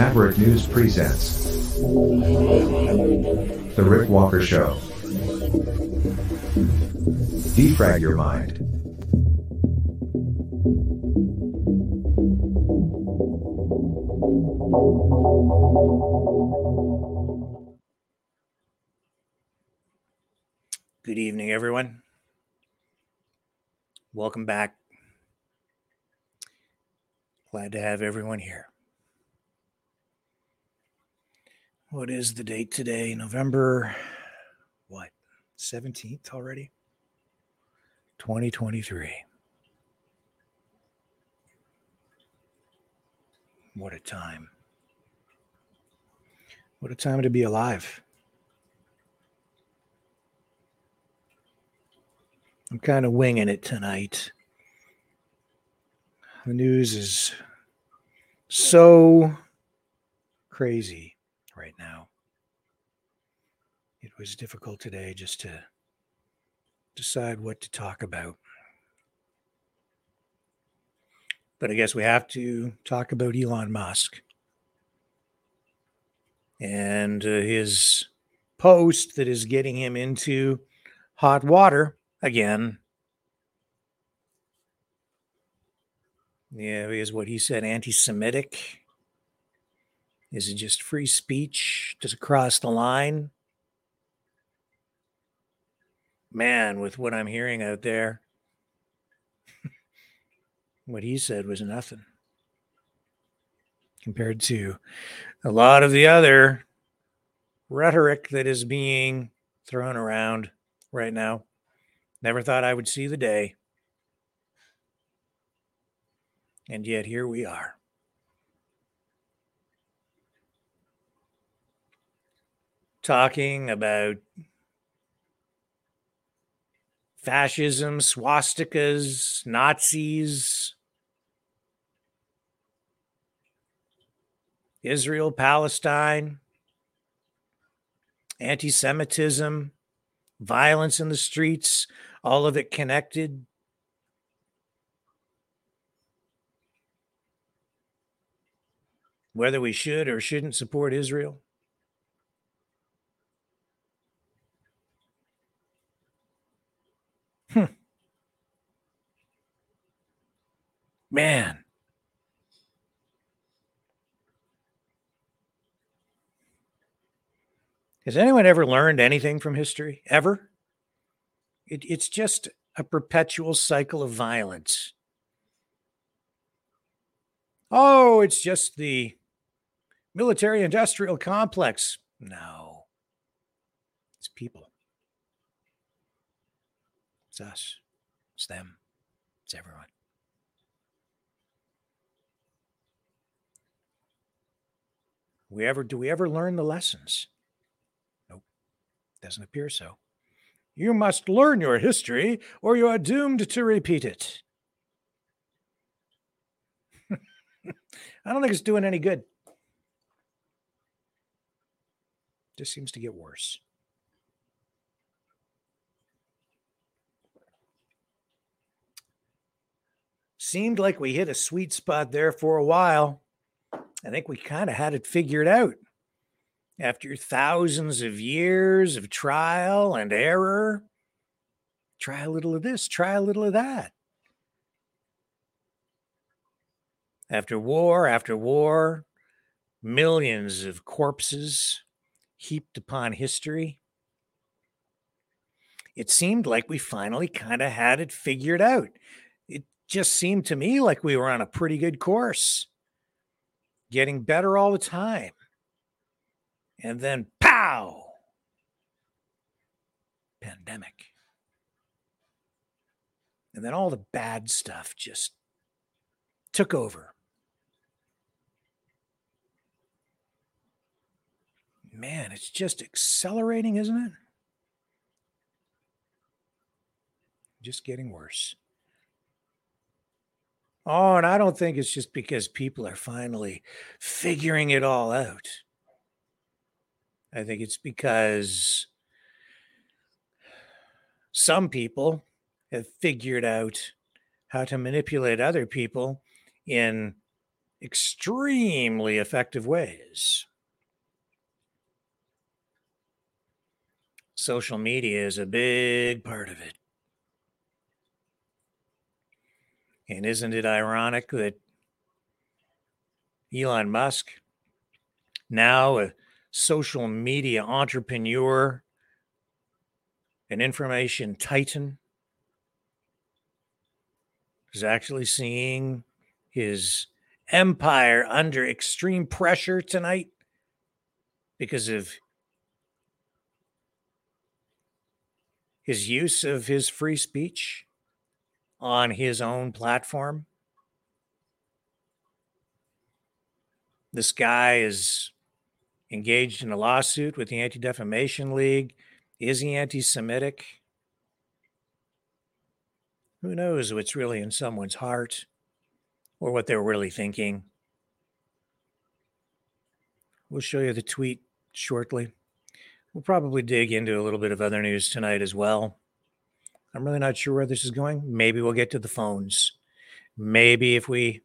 Maverick News presents The Rick Walker Show. Defrag your mind. Good evening, everyone. Welcome back. Glad to have everyone here. What is the date today? November what? 17th already? 2023. What a time. What a time to be alive. I'm kind of winging it tonight. The news is so crazy right now. It was difficult today just to decide what to talk about. But I guess we have to talk about Elon Musk and uh, his post that is getting him into hot water again. Yeah, is what he said anti Semitic? Is it just free speech? Does it cross the line? Man, with what I'm hearing out there, what he said was nothing compared to a lot of the other rhetoric that is being thrown around right now. Never thought I would see the day. And yet here we are. Talking about fascism, swastikas, Nazis, Israel, Palestine, anti Semitism, violence in the streets, all of it connected. Whether we should or shouldn't support Israel. Hmm. Man. Has anyone ever learned anything from history? Ever? It, it's just a perpetual cycle of violence. Oh, it's just the military industrial complex. No, it's people. It's us. It's them. It's everyone. We ever do we ever learn the lessons? Nope. Doesn't appear so. You must learn your history or you are doomed to repeat it. I don't think it's doing any good. Just seems to get worse. Seemed like we hit a sweet spot there for a while. I think we kind of had it figured out after thousands of years of trial and error. Try a little of this, try a little of that. After war after war, millions of corpses heaped upon history. It seemed like we finally kind of had it figured out. It just seemed to me like we were on a pretty good course, getting better all the time. And then, pow! Pandemic. And then all the bad stuff just took over. Man, it's just accelerating, isn't it? Just getting worse. Oh, and I don't think it's just because people are finally figuring it all out. I think it's because some people have figured out how to manipulate other people in extremely effective ways. Social media is a big part of it. And isn't it ironic that Elon Musk, now a social media entrepreneur, an information titan, is actually seeing his empire under extreme pressure tonight because of his use of his free speech on his own platform. This guy is engaged in a lawsuit with the Anti Defamation League. Is he anti Semitic? Who knows what's really in someone's heart or what they're really thinking? We'll show you the tweet shortly. We'll probably dig into a little bit of other news tonight as well. I'm really not sure where this is going. Maybe we'll get to the phones. Maybe if we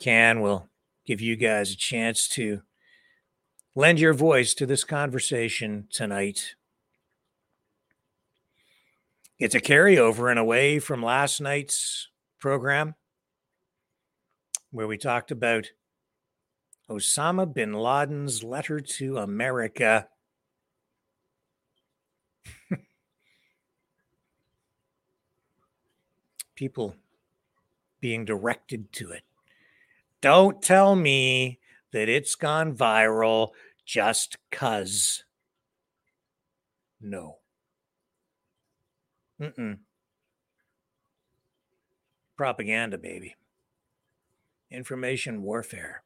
can, we'll give you guys a chance to lend your voice to this conversation tonight. It's a carryover in a way from last night's program where we talked about Osama bin Laden's letter to America. People being directed to it. Don't tell me that it's gone viral just cuz. No. Mm-mm. Propaganda, baby. Information warfare.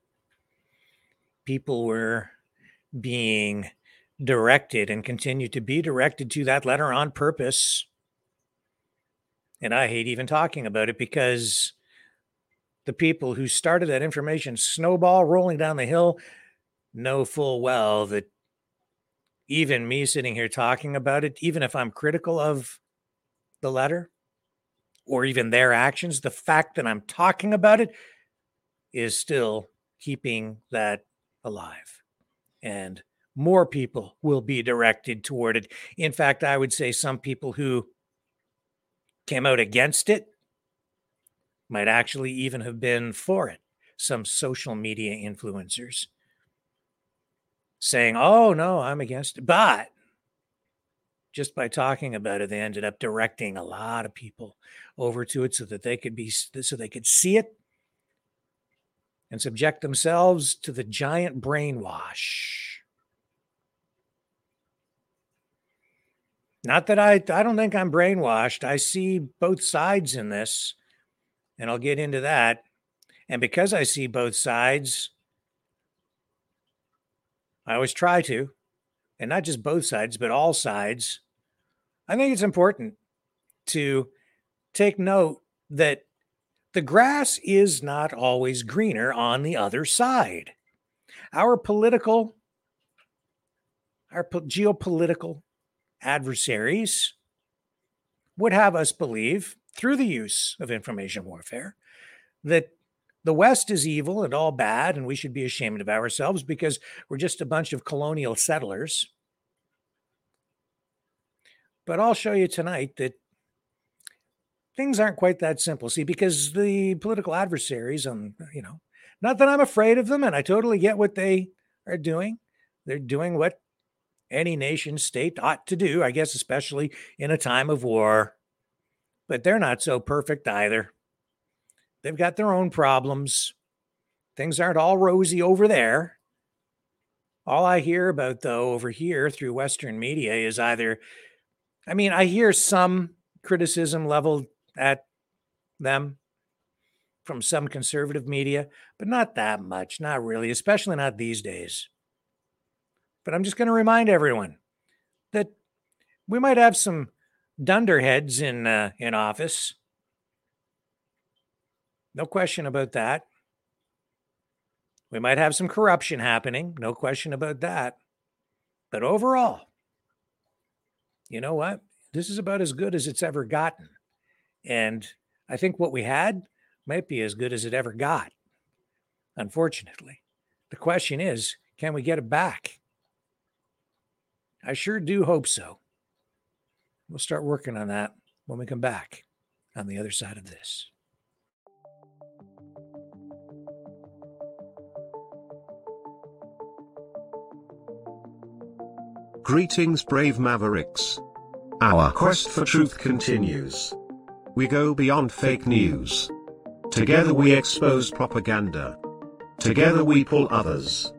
People were being directed and continue to be directed to that letter on purpose. And I hate even talking about it because the people who started that information snowball rolling down the hill know full well that even me sitting here talking about it, even if I'm critical of the letter or even their actions, the fact that I'm talking about it is still keeping that alive. And more people will be directed toward it. In fact, I would say some people who came out against it might actually even have been for it. Some social media influencers saying, oh, no, I'm against it. But just by talking about it, they ended up directing a lot of people over to it so that they could be so they could see it and subject themselves to the giant brainwash. Not that I I don't think I'm brainwashed. I see both sides in this, and I'll get into that. And because I see both sides, I always try to, and not just both sides, but all sides. I think it's important to take note that the grass is not always greener on the other side. Our political, our po- geopolitical adversaries would have us believe, through the use of information warfare, that the West is evil and all bad, and we should be ashamed of ourselves because we're just a bunch of colonial settlers. But I'll show you tonight that things aren't quite that simple. See, because the political adversaries, um, you know, not that I'm afraid of them, and I totally get what they are doing. They're doing what any nation state ought to do, I guess, especially in a time of war. But they're not so perfect either. They've got their own problems. Things aren't all rosy over there. All I hear about, though, over here through Western media is either, I mean, I hear some criticism leveled at them from some conservative media, but not that much, not really, especially not these days. But I'm just going to remind everyone that we might have some dunderheads in uh, in office no question about that. We might have some corruption happening. No question about that. But overall, you know what? This is about as good as it's ever gotten. And I think what we had might be as good as it ever got. unfortunately. The question is can we get it back? I sure do hope so. We'll start working on that when we come back on the other side of this. Greetings, brave mavericks. Our quest for truth continues. We go beyond fake news. Together we expose propaganda. Together we pull others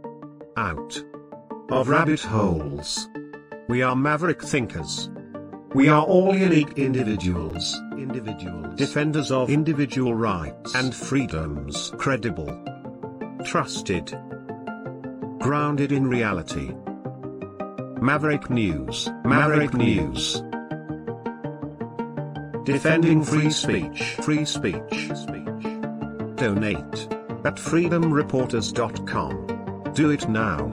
out of rabbit holes. We are maverick thinkers. We are all unique individuals, individuals, defenders of individual rights and freedoms, credible, trusted, grounded in reality. Maverick News, Maverick News. Defending free speech, free speech, speech. Donate at freedomreporters.com. Do it now.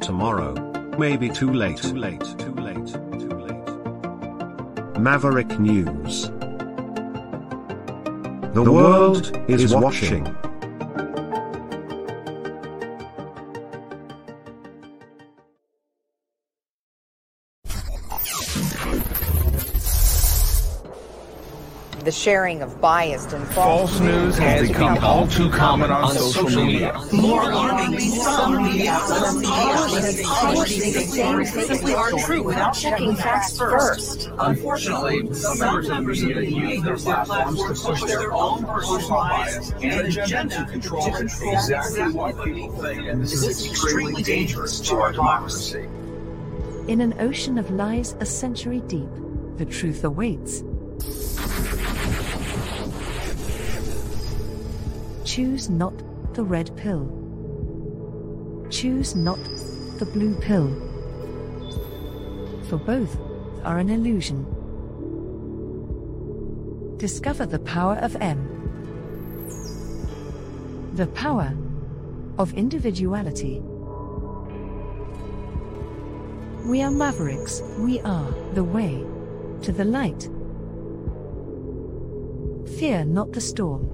Now. Tomorrow. Maybe too late. Too late. Too late. Too late. Maverick News. The world is watching. The sharing of biased and False news has become all too common on, social, media. More alarmingly, some media outlets simply aren't true without checking facts first. Unfortunately, some members of the media use their platforms to push their own personal bias and agenda to control exactly what people think, and this is extremely dangerous to our democracy. In an ocean of lies a century deep, the truth awaits. Choose not the red pill. Choose not the blue pill. For both are an illusion. Discover the power of M. The power of individuality. We are mavericks, we are the way to the light. Fear not the storm.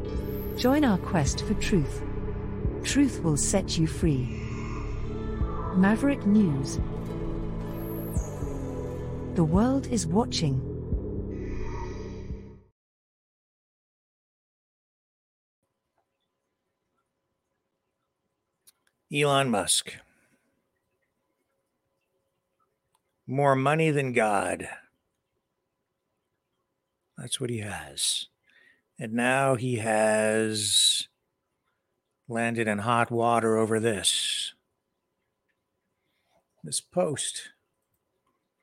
Join our quest for truth. Truth will set you free. Maverick News. The world is watching. Elon Musk. More money than God. That's what he has. And now he has landed in hot water over this. This post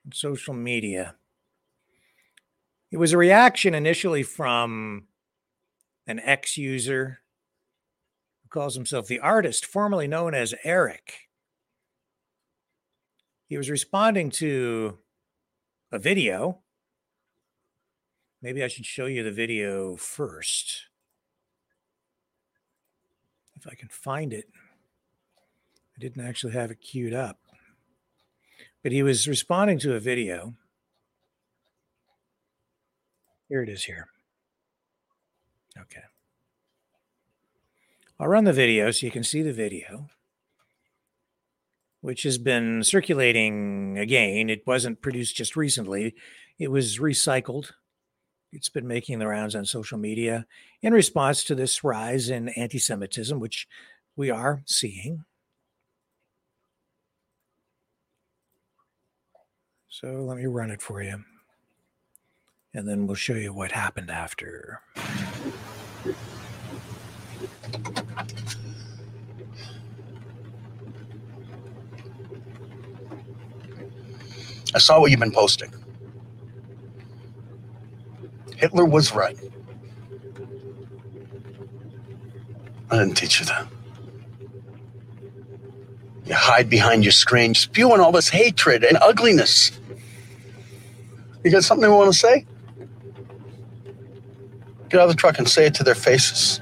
on social media. It was a reaction initially from an ex user who calls himself the artist, formerly known as Eric. He was responding to a video Maybe I should show you the video first. If I can find it. I didn't actually have it queued up. But he was responding to a video. Here it is here. Okay. I'll run the video so you can see the video, which has been circulating again. It wasn't produced just recently, it was recycled it's been making the rounds on social media in response to this rise in anti Semitism, which we are seeing. So let me run it for you. And then we'll show you what happened after. I saw what you've been posting. Hitler was right. I didn't teach you that. You hide behind your screen, spewing all this hatred and ugliness. You got something you want to say? Get out of the truck and say it to their faces.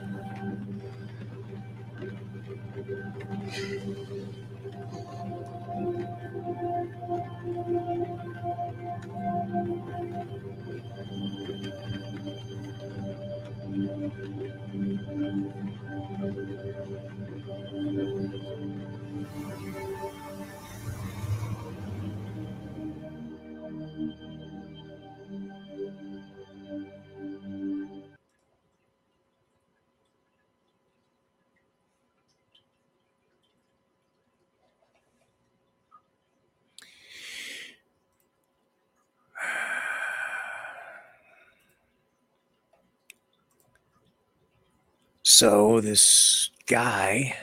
So this guy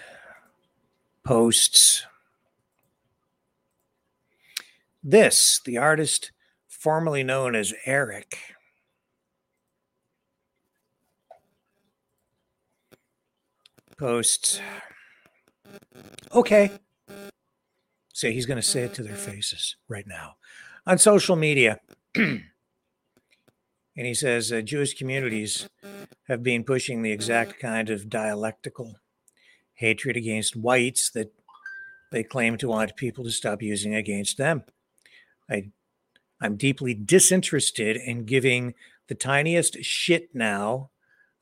posts this, the artist formerly known as Eric. Posts, okay. So he's going to say it to their faces right now on social media. and he says uh, Jewish communities have been pushing the exact kind of dialectical hatred against whites that they claim to want people to stop using against them. I, I'm deeply disinterested in giving the tiniest shit now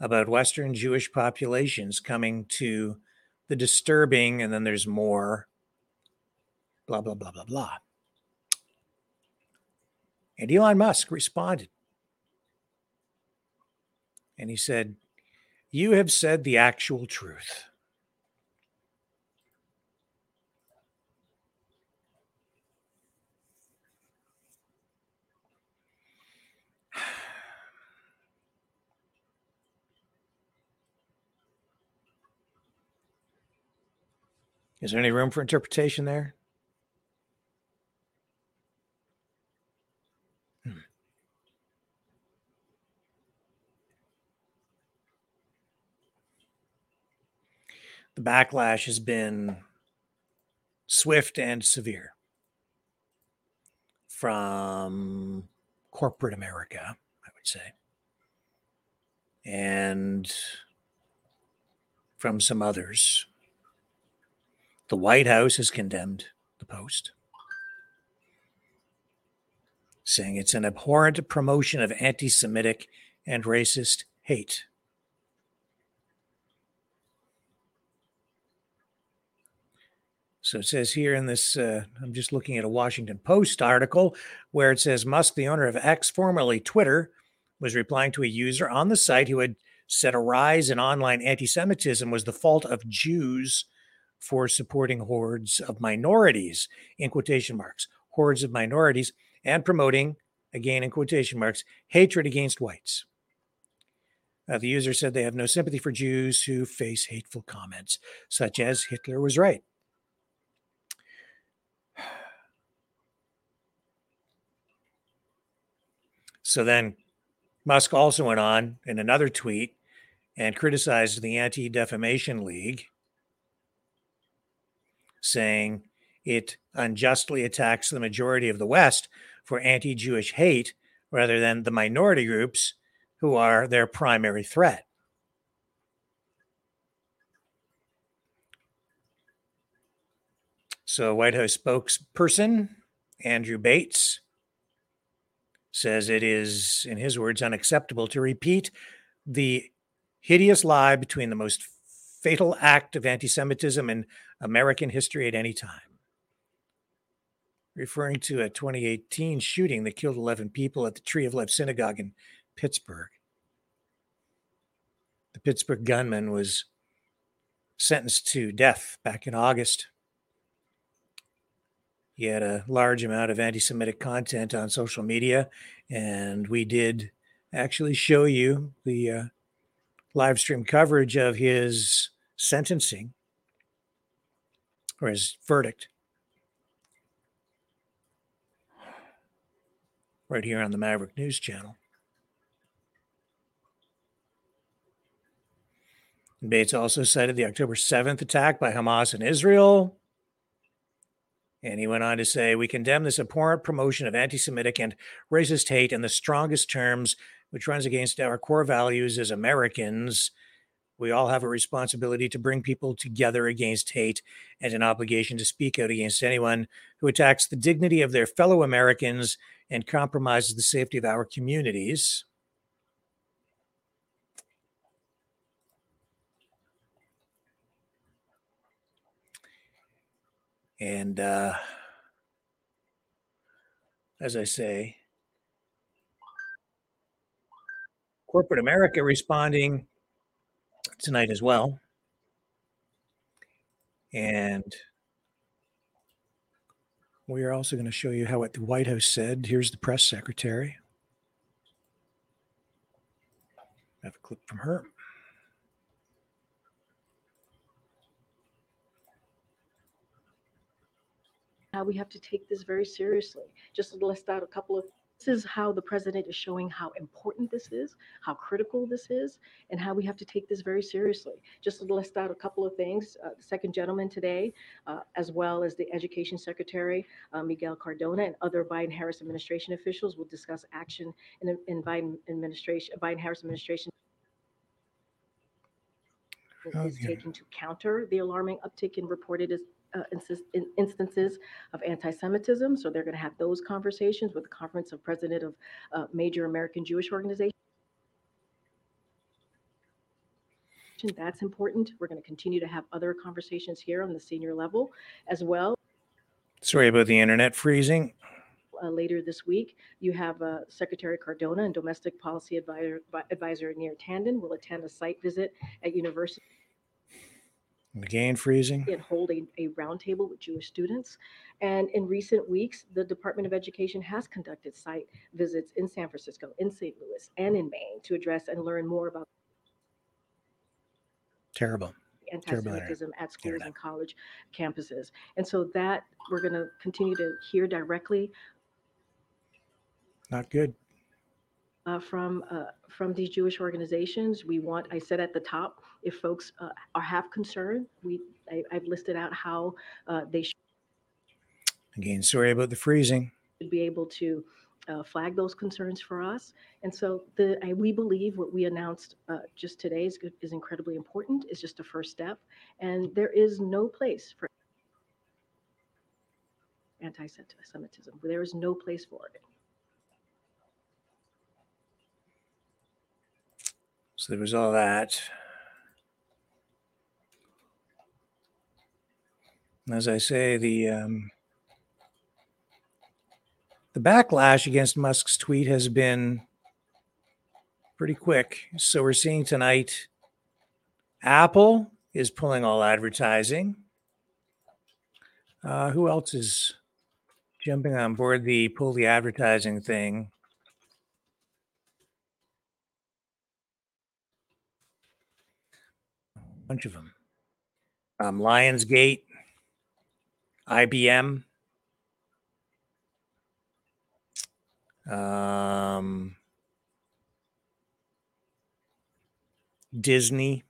about Western Jewish populations coming to the disturbing, and then there's more, blah, blah, blah, blah, blah. And Elon Musk responded. And he said, You have said the actual truth. Is there any room for interpretation there? The backlash has been swift and severe from corporate America, I would say, and from some others. The White House has condemned the post, saying it's an abhorrent promotion of anti Semitic and racist hate. So it says here in this, uh, I'm just looking at a Washington Post article where it says Musk, the owner of X, formerly Twitter, was replying to a user on the site who had said a rise in online anti Semitism was the fault of Jews for supporting hordes of minorities, in quotation marks, hordes of minorities, and promoting, again in quotation marks, hatred against whites. Uh, the user said they have no sympathy for Jews who face hateful comments, such as Hitler was right. So then Musk also went on in another tweet and criticized the Anti Defamation League saying it unjustly attacks the majority of the West for anti Jewish hate rather than the minority groups who are their primary threat. So, White House spokesperson Andrew Bates says it is, in his words, unacceptable to repeat the hideous lie between the most fatal act of anti Semitism in American history at any time. Referring to a 2018 shooting that killed 11 people at the Tree of Life Synagogue in Pittsburgh. The Pittsburgh gunman was sentenced to death back in August. He had a large amount of anti Semitic content on social media, and we did actually show you the uh, live stream coverage of his sentencing or his verdict right here on the Maverick News Channel. Bates also cited the October 7th attack by Hamas in Israel. And he went on to say, We condemn this abhorrent promotion of anti Semitic and racist hate in the strongest terms, which runs against our core values as Americans we all have a responsibility to bring people together against hate and an obligation to speak out against anyone who attacks the dignity of their fellow Americans and compromises the safety of our communities. And uh, as I say, corporate America responding tonight as well. And we are also going to show you how what the White House said. Here's the press secretary. I have a clip from her. How we have to take this very seriously. Just to list out a couple of this is how the president is showing how important this is, how critical this is, and how we have to take this very seriously. Just to list out a couple of things, uh, the second gentleman today, uh, as well as the Education Secretary, uh, Miguel Cardona, and other Biden-Harris administration officials will discuss action in, the- in Biden administration, Biden-Harris administration is Okay. taking to counter the alarming uptick in reported uh, insist- in- instances of anti-Semitism. So they're going to have those conversations with the Conference of President of uh, Major American Jewish Organizations. That's important. We're going to continue to have other conversations here on the senior level as well. Sorry about the internet freezing. Uh, later this week, you have uh, Secretary Cardona and Domestic Policy Advisor, Advisor Neera Tanden will attend a site visit at University Again, freezing. and hold a, roundtable with Jewish students. And in recent weeks, the Department of Education has conducted site visits in San Francisco, in St. Louis, and in Maine to address and learn more about Terrible. Terrible anti-Semitism at schools Internet. and college campuses. And so that we're going to continue to hear directly Not good. Uh, from uh, from these Jewish organizations. We want, I said at the top, if folks uh, are have concern, we I, I've listed out how uh, they should Again, sorry about the freezing. be able to uh, flag those concerns for us. And so the I, we believe what we announced uh, just today is is incredibly important. Is just a first step, and there is no place for anti-Semitism. There is no place for it. So there was all that. And As I say, the um, the backlash against Musk's tweet has been pretty quick. So we're seeing tonight, Apple is pulling all advertising. Uh, who else is jumping on board the pull the advertising thing? Bunch of them. Um, Lionsgate, IBM, um, Disney.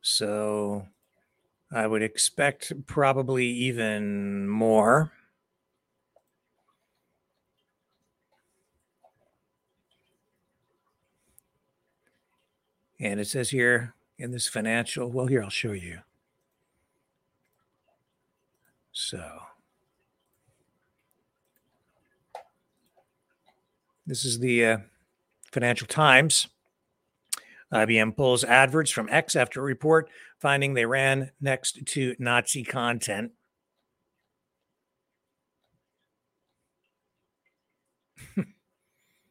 So I would expect probably even more. And it says here in this financial, well, here, I'll show you. So this is the uh, Financial Times. IBM pulls adverts from X after a report finding they ran next to Nazi content.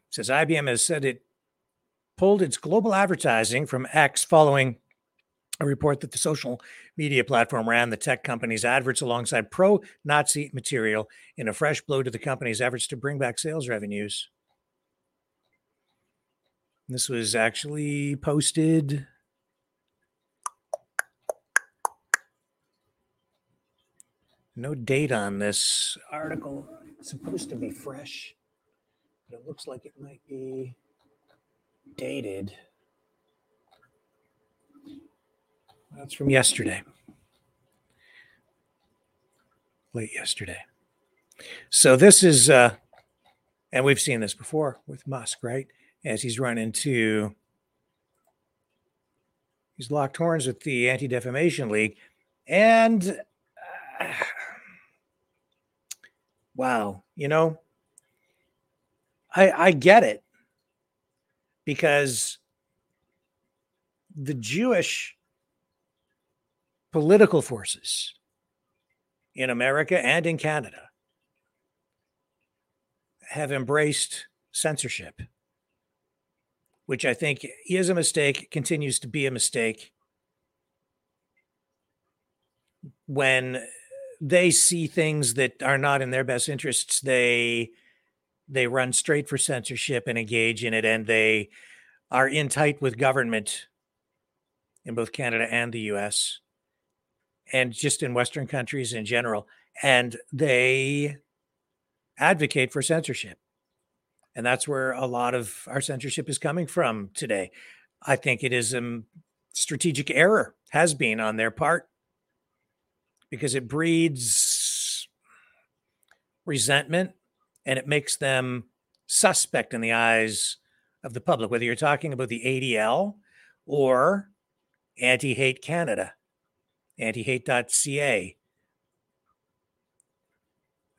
says IBM has said it pulled its global advertising from X following a report that the social media platform ran the tech company's adverts alongside pro Nazi material in a fresh blow to the company's efforts to bring back sales revenues. This was actually posted. No date on this article. It's supposed to be fresh, but it looks like it might be dated. That's from yesterday. Late yesterday. So this is uh and we've seen this before with Musk, right? As he's run into he's locked horns with the Anti-Defamation League and uh, wow, you know, I I get it because the Jewish political forces in America and in Canada have embraced censorship, which I think is a mistake, continues to be a mistake. When they see things that are not in their best interests, they they run straight for censorship and engage in it, and they are in tight with government in both Canada and the US, and just in Western countries in general. And they advocate for censorship. And that's where a lot of our censorship is coming from today. I think it is a strategic error, has been on their part, because it breeds resentment and it makes them suspect in the eyes of the public, whether you're talking about the ADL or Anti Hate Canada, antihate.ca,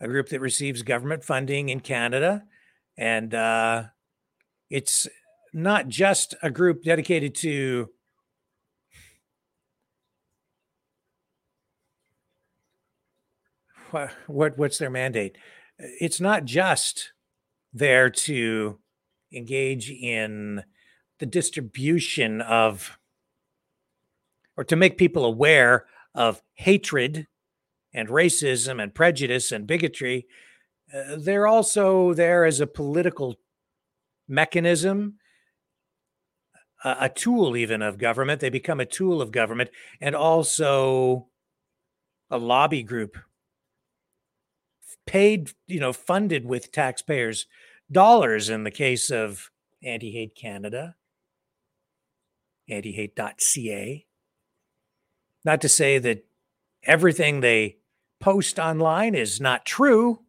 a group that receives government funding in Canada. And uh, it's not just a group dedicated to what, what what's their mandate it's not just there to engage in the distribution of or to make people aware of hatred and racism and prejudice and bigotry uh, they're also there as a political mechanism a, a tool even of government. They become a tool of government and also a lobby group paid, you know, funded with taxpayers' dollars in the case of Anti Hate Canada, antihate.ca. Not to say that everything they post online is not true.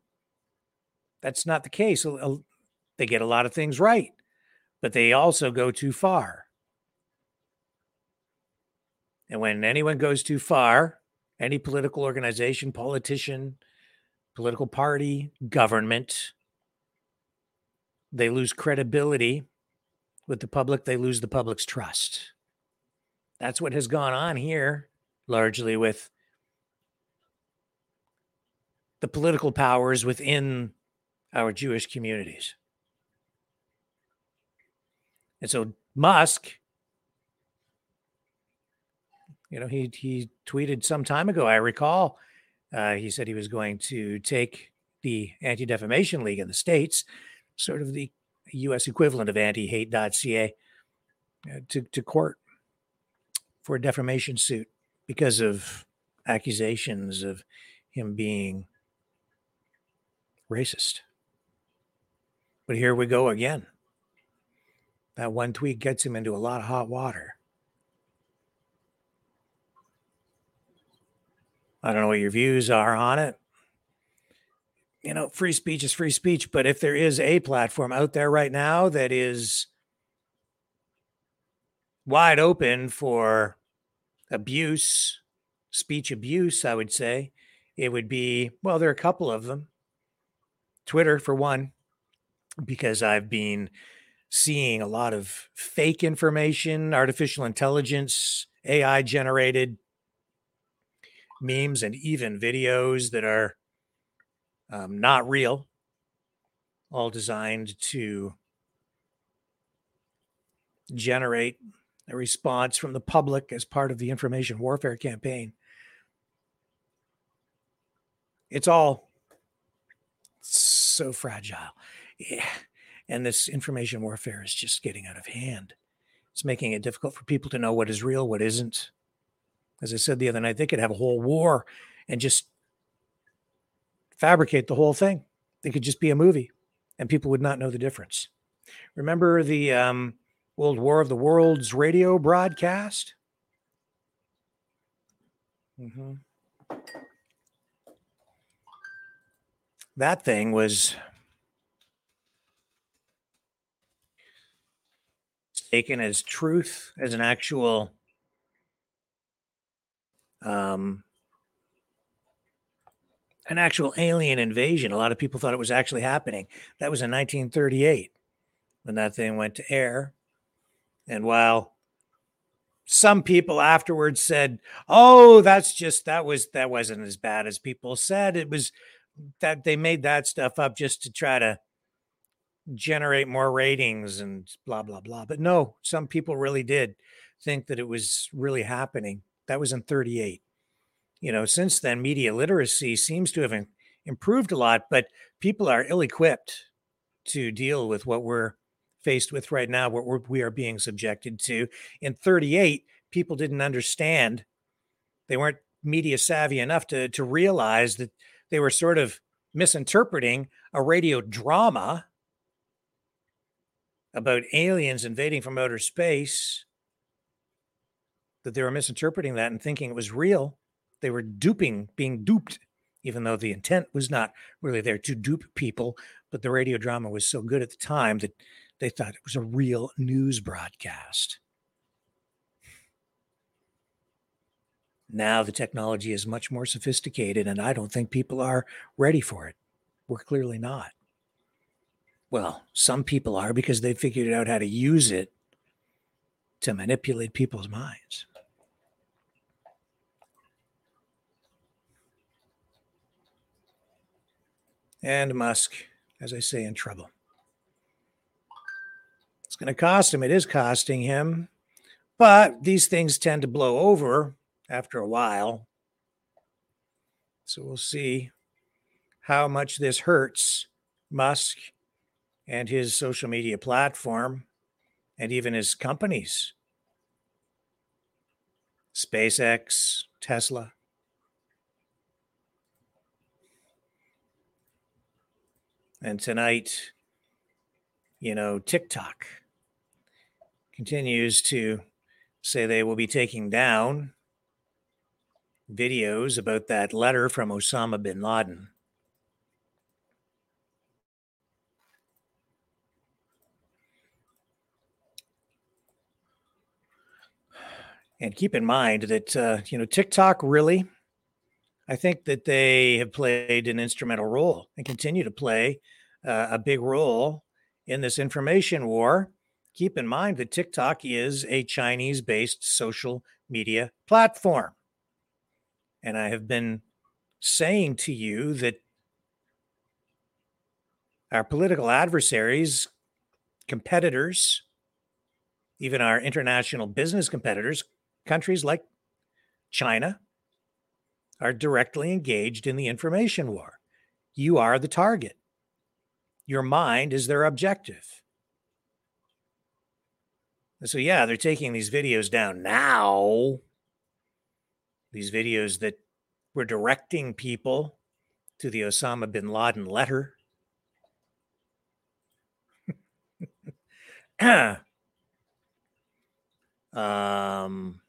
That's not the case. They get a lot of things right, but they also go too far. And when anyone goes too far, any political organization, politician, political party, government. They lose credibility with the public, they lose the public's trust. That's what has gone on here, largely with the political powers within our Jewish communities. And so Musk, you know, he he tweeted some time ago, I recall, uh, he said he was going to take the Anti Defamation League in the States, sort of the US equivalent of anti hate.ca, uh, to, to court for a defamation suit because of accusations of him being racist. But here we go again. That one tweet gets him into a lot of hot water. I don't know what your views are on it. You know, free speech is free speech, but if there is a platform out there right now that is wide open for abuse, speech abuse, I would say, it would be well, there are a couple of them. Twitter, for one, because I've been seeing a lot of fake information, artificial intelligence, AI generated memes and even videos that are um, not real, all designed to generate a response from the public as part of the information warfare campaign. It's all so fragile. Yeah. And this information warfare is just getting out of hand. It's making it difficult for people to know what is real, what isn't as I said the other night, they could have a whole war and just fabricate the whole thing. They could just be a movie and people would not know the difference. Remember the um, World War of the Worlds radio broadcast? Mm-hmm. That thing was taken as truth, as an actual um, an actual alien invasion. A lot of people thought it was actually happening. That was in 1938 when that thing went to air. And while some people afterwards said, "Oh, that's just that was that wasn't as bad as people said. It was that they made that stuff up just to try to generate more ratings and blah blah blah." But no, some people really did think that it was really happening. That was in 38. You know, since then, media literacy seems to have improved a lot, but people are ill equipped to deal with what we're faced with right now, what we're, we are being subjected to. In 38, people didn't understand. They weren't media savvy enough to, to realize that they were sort of misinterpreting a radio drama about aliens invading from outer space, that they were misinterpreting that and thinking it was real. They were duping, being duped, even though the intent was not really there to dupe people. But the radio drama was so good at the time that they thought it was a real news broadcast. Now the technology is much more sophisticated, and I don't think people are ready for it. We're clearly not. Well, some people are because they figured out how to use it to manipulate people's minds. And Musk, as I say, in trouble. It's going to cost him. It is costing him. But these things tend to blow over after a while. So we'll see how much this hurts Musk and his social media platform and even his companies SpaceX, Tesla. And tonight, you know, TikTok continues to say they will be taking down videos about that letter from Osama bin Laden. And keep in mind that, uh, you know, TikTok really, I think that they have played an instrumental role and continue to play uh, a big role in this information war. Keep in mind that TikTok is a Chinese based social media platform. And I have been saying to you that our political adversaries, competitors, even our international business competitors, countries like China, are directly engaged in the information war. You are the target. Your mind is their objective. So, yeah, they're taking these videos down now these videos that were directing people to the Osama bin Laden letter. um,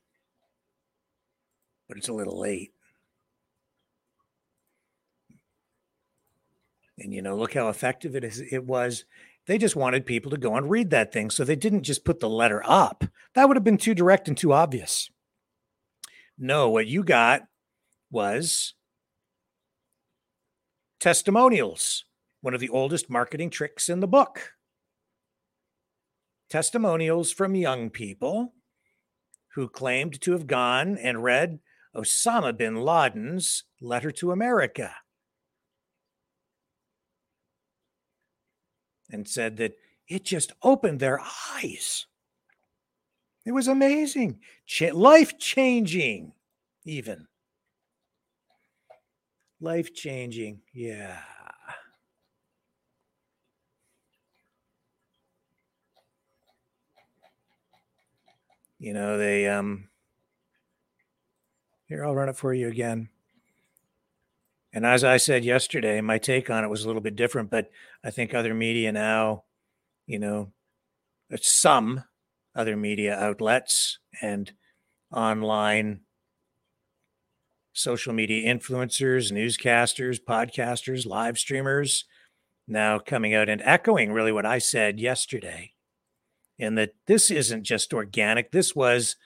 but it's a little late. And you know, look how effective it is. It was. They just wanted people to go and read that thing, so they didn't just put the letter up. That would have been too direct and too obvious. No, what you got was testimonials, one of the oldest marketing tricks in the book. Testimonials from young people who claimed to have gone and read Osama bin Laden's letter to America and said that it just opened their eyes. It was amazing, Ch- life changing, even. Life changing, yeah. You know, they, um, here, I'll run it for you again. And as I said yesterday, my take on it was a little bit different, but I think other media now, you know, some other media outlets and online social media influencers, newscasters, podcasters, live streamers now coming out and echoing really what I said yesterday. And that this isn't just organic, this was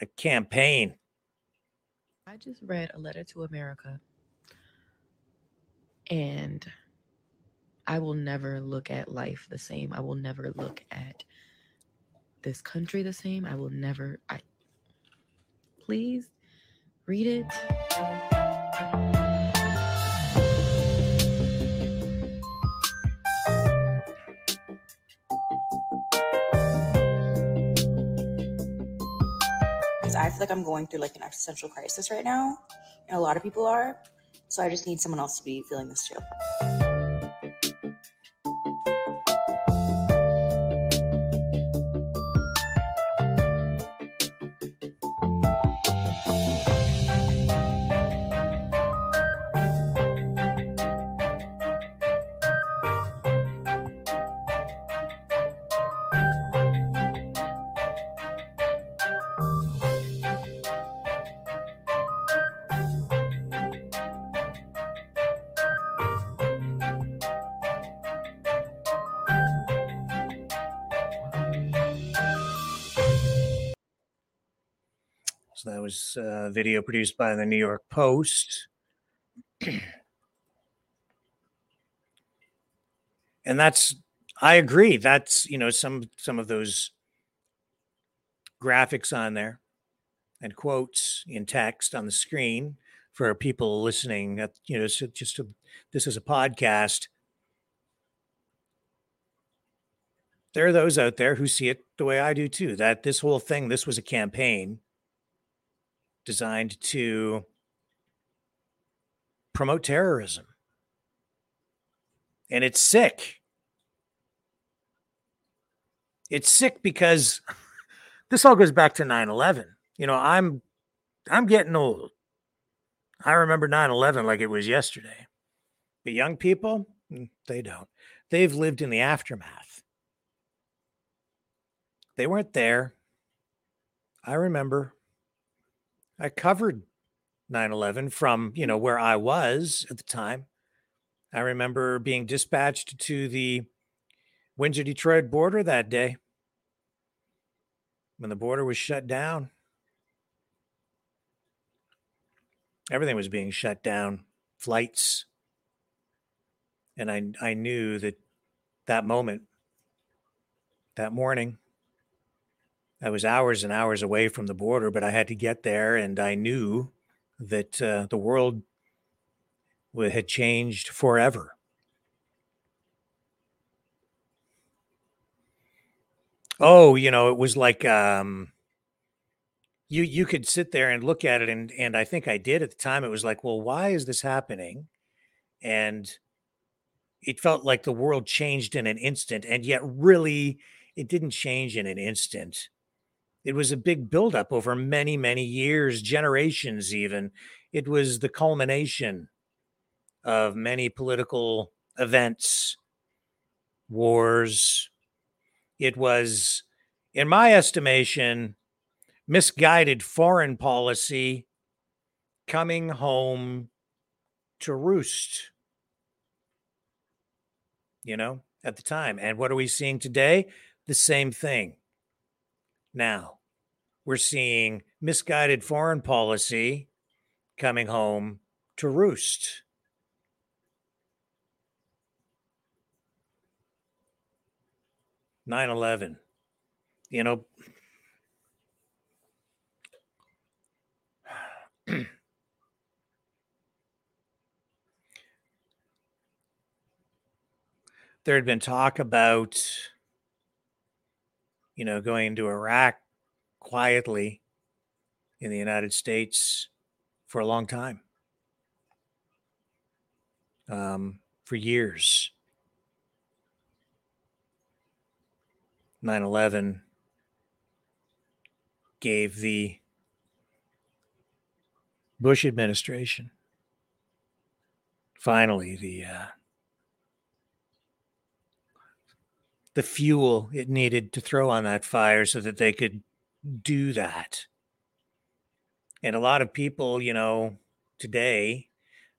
a campaign. I just read a letter to America and I will never look at life the same. I will never look at this country the same. I will never. I please read it. I feel like I'm going through like an existential crisis right now, and a lot of people are. So I just need someone else to be feeling this too. Was a uh, video produced by the New York Post. and that's I agree. That's you know some some of those graphics on there and quotes in text on the screen for people listening. At, you know, so just to, this is a podcast. There are those out there who see it the way I do too. That this whole thing, this was a campaign designed to promote terrorism. And it's sick. It's sick because this all goes back to 9/11. You know, I'm I'm getting old. I remember 9/11 like it was yesterday. But young people, mm, they don't. They've lived in the aftermath. They weren't there. I remember I covered 9/11 from, you know, mm. where I was at the time. I remember being dispatched to the Windsor Detroit border that day when the border was shut down. Everything was being shut down, flights. And I, I knew that that moment, that morning, I was hours and hours away from the border, but I had to get there, and I knew that uh, the world had changed forever. Oh, you know, it was like um you you could sit there and look at it and and I think I did at the time it was like, well, why is this happening? And it felt like the world changed in an instant and yet really it didn't change in an instant. It was a big buildup over many, many years, generations, even. It was the culmination of many political events, wars, it was, in my estimation, misguided foreign policy coming home to roost. You know, at the time. And what are we seeing today? The same thing. Now, we're seeing misguided foreign policy coming home to roost. 9 11. You know, there had been talk about, you know, going into Iraq quietly in the United States for a long time, um, for years. 9 11 gave the Bush administration finally the uh, the fuel it needed to throw on that fire so that they could do that. And a lot of people, you know, today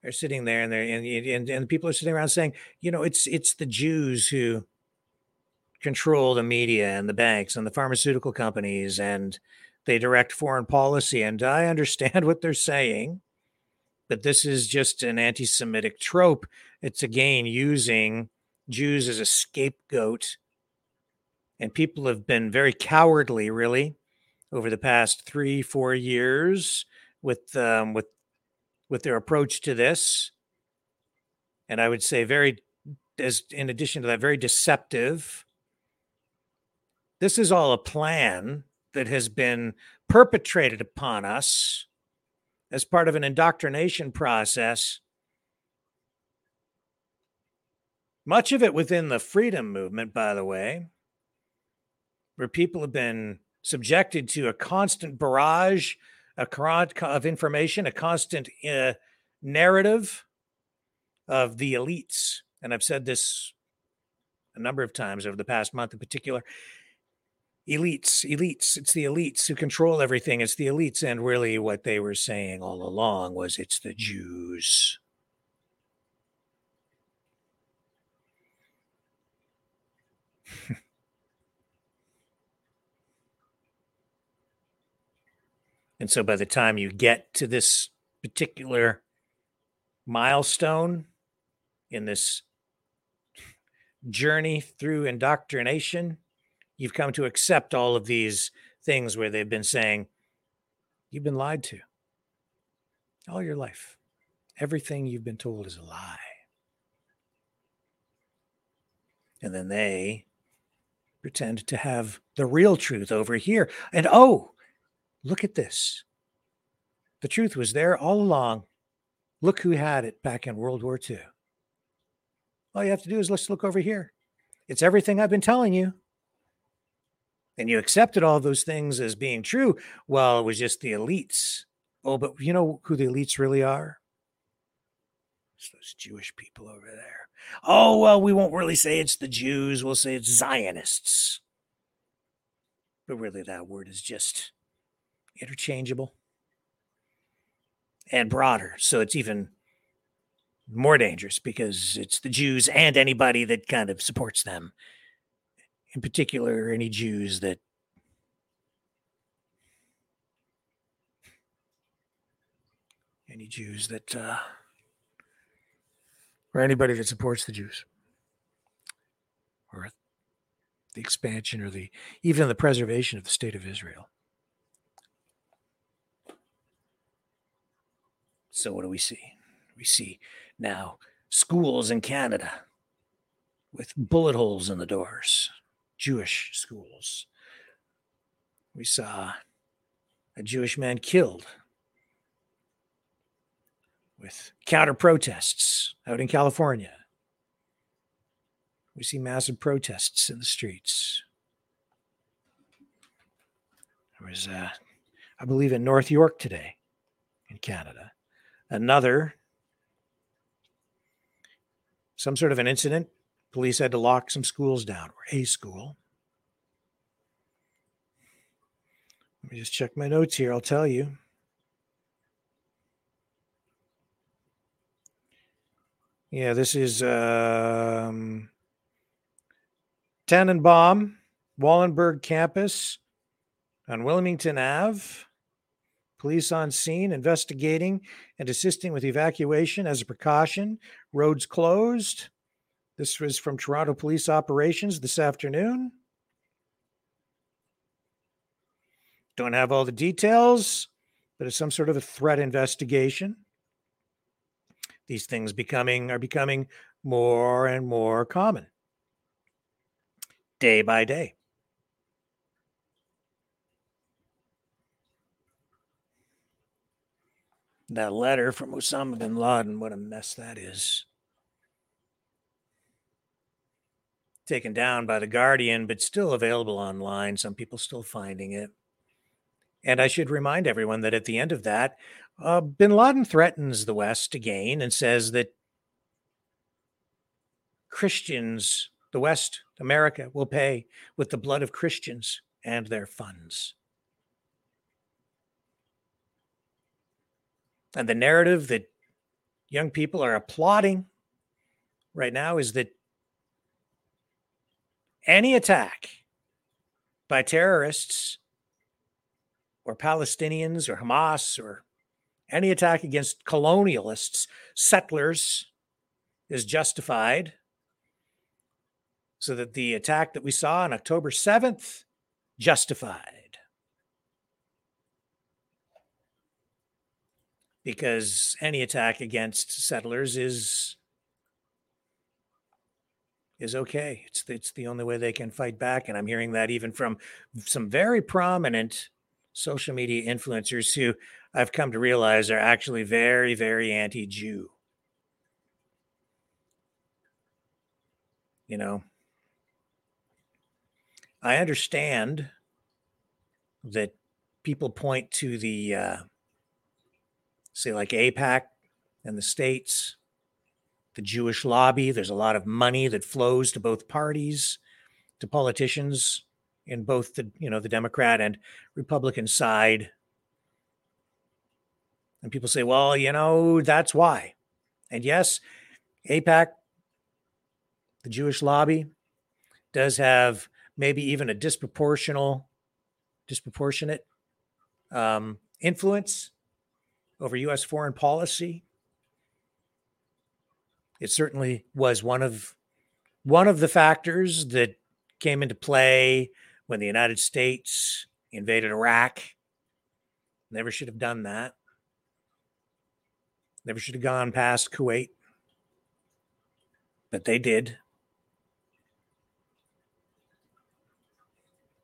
are sitting there and they're and, and, and people are sitting around saying, you know, it's it's the Jews who control the media and the banks and the pharmaceutical companies and they direct foreign policy. And I understand what they're saying, but this is just an anti Semitic trope. It's again using Jews as a scapegoat. And people have been very cowardly, really, over the past three, four years with um, with with their approach to this. And I would say very, as in addition to that, very deceptive this is all a plan that has been perpetrated upon us as part of an indoctrination process. Much of it within the freedom movement, by the way, where people have been subjected to a constant barrage a of information, a constant uh, narrative of the elites. And I've said this a number of times over the past month in particular elites, elites. It's the elites who control everything. It's the elites. And really, what they were saying all along was it's the Jews. And so by the time you get to this particular milestone in this journey through indoctrination, you've come to accept all of these things where they've been saying, you've been lied to all your life. Everything you've been told is a lie. And then they pretend to have the real truth over here. And oh, look at this. The truth was there all along. Look who had it back in World War II. All you have to do is let's look over here. It's everything I've been telling you. And you accepted all those things as being true. Well, it was just the elites. Oh, but you know who the elites really are? It's those Jewish people over there. Oh, well, we won't really say it's the Jews. We'll say it's Zionists. But really, that word is just interchangeable and broader. So it's even more dangerous because it's the Jews and anybody that kind of supports them. In particular, any Jews that any Jews that uh, or anybody that supports the Jews or the expansion or the even the preservation of the state of Israel. So what do we see? We see now schools in Canada with bullet holes in the doors, Jewish schools. We saw a Jewish man killed with counter protests out in California. We see massive protests in the streets. There was, uh, I believe, in North York today in Canada, another, some sort of an incident. Police had to lock some schools down, or a school. Let me just check my notes here. I'll tell you. Yeah, this is um, Tanenbaum, Wallenberg campus on Wilmington Ave. Police on scene investigating and assisting with evacuation as a precaution. Roads closed. This was from Toronto Police Operations this afternoon. Don't have all the details, but it's some sort of a threat investigation these things becoming are becoming more and more common day by day. That letter from Osama bin Laden, what a mess that is. Taken down by The Guardian, but still available online. Some people still finding it. And I should remind everyone that at the end of that, uh, bin Laden threatens the West again and says that Christians, the West, America, will pay with the blood of Christians and their funds. And the narrative that young people are applauding right now is that any attack by terrorists or Palestinians or Hamas or any attack against colonialists, settlers, is justified. So that the attack that we saw on October 7th, justified. Because any attack against settlers is is okay. It's it's the only way they can fight back, and I'm hearing that even from some very prominent social media influencers who I've come to realize are actually very, very anti Jew. You know, I understand that people point to the, uh, say, like AIPAC and the states, the Jewish lobby. There's a lot of money that flows to both parties, to politicians in both the, you know, the Democrat and Republican side and people say, well, you know, that's why. And yes, AIPAC, the Jewish lobby, does have maybe even a disproportional, disproportionate um, influence over U.S. foreign policy. It certainly was one of one of the factors that came into play when the United States invaded Iraq. Never should have done that. Never should have gone past Kuwait. But they did.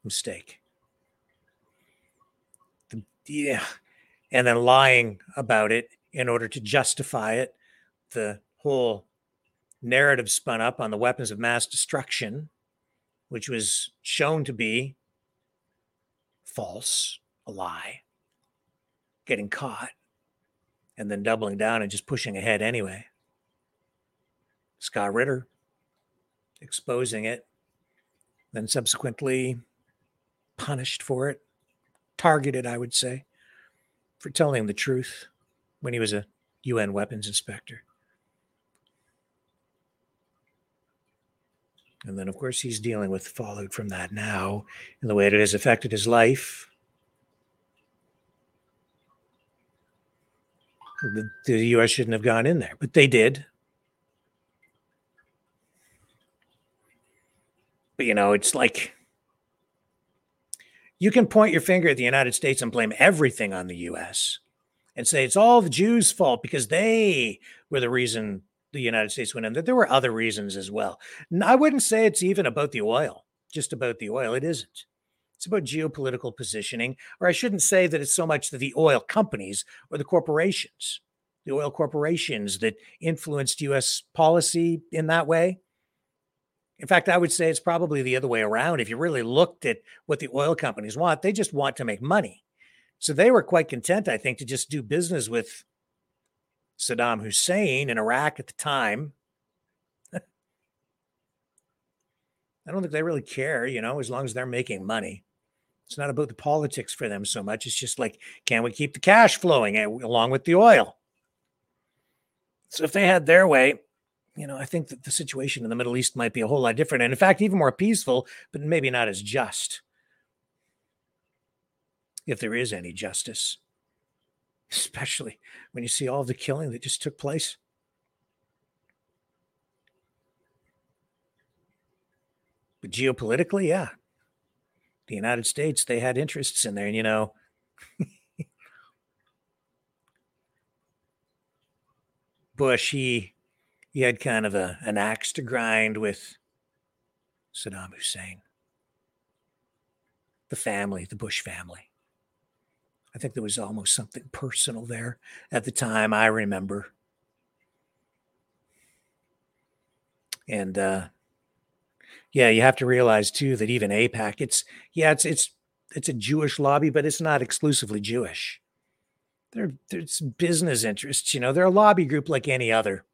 Mistake. The, yeah. And then lying about it in order to justify it. The whole narrative spun up on the weapons of mass destruction, which was shown to be false, a lie, getting caught, and then doubling down and just pushing ahead anyway. Scott Ritter exposing it, then subsequently punished for it, targeted, I would say, for telling the truth when he was a UN weapons inspector. And then, of course, he's dealing with fallout from that now in the way it has affected his life. The, the U.S. shouldn't have gone in there, but they did. But, you know, it's like you can point your finger at the United States and blame everything on the U.S. and say it's all the Jews' fault because they were the reason the United States went in. There were other reasons as well. I wouldn't say it's even about the oil, just about the oil. It isn't. It's about geopolitical positioning, or I shouldn't say that it's so much that the oil companies or the corporations, the oil corporations that influenced U.S. policy in that way. In fact, I would say it's probably the other way around. If you really looked at what the oil companies want, they just want to make money. So they were quite content, I think, to just do business with Saddam Hussein in Iraq at the time. I don't think they really care, you know, as long as they're making money. It's not about the politics for them so much. It's just like, can we keep the cash flowing eh, along with the oil? So if they had their way, you know, I think that the situation in the Middle East might be a whole lot different. And in fact, even more peaceful, but maybe not as just. If there is any justice especially when you see all the killing that just took place. But geopolitically, yeah, the United States, they had interests in there. And, you know, Bush, he, he had kind of a, an axe to grind with Saddam Hussein, the family, the Bush family. I think there was almost something personal there at the time. I remember. And uh, yeah, you have to realize too that even AIPAC, it's yeah, it's it's it's a Jewish lobby, but it's not exclusively Jewish. There, there's business interests. You know, they're a lobby group like any other.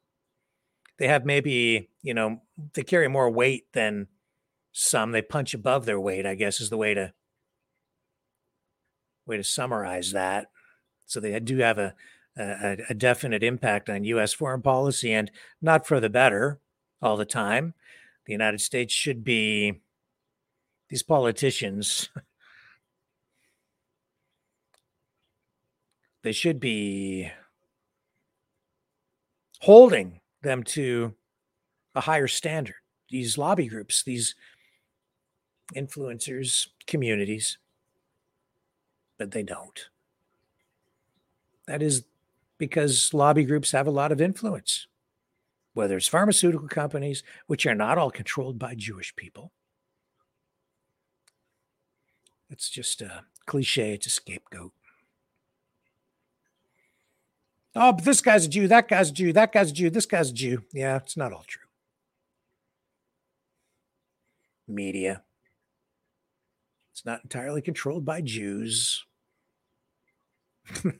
They have maybe you know they carry more weight than some. They punch above their weight. I guess is the way to way to summarize that. So they do have a, a, a definite impact on U.S. foreign policy, and not for the better all the time. The United States should be these politicians. they should be holding them to a higher standard. These lobby groups, these influencers, communities but they don't. That is because lobby groups have a lot of influence, whether it's pharmaceutical companies, which are not all controlled by Jewish people. It's just a cliche, it's a scapegoat. Oh, but this guy's a Jew, that guy's a Jew, that guy's a Jew, this guy's a Jew. Yeah, it's not all true. Media. It's not entirely controlled by Jews. Not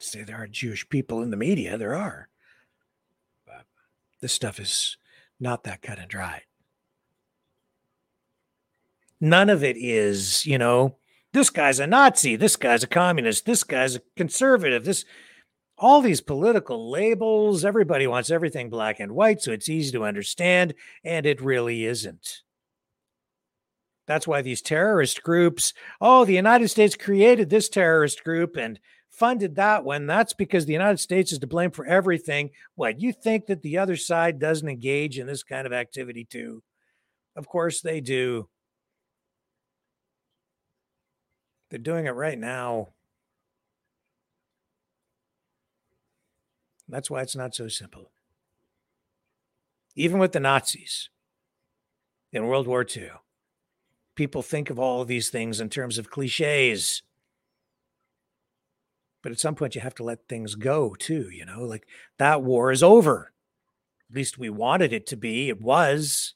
to say there aren't Jewish people in the media, there are. But this stuff is not that cut and dried. None of it is, you know, this guy's a Nazi, this guy's a communist, this guy's a conservative, this all these political labels. Everybody wants everything black and white, so it's easy to understand, and it really isn't. That's why these terrorist groups, oh, the United States created this terrorist group and funded that one. That's because the United States is to blame for everything. What, you think that the other side doesn't engage in this kind of activity too? Of course they do. They're doing it right now. That's why it's not so simple. Even with the Nazis in World War II, people think of all of these things in terms of cliches. But at some point, you have to let things go too. You know, like that war is over. At least we wanted it to be. It was.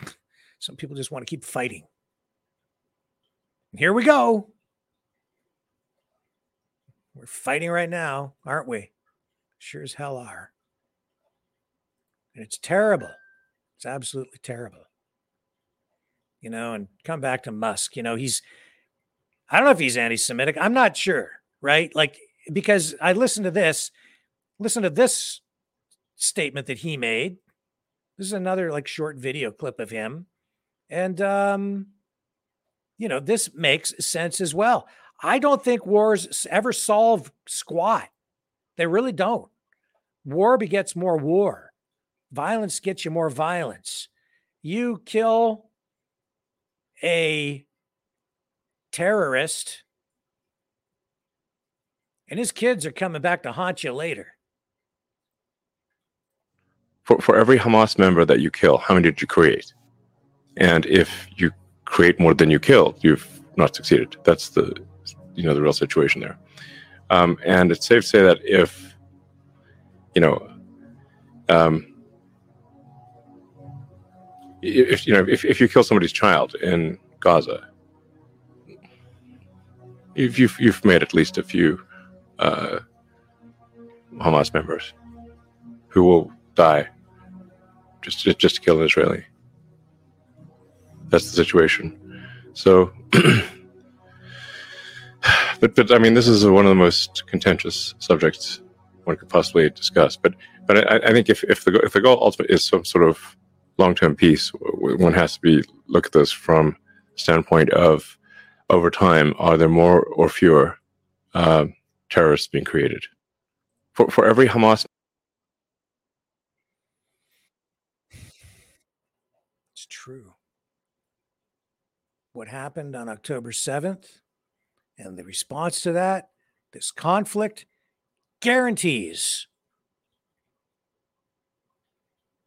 Some people just want to keep fighting. Here we go. We're fighting right now, aren't we? Sure as hell are. And it's terrible. It's absolutely terrible. You know, and come back to Musk. You know, he's, I don't know if he's anti Semitic. I'm not sure, right? Like, because I listened to this, listen to this statement that he made. This is another like short video clip of him. And, um, you know, this makes sense as well. I don't think wars ever solve squat. They really don't. War begets more war. Violence gets you more violence. You kill a terrorist, and his kids are coming back to haunt you later. For, for every Hamas member that you kill, how many did you create? And if you create more than you kill, you've not succeeded. That's the you know the real situation there. Um, and it's safe to say that if you know um, if you know if, if you kill somebody's child in Gaza, if you've you've made at least a few uh, Hamas members who will die just just, just to kill an Israeli. That's the situation. So but but I mean, this is one of the most contentious subjects one could possibly discuss. But but I, I think if, if the if the goal ultimately is some sort of long term peace, one has to be look at this from standpoint of over time, are there more or fewer uh, terrorists being created? For for every Hamas. It's true. What happened on October 7th and the response to that, this conflict, guarantees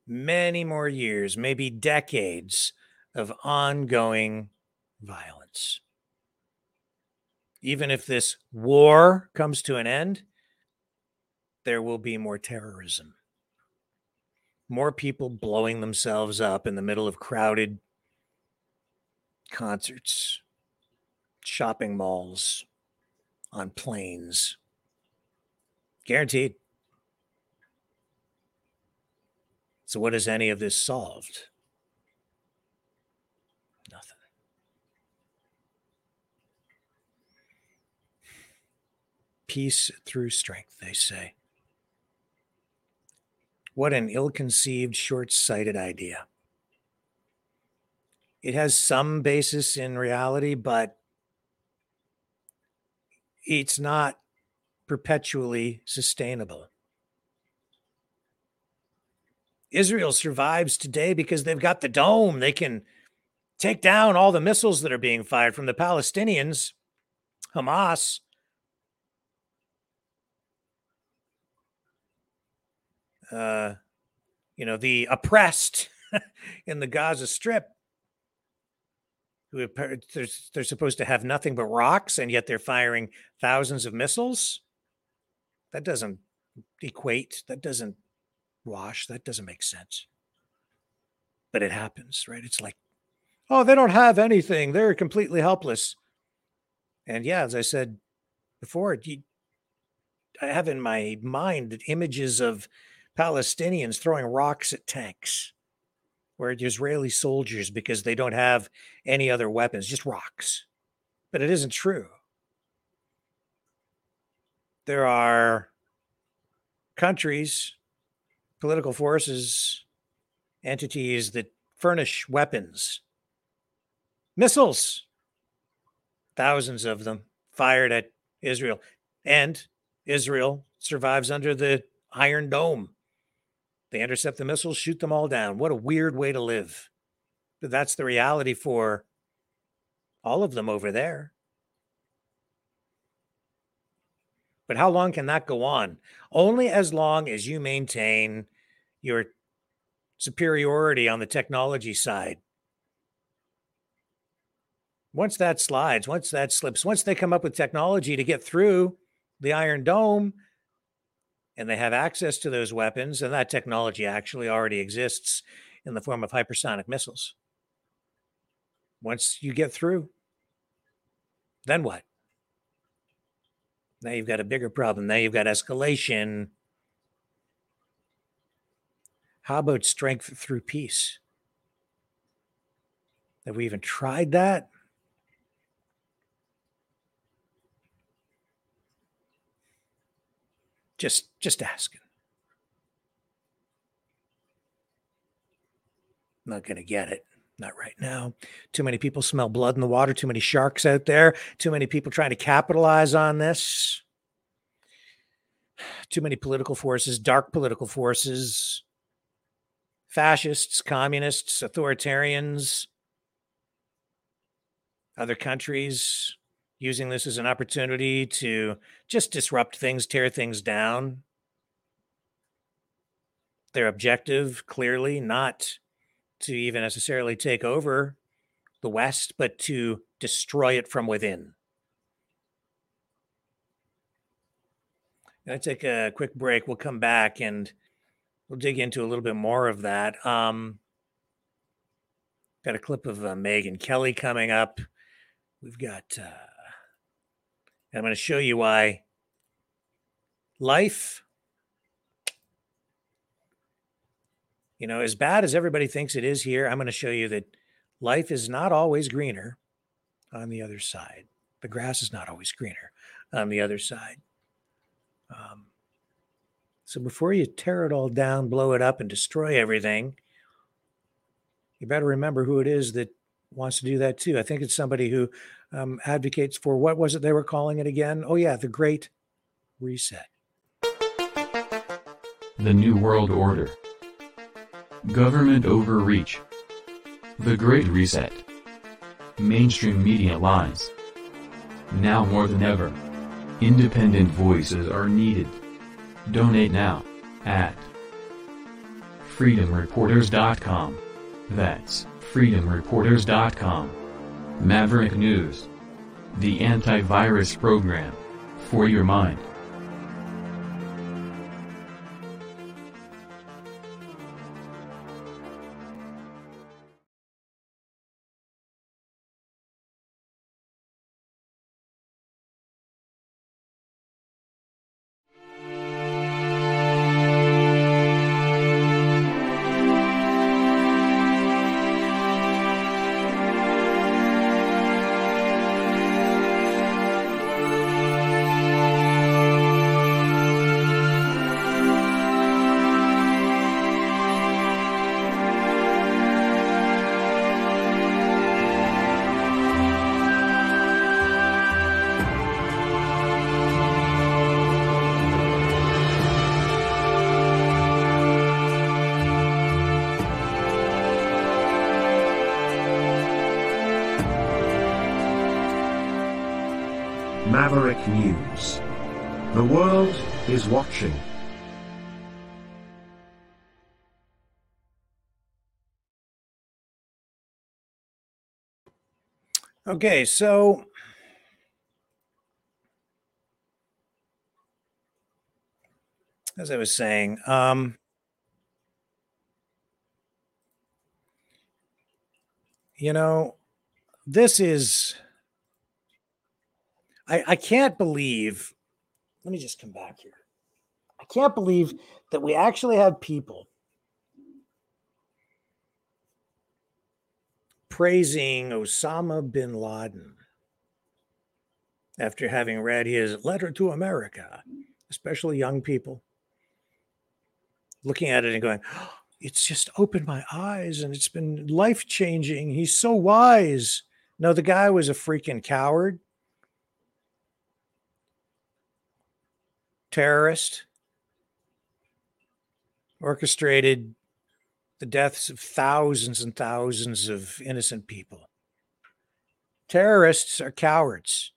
many more years, maybe decades of ongoing violence. Even if this war comes to an end, there will be more terrorism. More people blowing themselves up in the middle of crowded concerts, shopping malls, on planes. Guaranteed. So, what has any of this solved? Nothing. Peace through strength, they say. What an ill conceived, short sighted idea. It has some basis in reality, but it's not perpetually sustainable. Israel survives today because they've got the dome. They can take down all the missiles that are being fired from the Palestinians, Hamas. Uh, you know, the oppressed in the Gaza Strip who they're, they're supposed to have nothing but rocks and yet they're firing thousands of missiles? That doesn't equate that doesn't wash that doesn't make sense. But it happens right? It's like oh they don't have anything they're completely helpless. And yeah as i said before you, i have in my mind images of palestinians throwing rocks at tanks where Israeli soldiers because they don't have any other weapons, just rocks. But it isn't true. there are countries, political forces, entities that furnish weapons, missiles, thousands of them fired at Israel. And Israel survives under the Iron Dome. They intercept the missiles, shoot them all down. What a weird way to live. But that's the reality for all of them over there. But how long can that go on? Only as long as you maintain your superiority on the technology side. Once that slides, once that slips, once they come up with technology to get through the Iron Dome and they have access to those weapons, and that technology actually already exists in the form of hypersonic missiles. Once you get through, then what? Now you've got a bigger problem. Now you've got escalation. How about strength through peace? Have we even tried that? Just just asking. Not going to get it. Not right now. Too many people smell blood in the water. Too many sharks out there. Too many people trying to capitalize on this. Too many political forces, dark political forces, fascists, communists, authoritarians, other countries using this as an opportunity to just disrupt things, tear things down. Their objective clearly not to even necessarily take over the West, but to destroy it from within. I take a quick break. We'll come back and we'll dig into a little bit more of that. Um, got a clip of uh, Megyn Kelly coming up. We've got, uh, I'm going to show you why life You know, as bad as everybody thinks it is here, I'm going to show you that life is not always greener on the other side. The grass is not always greener on the other side. Um, so before you tear it all down, blow it up, and destroy everything, you better remember who it is that wants to do that too. I think it's somebody who um, advocates for what was it they were calling it again? Oh, yeah, the Great Reset. The New World Order. Government overreach. The Great Reset. Mainstream media lies. Now more than ever. Independent voices are needed. Donate now, at freedomreporters.com. That's freedomreporters.com. Maverick News. The antivirus program. For your mind. Okay, so as I was saying, um, you know, this is I, I can't believe. Let me just come back here. I can't believe that we actually have people praising Osama bin Laden after having read his letter to America, especially young people, looking at it and going, "Oh, it's just opened my eyes and it's been life changing. He's so wise. No, the guy was a freaking coward, terrorist, orchestrated the deaths of thousands and thousands of innocent people. Terrorists are cowards.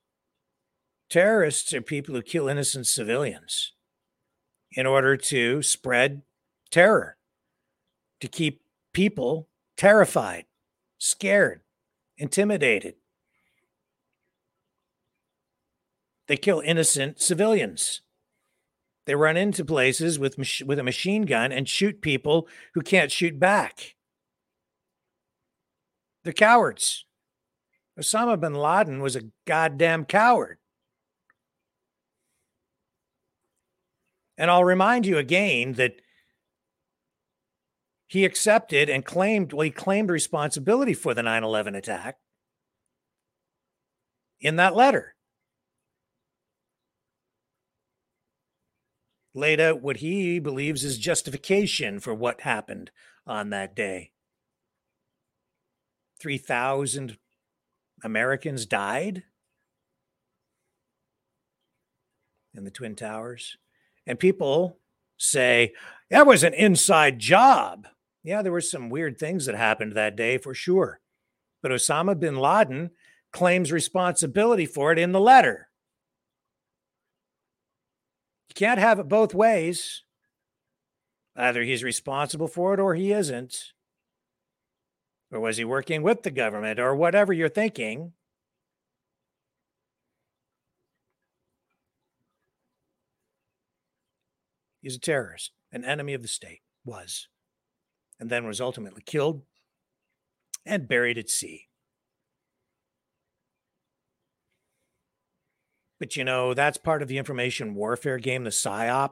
Terrorists are people who kill innocent civilians in order to spread terror, to keep people terrified, scared, intimidated. They kill innocent civilians. They run into places with mach- with a machine gun and shoot people who can't shoot back. They're cowards. Osama bin Laden was a goddamn coward. And I'll remind you again that he accepted and claimed, well, he claimed responsibility for the 9 11 attack in that letter. Laid out what he believes is justification for what happened on that day. 3,000 Americans died in the Twin Towers. And people say that was an inside job. Yeah, there were some weird things that happened that day for sure. But Osama bin Laden claims responsibility for it in the letter. You can't have it both ways. Either he's responsible for it or he isn't. Or was he working with the government or whatever you're thinking? He's a terrorist, an enemy of the state, was, and then was ultimately killed and buried at sea. But you know, that's part of the information warfare game, the PSYOP,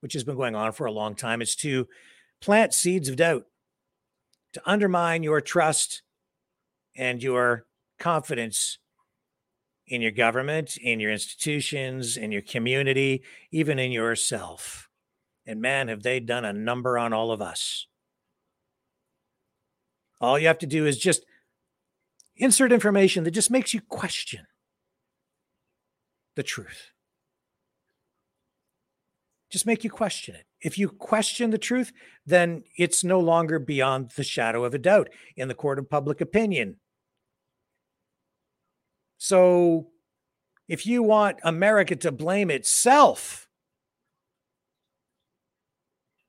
which has been going on for a long time. It's to plant seeds of doubt, to undermine your trust and your confidence in your government, in your institutions, in your community, even in yourself. And man, have they done a number on all of us. All you have to do is just insert information that just makes you question the truth. Just make you question it. If you question the truth, then it's no longer beyond the shadow of a doubt in the court of public opinion. So if you want America to blame itself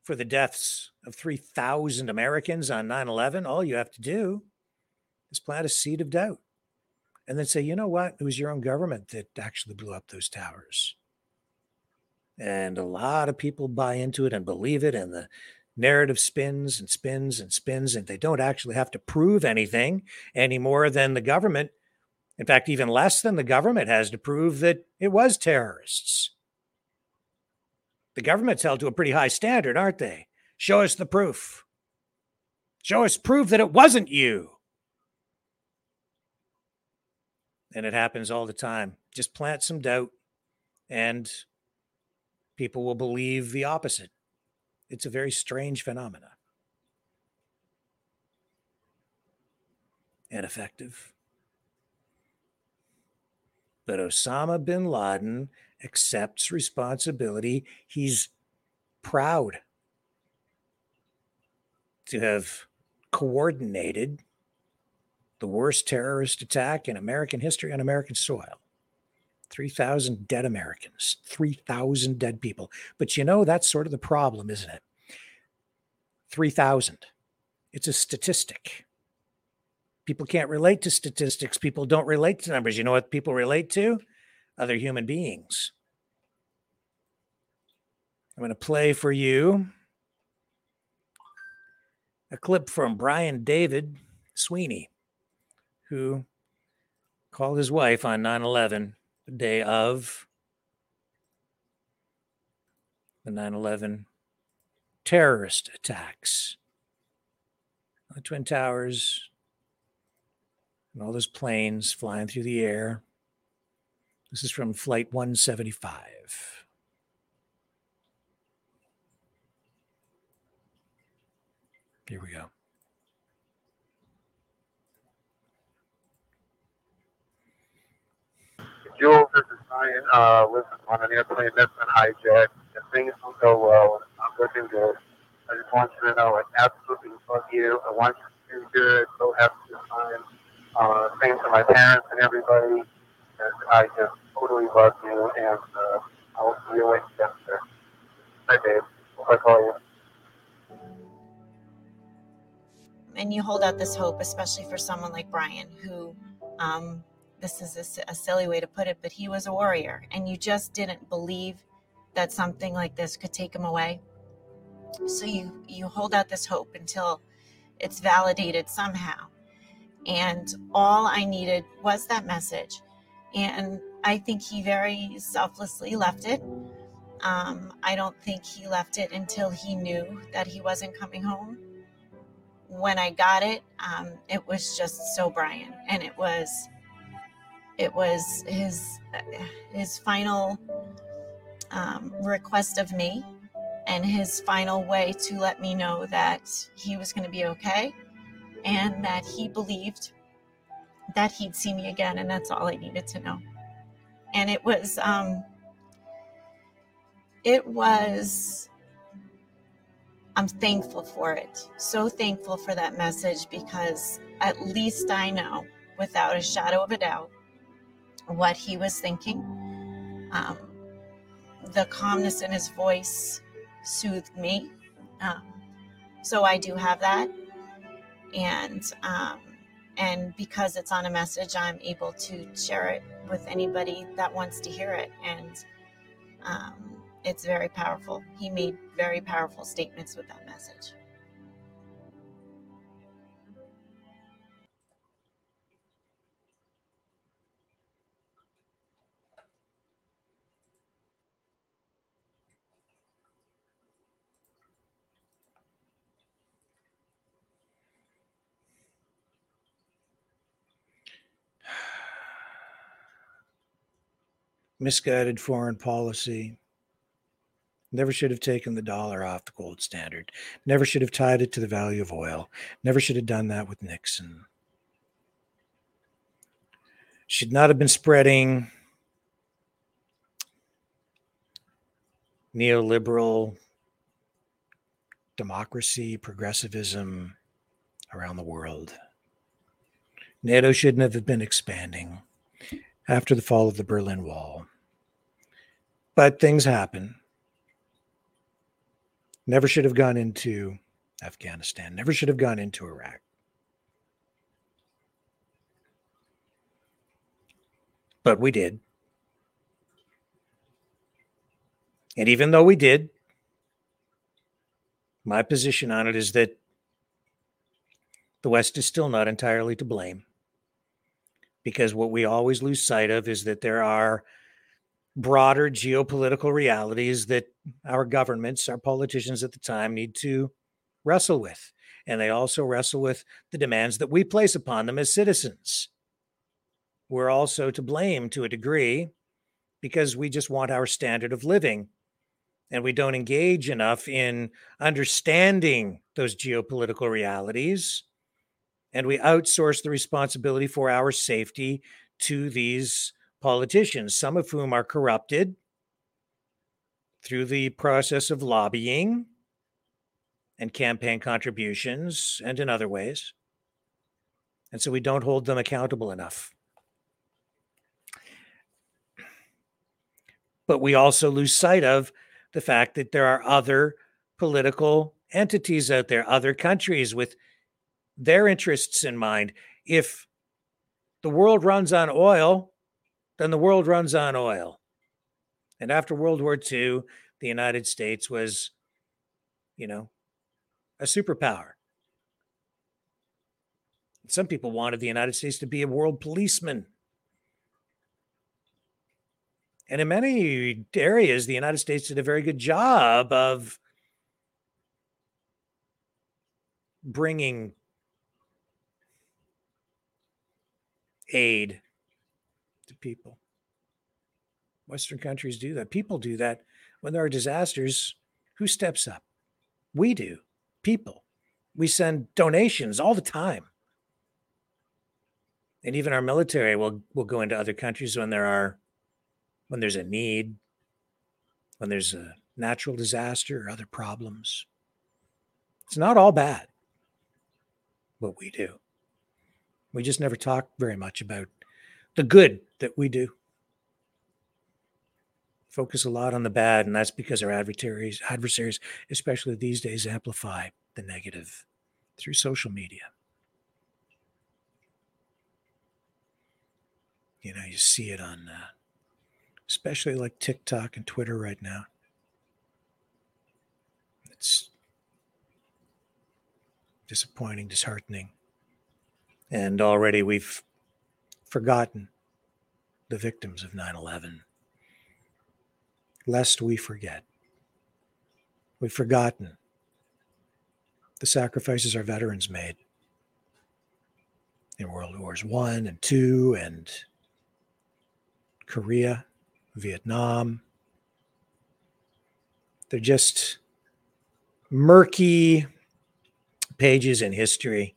for the deaths of 3,000 Americans on 9 11, all you have to do is plant a seed of doubt and then say, you know what? It was your own government that actually blew up those towers. And a lot of people buy into it and believe it, and the narrative spins and spins and spins, and they don't actually have to prove anything any more than the government. In fact, even less than the government has to prove that it was terrorists. The government's held to a pretty high standard, aren't they? Show us the proof. Show us proof that it wasn't you. And it happens all the time. Just plant some doubt, and people will believe the opposite. It's a very strange phenomena. And effective. But Osama bin Laden accepts responsibility. He's proud to have coordinated the worst terrorist attack in American history on American soil. 3,000 dead Americans, 3,000 dead people. But you know, that's sort of the problem, isn't it? 3,000. It's a statistic. People can't relate to statistics. People don't relate to numbers. You know what people relate to? Other human beings. I'm going to play for you a clip from Brian David Sweeney, who called his wife on 9 11, the day of the 9 11 terrorist attacks. The Twin Towers and all those planes flying through the air, This is from Flight 175. Here we go. Jules, is Ryan. Uh, listen, on an airplane that's been hijacked, and things don't go well, it's not looking good. I just want you to know, I absolutely love you. I want you to do good. So happy to find. Uh, same to my parents and everybody. And I just totally love you, and uh, I will see you later. Dave. Hope I call you. and you hold out this hope, especially for someone like Brian, who, um, this is a silly way to put it, but he was a warrior, and you just didn't believe that something like this could take him away. So you you hold out this hope until it's validated somehow. And all I needed was that message, and I think he very selflessly left it. Um, I don't think he left it until he knew that he wasn't coming home when I got it, um, it was just so Brian, and it was, it was his his final um, request of me, and his final way to let me know that he was going to be okay, and that he believed that he'd see me again, and that's all I needed to know. And it was, um, it was I'm thankful for it. So thankful for that message because at least I know, without a shadow of a doubt, what he was thinking. Um, the calmness in his voice soothed me. Um, so I do have that, and um, and because it's on a message, I'm able to share it with anybody that wants to hear it, and um, it's very powerful. He made very powerful statements with that message. Misguided foreign policy. Never should have taken the dollar off the gold standard. Never should have tied it to the value of oil. Never should have done that with Nixon. Should not have been spreading neoliberal democracy, progressivism around the world. NATO shouldn't have been expanding after the fall of the Berlin Wall. But things happen. Never should have gone into Afghanistan, never should have gone into Iraq. But we did. And even though we did, my position on it is that the West is still not entirely to blame. Because what we always lose sight of is that there are broader geopolitical realities that our governments, our politicians at the time need to wrestle with. And they also wrestle with the demands that we place upon them as citizens. We're also to blame to a degree because we just want our standard of living and we don't engage enough in understanding those geopolitical realities and we outsource the responsibility for our safety to these politicians, some of whom are corrupted through the process of lobbying and campaign contributions and in other ways. And so we don't hold them accountable enough. But we also lose sight of the fact that there are other political entities out there, other countries with their interests in mind. If the world runs on oil, then the world runs on oil. And after World War II, the United States was, you know, a superpower. Some people wanted the United States to be a world policeman. And in many areas, the United States did a very good job of bringing aid to people. Western countries do that. People do that when there are disasters. Who steps up? We do. People. We send donations all the time. And even our military will will go into other countries when there are when there's a need, when there's a natural disaster or other problems. It's not all bad what we do. We just never talk very much about the good that we do. Focus a lot on the bad, and that's because our adversaries, adversaries, especially these days, amplify the negative through social media. You know, you see it on, uh, especially like TikTok and Twitter right now. It's disappointing, disheartening. And already we've forgotten the victims of 9 11, lest we forget. We've forgotten the sacrifices our veterans made in World Wars One and Two and Korea, Vietnam. They're just murky pages in history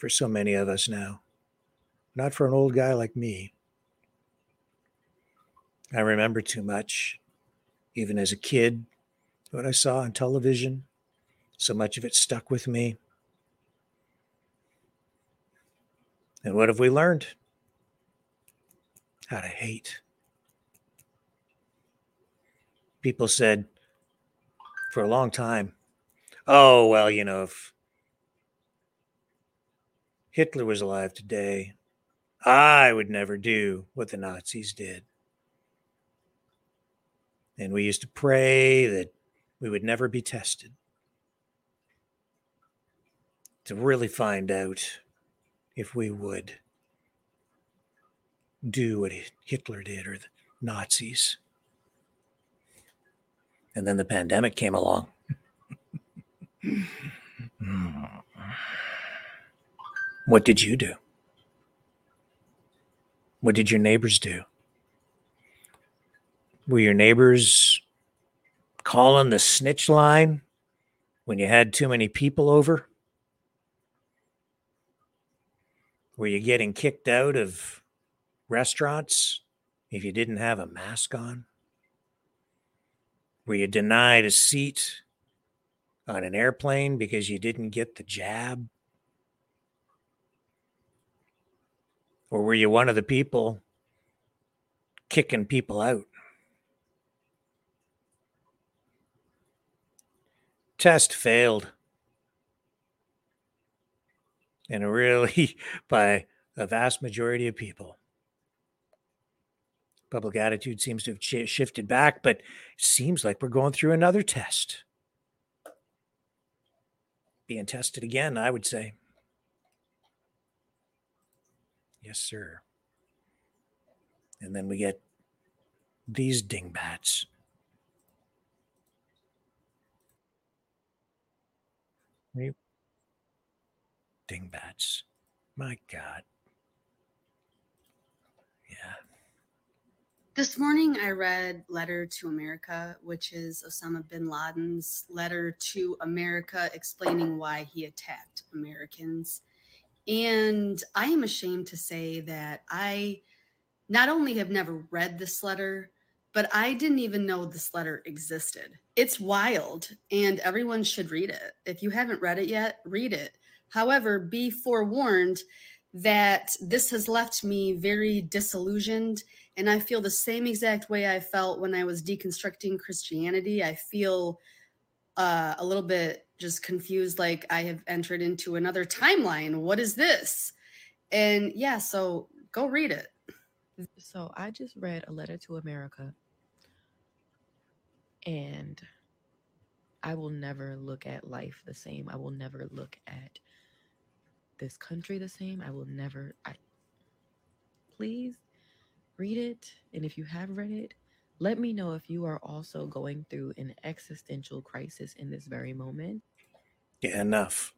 for so many of us now. Not for an old guy like me. I remember too much, even as a kid, what I saw on television. So much of it stuck with me. And what have we learned? How to hate. People said for a long time, oh, well, you know, if Hitler was alive today, I would never do what the Nazis did. And we used to pray that we would never be tested to really find out if we would do what Hitler did or the Nazis. And then the pandemic came along. what did you do? What did your neighbors do? Were your neighbors calling the snitch line when you had too many people over? Were you getting kicked out of restaurants if you didn't have a mask on? Were you denied a seat on an airplane because you didn't get the jab? Or were you one of the people kicking people out? Test failed. And really, by a vast majority of people. Public attitude seems to have sh- shifted back, but seems like we're going through another test. Being tested again, I would say. Yes, sir. And then we get these dingbats. Dingbats. My God. Yeah. This morning, I read Letter to America, which is Osama bin Laden's letter to America explaining why he attacked Americans. And I am ashamed to say that I not only have never read this letter, but I didn't even know this letter existed. It's wild, and everyone should read it. If you haven't read it yet, read it. However, be forewarned that this has left me very disillusioned. And I feel the same exact way I felt when I was deconstructing Christianity. I feel uh, a little bit just confused, like I have entered into another timeline. What is this? And yeah, so go read it. So I just read a letter to America, and I will never look at life the same. I will never look at this country the same. I will never. I please read it, and if you have read it, let me know if you are also going through an existential crisis in this very moment. Yeah, enough.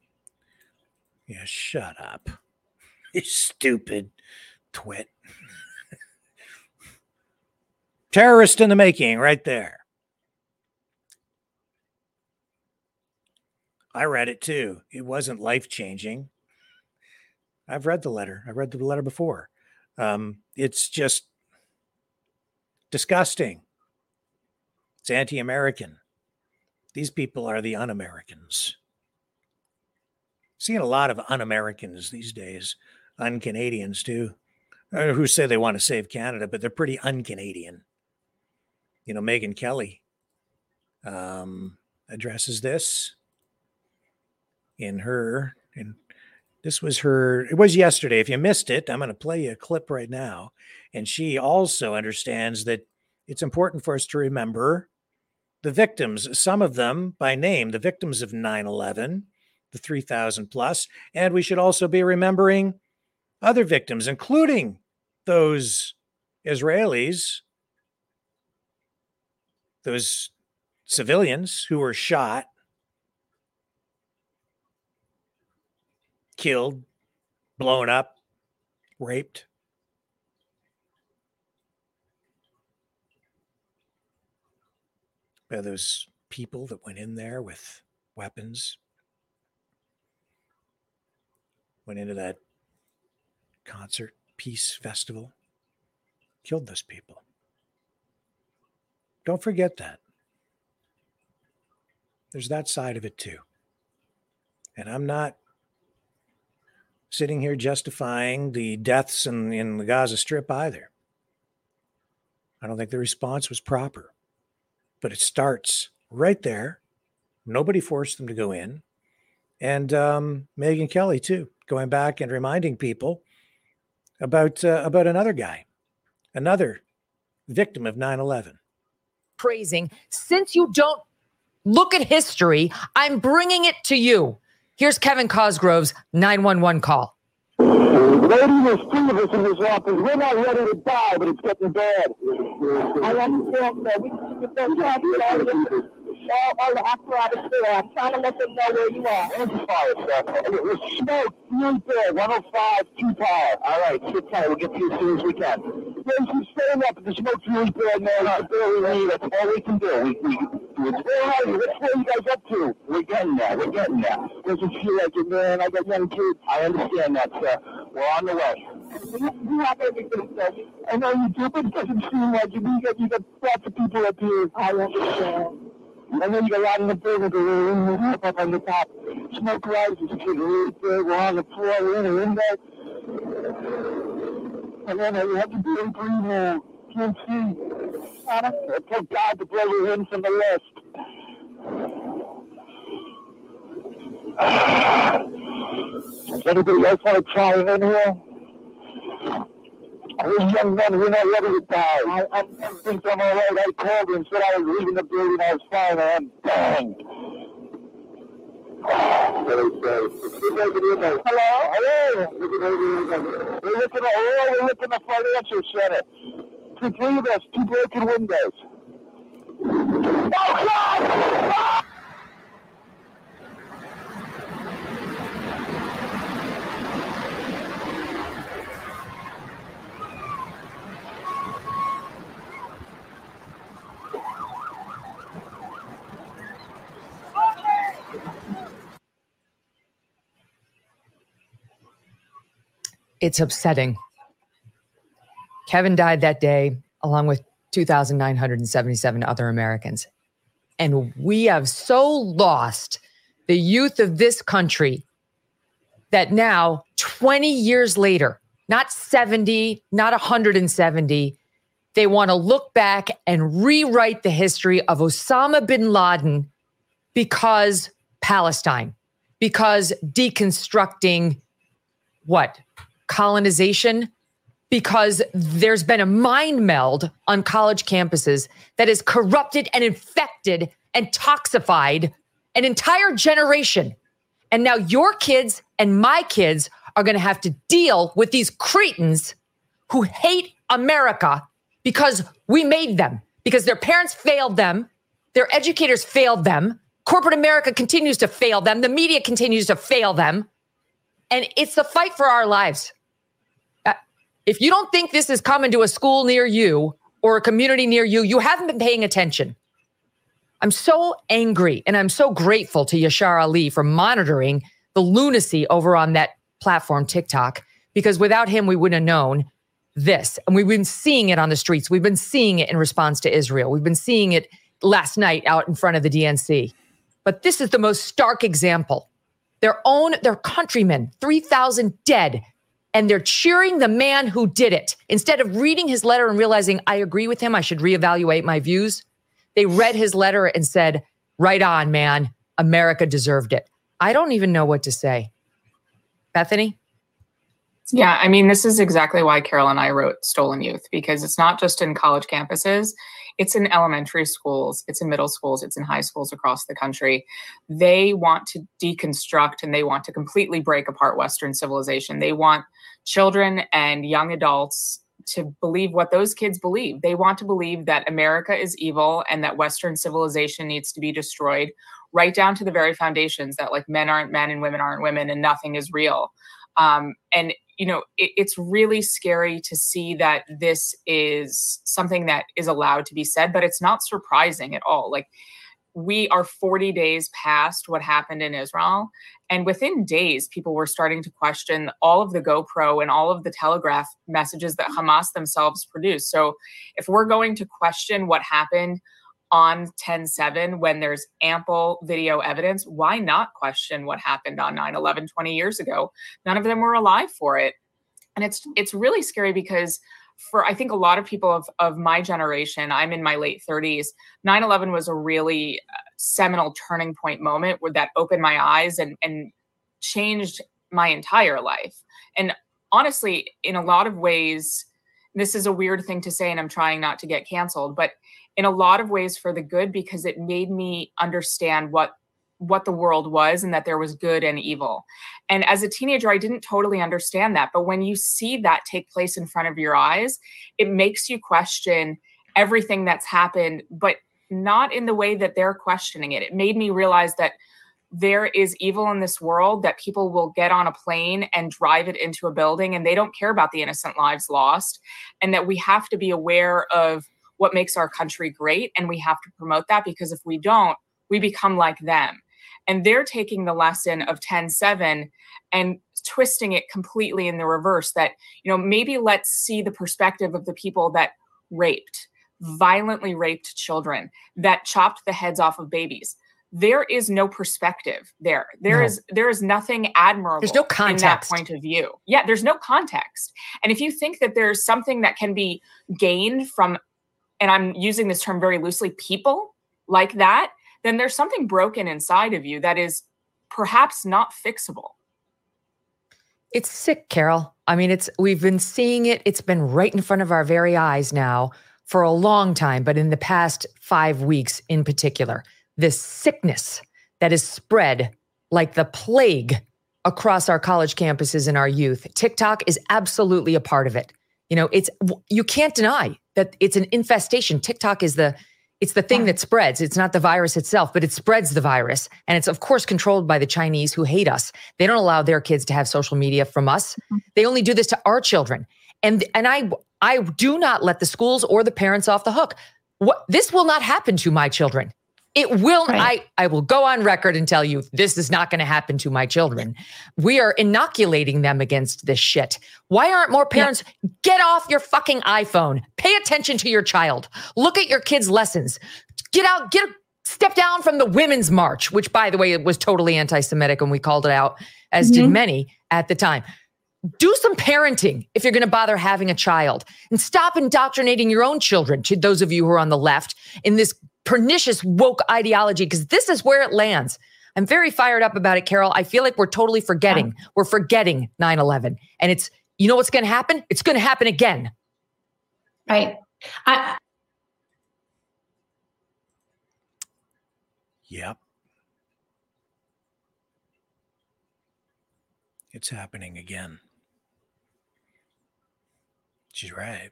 Yeah, shut up. You stupid twit. Terrorist in the making, right there. I read it too. It wasn't life changing. I've read the letter. I read the letter before. Um, it's just disgusting. It's anti American. These people are the un Americans. Seeing a lot of un Americans these days, un Canadians too, uh, who say they want to save Canada, but they're pretty un Canadian. You know, Megyn Kelly um, addresses this in her, and this was her, it was yesterday. If you missed it, I'm going to play you a clip right now. And she also understands that it's important for us to remember the victims, some of them by name, the victims of 9 11, the 3,000 plus. And we should also be remembering other victims, including those Israelis, those civilians who were shot, killed, blown up, raped. By those people that went in there with weapons, went into that concert, peace festival, killed those people. Don't forget that. There's that side of it too. And I'm not sitting here justifying the deaths in, in the Gaza Strip either. I don't think the response was proper. But it starts right there. Nobody forced them to go in. And um, Megyn Kelly, too, going back and reminding people about, uh, about another guy, another victim of 9 11. Praising, since you don't look at history, I'm bringing it to you. Here's Kevin Cosgrove's 911 call. Lady, there's three of us in this office. We're not ready to die, but it's getting bad. I understand that. We can get all, all the apparatus there. I'm trying to let them know where you are. Amplifier, sir. Smoke, right there, 105, two power. All right, sit tight. We'll get to you as soon as we can. There's some staying up, the smoke's really bad, man. I barely leave. That's all we can do. We, we, where are you? Way you guys up to? We're getting there. We're getting there. Doesn't feel like it, man. I got young kids. I understand that, sir. We're on the way. You have everything, sir. I know you do, but it doesn't seem like it. You got, you got lots of people up here. I understand. And then you got lot in the building, the room up on the top. Smoke rises, it's really big. We're on the floor, we're in a window. And then you have to be in breathe now. Can't see. I Thank God to blow you in from the list. Does anybody else want to try in here? These young men, we're not ready to die. I, I think I'm all right. I called and said I was leaving the building. I was fine, and bang. Hello? Hello? Hello. We're looking at, oh, we're looking at financial center. To of us, two broken windows. Oh, God! It's upsetting. Kevin died that day, along with 2,977 other Americans. And we have so lost the youth of this country that now, 20 years later, not 70, not 170, they want to look back and rewrite the history of Osama bin Laden because Palestine, because deconstructing what? Colonization? Because there's been a mind meld on college campuses that has corrupted and infected and toxified an entire generation. And now your kids and my kids are going to have to deal with these cretins who hate America because we made them, because their parents failed them, their educators failed them, corporate America continues to fail them, the media continues to fail them. And it's the fight for our lives. If you don't think this is coming to a school near you, or a community near you, you haven't been paying attention. I'm so angry and I'm so grateful to Yashar Ali for monitoring the lunacy over on that platform, TikTok, because without him, we wouldn't have known this. And we've been seeing it on the streets. We've been seeing it in response to Israel. We've been seeing it last night out in front of the DNC. But this is the most stark example. Their own, their countrymen, 3,000 dead, and they're cheering the man who did it. Instead of reading his letter and realizing, I agree with him, I should reevaluate my views, they read his letter and said, Right on, man. America deserved it. I don't even know what to say. Bethany? Yeah, I mean, this is exactly why Carol and I wrote Stolen Youth because it's not just in college campuses, it's in elementary schools, it's in middle schools, it's in high schools across the country. They want to deconstruct and they want to completely break apart Western civilization. They want children and young adults to believe what those kids believe. They want to believe that America is evil and that Western civilization needs to be destroyed, right down to the very foundations that like men aren't men and women aren't women and nothing is real. Um, and you know, it, it's really scary to see that this is something that is allowed to be said, but it's not surprising at all. Like we are 40 days past what happened in Israel. And within days, people were starting to question all of the GoPro and all of the Telegram messages that Hamas themselves produced. So if we're going to question what happened on 10 7 when there's ample video evidence, why not question what happened on 9 11 20 years ago? None of them were alive for it. And it's it's really scary because for I think a lot of people of, of my generation, I'm in my late 30s, 9 11 was a really uh, seminal turning point moment where that opened my eyes and, and changed my entire life. And honestly, in a lot of ways, this is a weird thing to say, and I'm trying not to get canceled, but in a lot of ways for the good because it made me understand what what the world was and that there was good and evil. And as a teenager, I didn't totally understand that. But when you see that take place in front of your eyes, it makes you question everything that's happened, but not in the way that they're questioning it. It made me realize that there is evil in this world, that people will get on a plane and drive it into a building and they don't care about the innocent lives lost, and that we have to be aware of what makes our country great and we have to promote that because if we don't, we become like them and they're taking the lesson of 10-7 and twisting it completely in the reverse that you know maybe let's see the perspective of the people that raped violently raped children that chopped the heads off of babies there is no perspective there There No. is there is nothing admirable There's no in that context. point of view yeah there's no context and if you think that there's something that can be gained from and i'm using this term very loosely people like that then there's something broken inside of you that is perhaps not fixable It's sick, Carol. I mean, it's we've been seeing it. It's been right in front of our very eyes now for a long time, but in the past 5 weeks in particular, this sickness that is spread like the plague across our college campuses and our youth. TikTok is absolutely a part of it. You know, it's you can't deny that it's an infestation. TikTok is the it's the thing that spreads. It's not the virus itself, but it spreads the virus. And it's, of course, controlled by the Chinese who hate us. They don't allow their kids to have social media from us. Mm-hmm. They only do this to our children. And, and I, I do not let the schools or the parents off the hook. What, this will not happen to my children. It will. I, I will go on record and tell you this is not going to happen to my children. We are inoculating them against this shit. Why aren't more parents get off your fucking iPhone? Pay attention to your child. Look at your kids' lessons. Get out, get step down from the women's march, which by the way, it was totally anti-Semitic and we called it out, as did Mhm. many at the time. Do some parenting if you're going to bother having a child and stop indoctrinating your own children to those of you who are on the left in this pernicious woke ideology, because this is where it lands. I'm very fired up about it, Carol. I feel like we're totally forgetting. We're forgetting 9 11. And it's, you know what's going to happen? It's going to happen again. Right. I, Yep. It's happening again. She's right.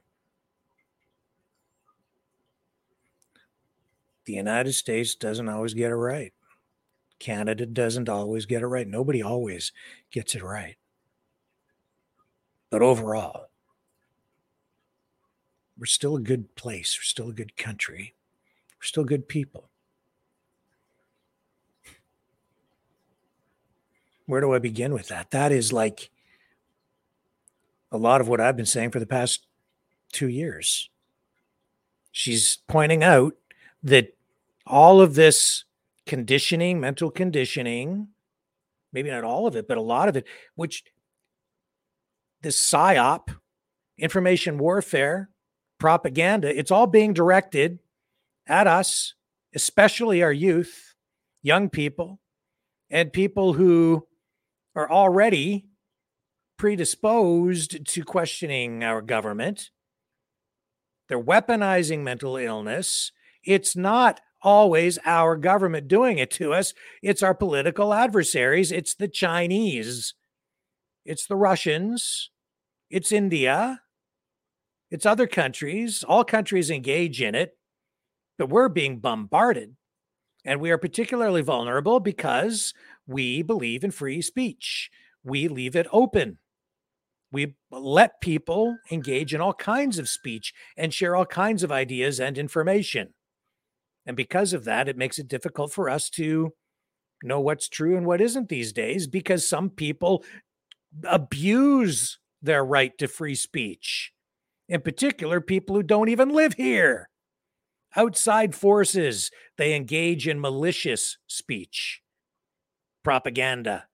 The United States doesn't always get it right. Canada doesn't always get it right. Nobody always gets it right. But overall, we're still a good place. We're still a good country. We're still good people. Where do I begin with that? That is like a lot of what I've been saying for the past two years. She's pointing out that all of this conditioning, mental conditioning, maybe not all of it, but a lot of it, which this psyop, information warfare, propaganda, it's all being directed at us, especially our youth, young people, and people who are already predisposed to questioning our government. They're weaponizing mental illness. It's not always our government doing it to us, it's our political adversaries, it's the Chinese, it's the Russians, it's India, it's other countries. All countries engage in it, but we're being bombarded. And we are particularly vulnerable because we believe in free speech. We leave it open. We let people engage in all kinds of speech and share all kinds of ideas and information. And because of that, it makes it difficult for us to know what's true and what isn't these days because some people abuse their right to free speech. In particular, people who don't even live here. Outside forces, they engage in malicious speech, propaganda,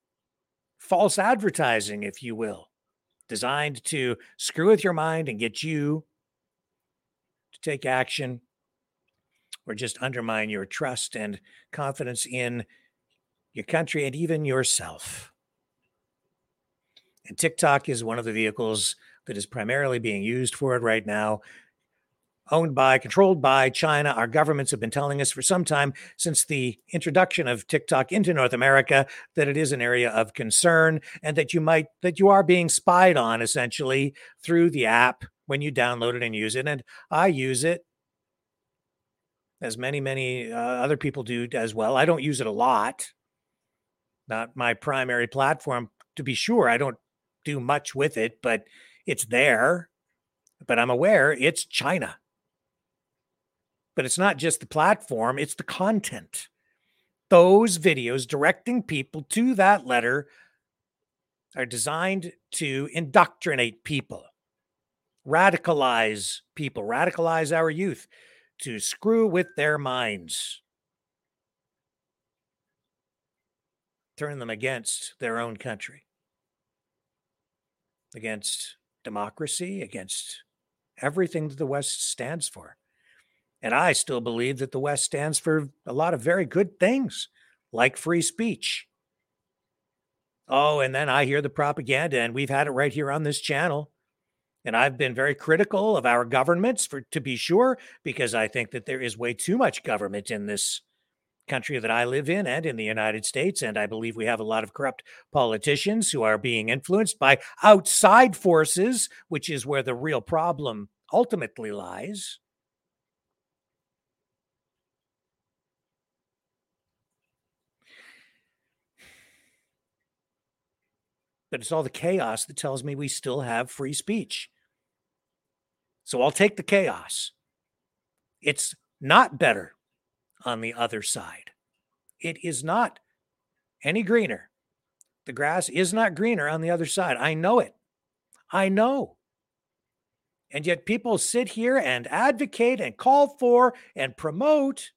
false advertising, if you will, designed to screw with your mind and get you to take action or just undermine your trust and confidence in your country and even yourself. And TikTok is one of the vehicles that is primarily being used for it right now. Owned by, controlled by China. Our governments have been telling us for some time since the introduction of TikTok into North America that it is an area of concern and that you might, that you are being spied on essentially through the app when you download it and use it. And I use it as many, many uh, other people do as well. I don't use it a lot, not my primary platform. To be sure, I don't do much with it, but it's there. But I'm aware it's China. But it's not just the platform, it's the content. Those videos directing people to that letter are designed to indoctrinate people, radicalize people, radicalize our youth to screw with their minds, turn them against their own country, against democracy, against everything that the West stands for. And I still believe that the West stands for a lot of very good things, like free speech. Oh, and then I hear the propaganda, and we've had it right here on this channel and I've been very critical of our governments for to be sure, because I think that there is way too much government in this country that I live in and in the United States. And I believe we have a lot of corrupt politicians who are being influenced by outside forces, which is where the real problem ultimately lies. But it's all the chaos that tells me we still have free speech. So I'll take the chaos. It's not better on the other side. It is not any greener. The grass is not greener on the other side. I know it. I know. And yet people sit here and advocate and call for and promote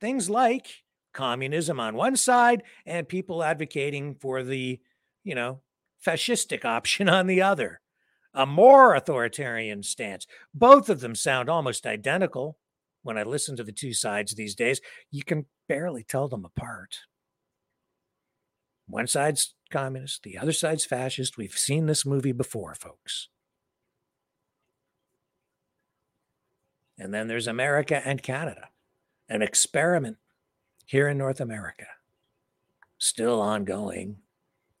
things like communism on one side and people advocating for the, you know, fascistic option on the other a more authoritarian stance. Both of them sound almost identical when I listen to the two sides these days. You can barely tell them apart. One side's communist, the other side's fascist. We've seen this movie before, folks. And then there's America and Canada, an experiment here in North America, still ongoing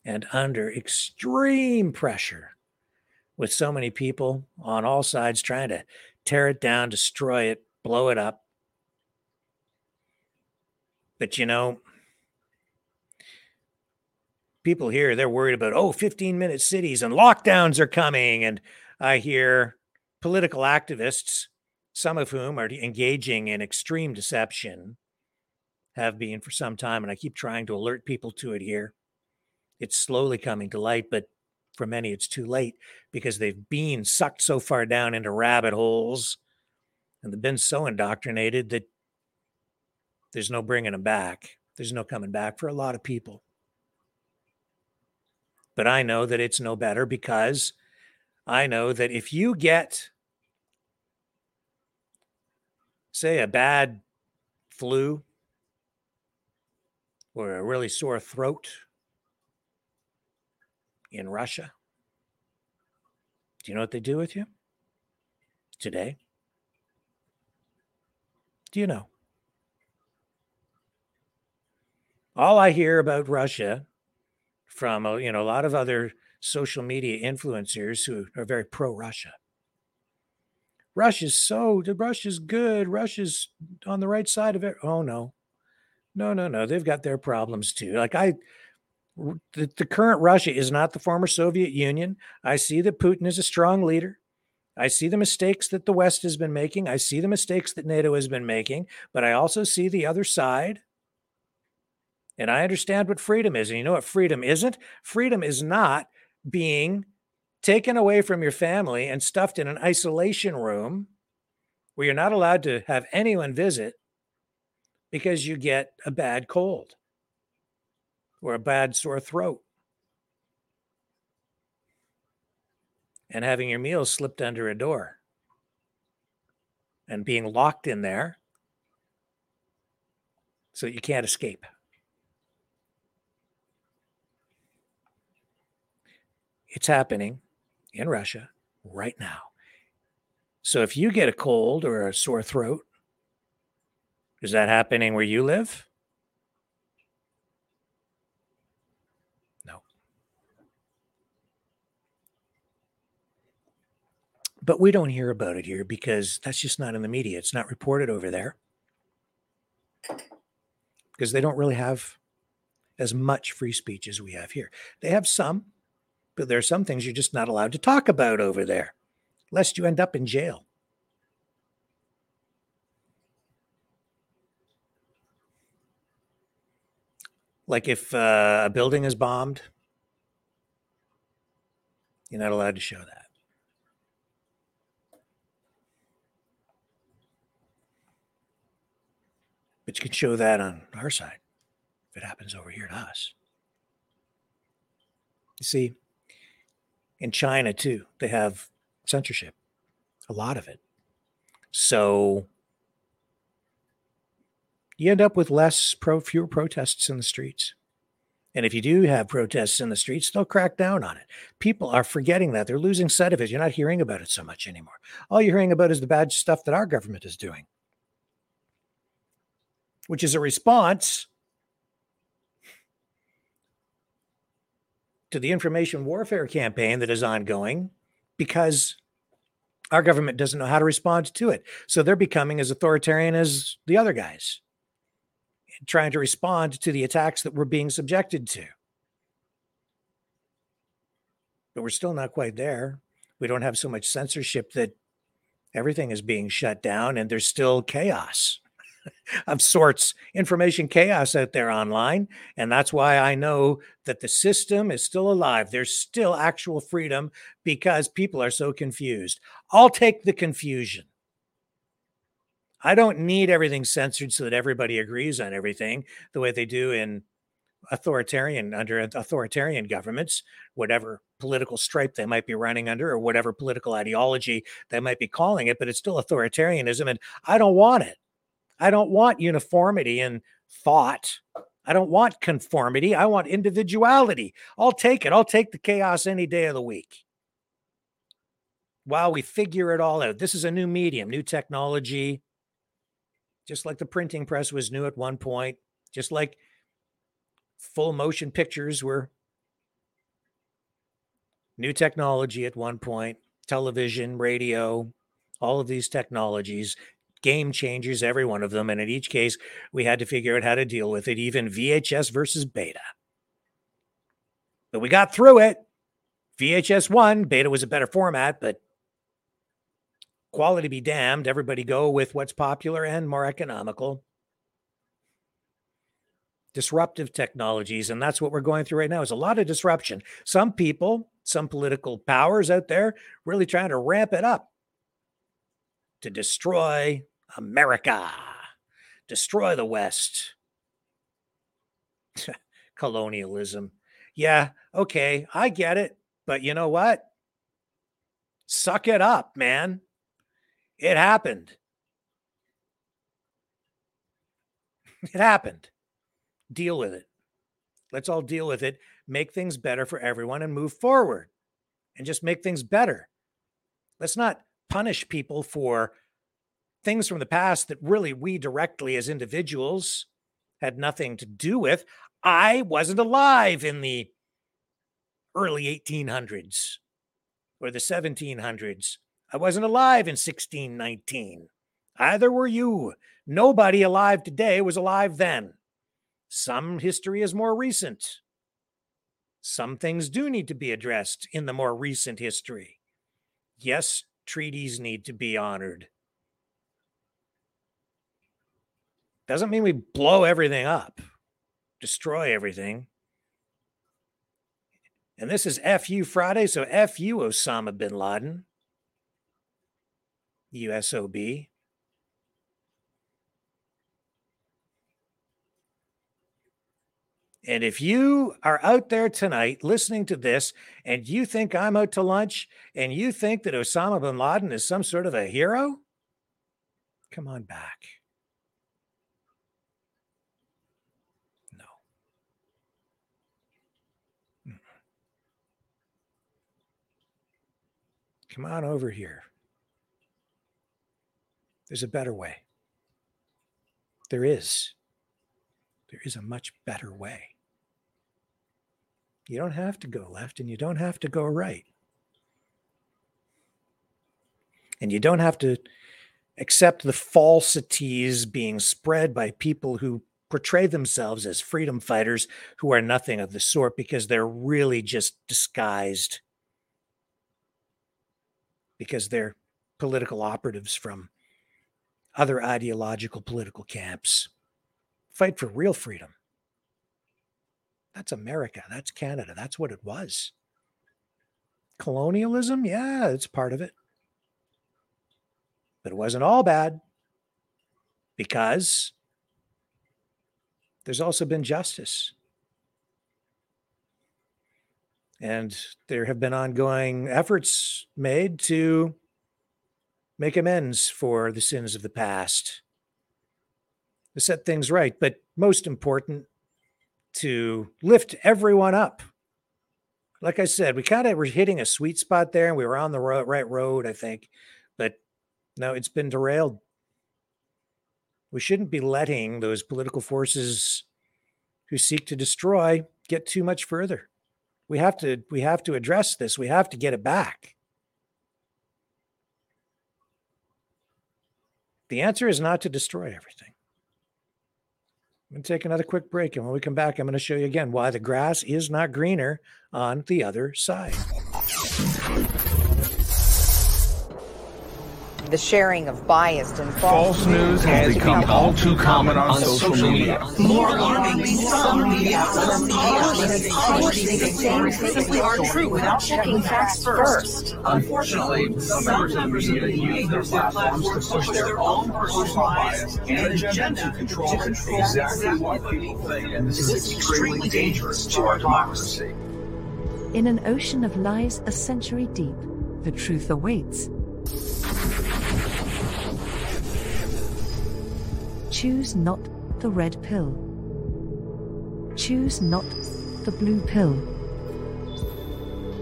and under extreme pressure with so many people on all sides trying to tear it down, destroy it, blow it up. But you know, people here, they're worried about, oh, 15 minute cities and lockdowns are coming. And I hear political activists, some of whom are engaging in extreme deception, have been for some time. And I keep trying to alert people to it here. It's slowly coming to light, but for many, it's too late because they've been sucked so far down into rabbit holes and they've been so indoctrinated that there's no bringing them back. There's no coming back for a lot of people. But I know that it's no better because I know that if you get, say, a bad flu or a really sore throat in Russia, do you know what they do with you today? Do you know? All I hear about Russia from uh, you know a lot of other social media influencers who are very pro-Russia. Russia's so Russia's good. Russia's on the right side of it. Oh no, no, no, no. They've got their problems too. Like I, the, the current Russia is not the former Soviet Union. I see that Putin is a strong leader. I see the mistakes that the West has been making. I see the mistakes that NATO has been making, but I also see the other side. And I understand what freedom is. And you know what freedom isn't? Freedom is not being taken away from your family and stuffed in an isolation room where you're not allowed to have anyone visit because you get a bad cold or a bad sore throat. and having your meals slipped under a door and being locked in there so you can't escape. It's happening in Russia right now. So if you get a cold or a sore throat, is that happening where you live? But we don't hear about it here because that's just not in the media. It's not reported over there because they don't really have as much free speech as we have here. They have some, but there are some things you're just not allowed to talk about over there, lest you end up in jail. Like if uh, a building is bombed, you're not allowed to show that. But you can show that on our side if it happens over here to us. You see, in China too, they have censorship, a lot of it. So you end up with less pro fewer protests in the streets. And if you do have protests in the streets, they'll crack down on it. People are forgetting that. They're losing sight of it. You're not hearing about it so much anymore. All you're hearing about is the bad stuff that our government is doing which is a response to the information warfare campaign that is ongoing because our government doesn't know how to respond to it. So they're becoming as authoritarian as the other guys, trying to respond to the attacks that we're being subjected to. But we're still not quite there. We don't have so much censorship that everything is being shut down and there's still chaos. Of sorts, information chaos out there online. And that's why I know that the system is still alive. There's still actual freedom because people are so confused. I'll take the confusion. I don't need everything censored so that everybody agrees on everything the way they do in authoritarian under authoritarian governments, whatever political stripe they might be running under or whatever political ideology they might be calling it, but it's still authoritarianism. And I don't want it. I don't want uniformity in thought. I don't want conformity. I want individuality. I'll take it. I'll take the chaos any day of the week while we figure it all out. This is a new medium, new technology. Just like the printing press was new at one point, just like full motion pictures were new technology at one point, television, radio, all of these technologies game changers, every one of them. And in each case, we had to figure out how to deal with it, even VHS versus beta. But we got through it. VHS won. Beta was a better format, but quality be damned. Everybody go with what's popular and more economical. Disruptive technologies. And that's what we're going through right now is a lot of disruption. Some people, some political powers out there really trying to ramp it up to destroy America, destroy the West. Colonialism. Yeah, okay, I get it. But you know what? Suck it up, man. It happened. It happened. Deal with it. Let's all deal with it, make things better for everyone, and move forward and just make things better. Let's not punish people for things from the past that really we directly as individuals had nothing to do with. I wasn't alive in the early 1800s or the 1700s. I wasn't alive in 1619. Either were you. Nobody alive today was alive then. Some history is more recent. Some things do need to be addressed in the more recent history. Yes, treaties need to be honored. Doesn't mean we blow everything up, destroy everything. And this is FU Friday, so FU Osama bin Laden, USOB. And if you are out there tonight listening to this and you think I'm out to lunch and you think that Osama bin Laden is some sort of a hero, come on back. Come on over here. There's a better way. There is. There is a much better way. You don't have to go left and you don't have to go right. And you don't have to accept the falsities being spread by people who portray themselves as freedom fighters who are nothing of the sort because they're really just disguised because they're political operatives from other ideological political camps. Fight for real freedom. That's America. That's Canada. That's what it was. Colonialism, yeah, it's part of it. But it wasn't all bad because there's also been justice. And there have been ongoing efforts made to make amends for the sins of the past, to set things right. But most important, to lift everyone up. Like I said, we kind of were hitting a sweet spot there and we were on the right road, I think. But no, it's been derailed. We shouldn't be letting those political forces who seek to destroy get too much further. We have to we have to address this. We have to get it back. The answer is not to destroy everything. I'm going to take another quick break. And when we come back, I'm going to show you again why the grass is not greener on the other side. The sharing of biased and False news has become all too common on social media. More alarming, some media publish things that are true without checking facts first. Unfortunately, some members of the media use their platforms to push their own personal bias and agenda to control exactly what people think. And this is extremely dangerous to our democracy. In an ocean of lies a century deep, the truth awaits. Choose not the red pill. Choose not the blue pill.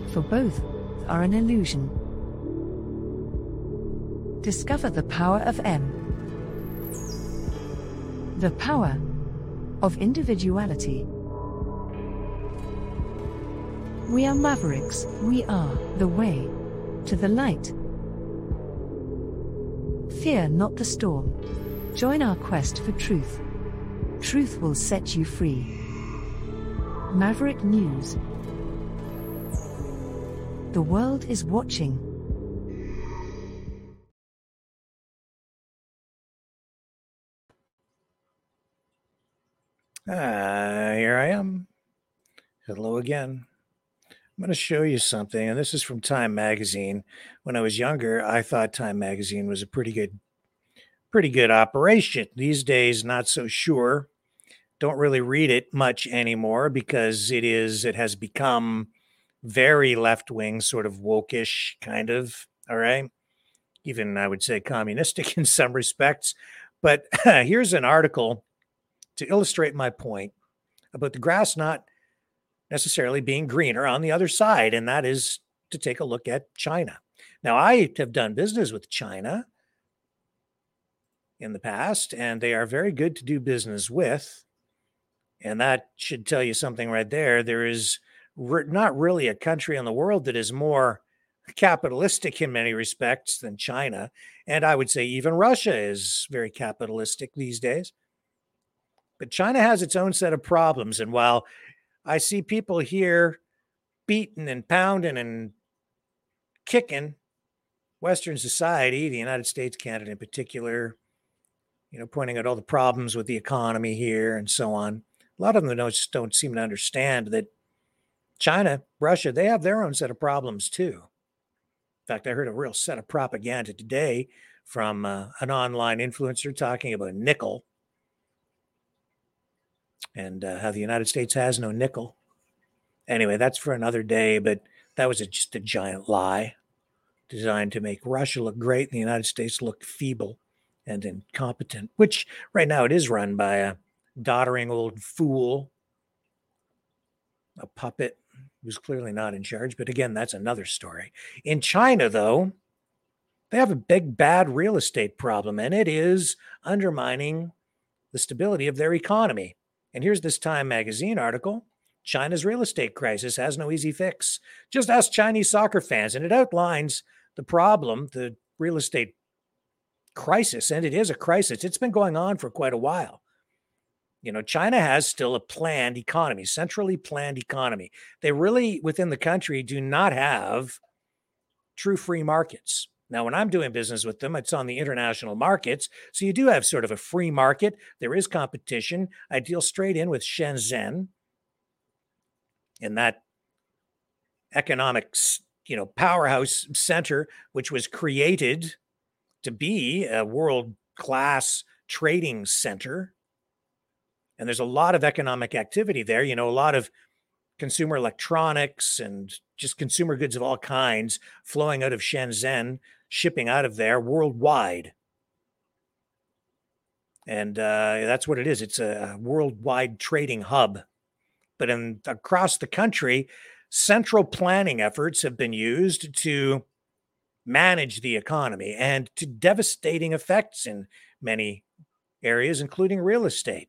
For both are an illusion. Discover the power of M. The power of individuality. We are mavericks, we are the way to the light. Fear not the storm. Join our quest for truth. Truth will set you free. Maverick News The world is watching. Ah, here I am. Hello again. I'm going to show you something, and this is from Time Magazine. When I was younger, I thought Time Magazine was a pretty good pretty good operation. These days, not so sure. Don't really read it much anymore because it is, it has become very left wing, sort of wokish, kind of. All right. Even I would say communistic in some respects. But here's an article to illustrate my point about the grass not necessarily being greener on the other side, and that is to take a look at China. Now, I have done business with China in the past, and they are very good to do business with. And that should tell you something right there. There is re- not really a country in the world that is more capitalistic in many respects than China. And I would say even Russia is very capitalistic these days. But China has its own set of problems. And while I see people here beating and pounding and kicking Western society, the United States, Canada in particular, you know, pointing out all the problems with the economy here and so on. A lot of them don't, don't seem to understand that China, Russia, they have their own set of problems too. In fact, I heard a real set of propaganda today from uh, an online influencer talking about nickel and uh, how the United States has no nickel. Anyway, that's for another day, but that was a, just a giant lie designed to make Russia look great and the United States look feeble and incompetent, which right now it is run by a doddering old fool, a puppet who's clearly not in charge. But again, that's another story. In China, though, they have a big, bad real estate problem, and it is undermining the stability of their economy. And here's this Time magazine article China's real estate crisis has no easy fix. Just ask Chinese soccer fans, and it outlines the problem, the real estate crisis, and it is a crisis. It's been going on for quite a while. You know, China has still a planned economy, centrally planned economy. They really, within the country, do not have true free markets. Now, when I'm doing business with them, it's on the international markets. So you do have sort of a free market. There is competition. I deal straight in with Shenzhen in that economics, you know, powerhouse center, which was created to be a world class trading center. And there's a lot of economic activity there, you know, a lot of consumer electronics and just consumer goods of all kinds flowing out of Shenzhen shipping out of there worldwide. And uh, that's what it is. It's a worldwide trading hub. But in across the country, central planning efforts have been used to manage the economy and to devastating effects in many areas, including real estate.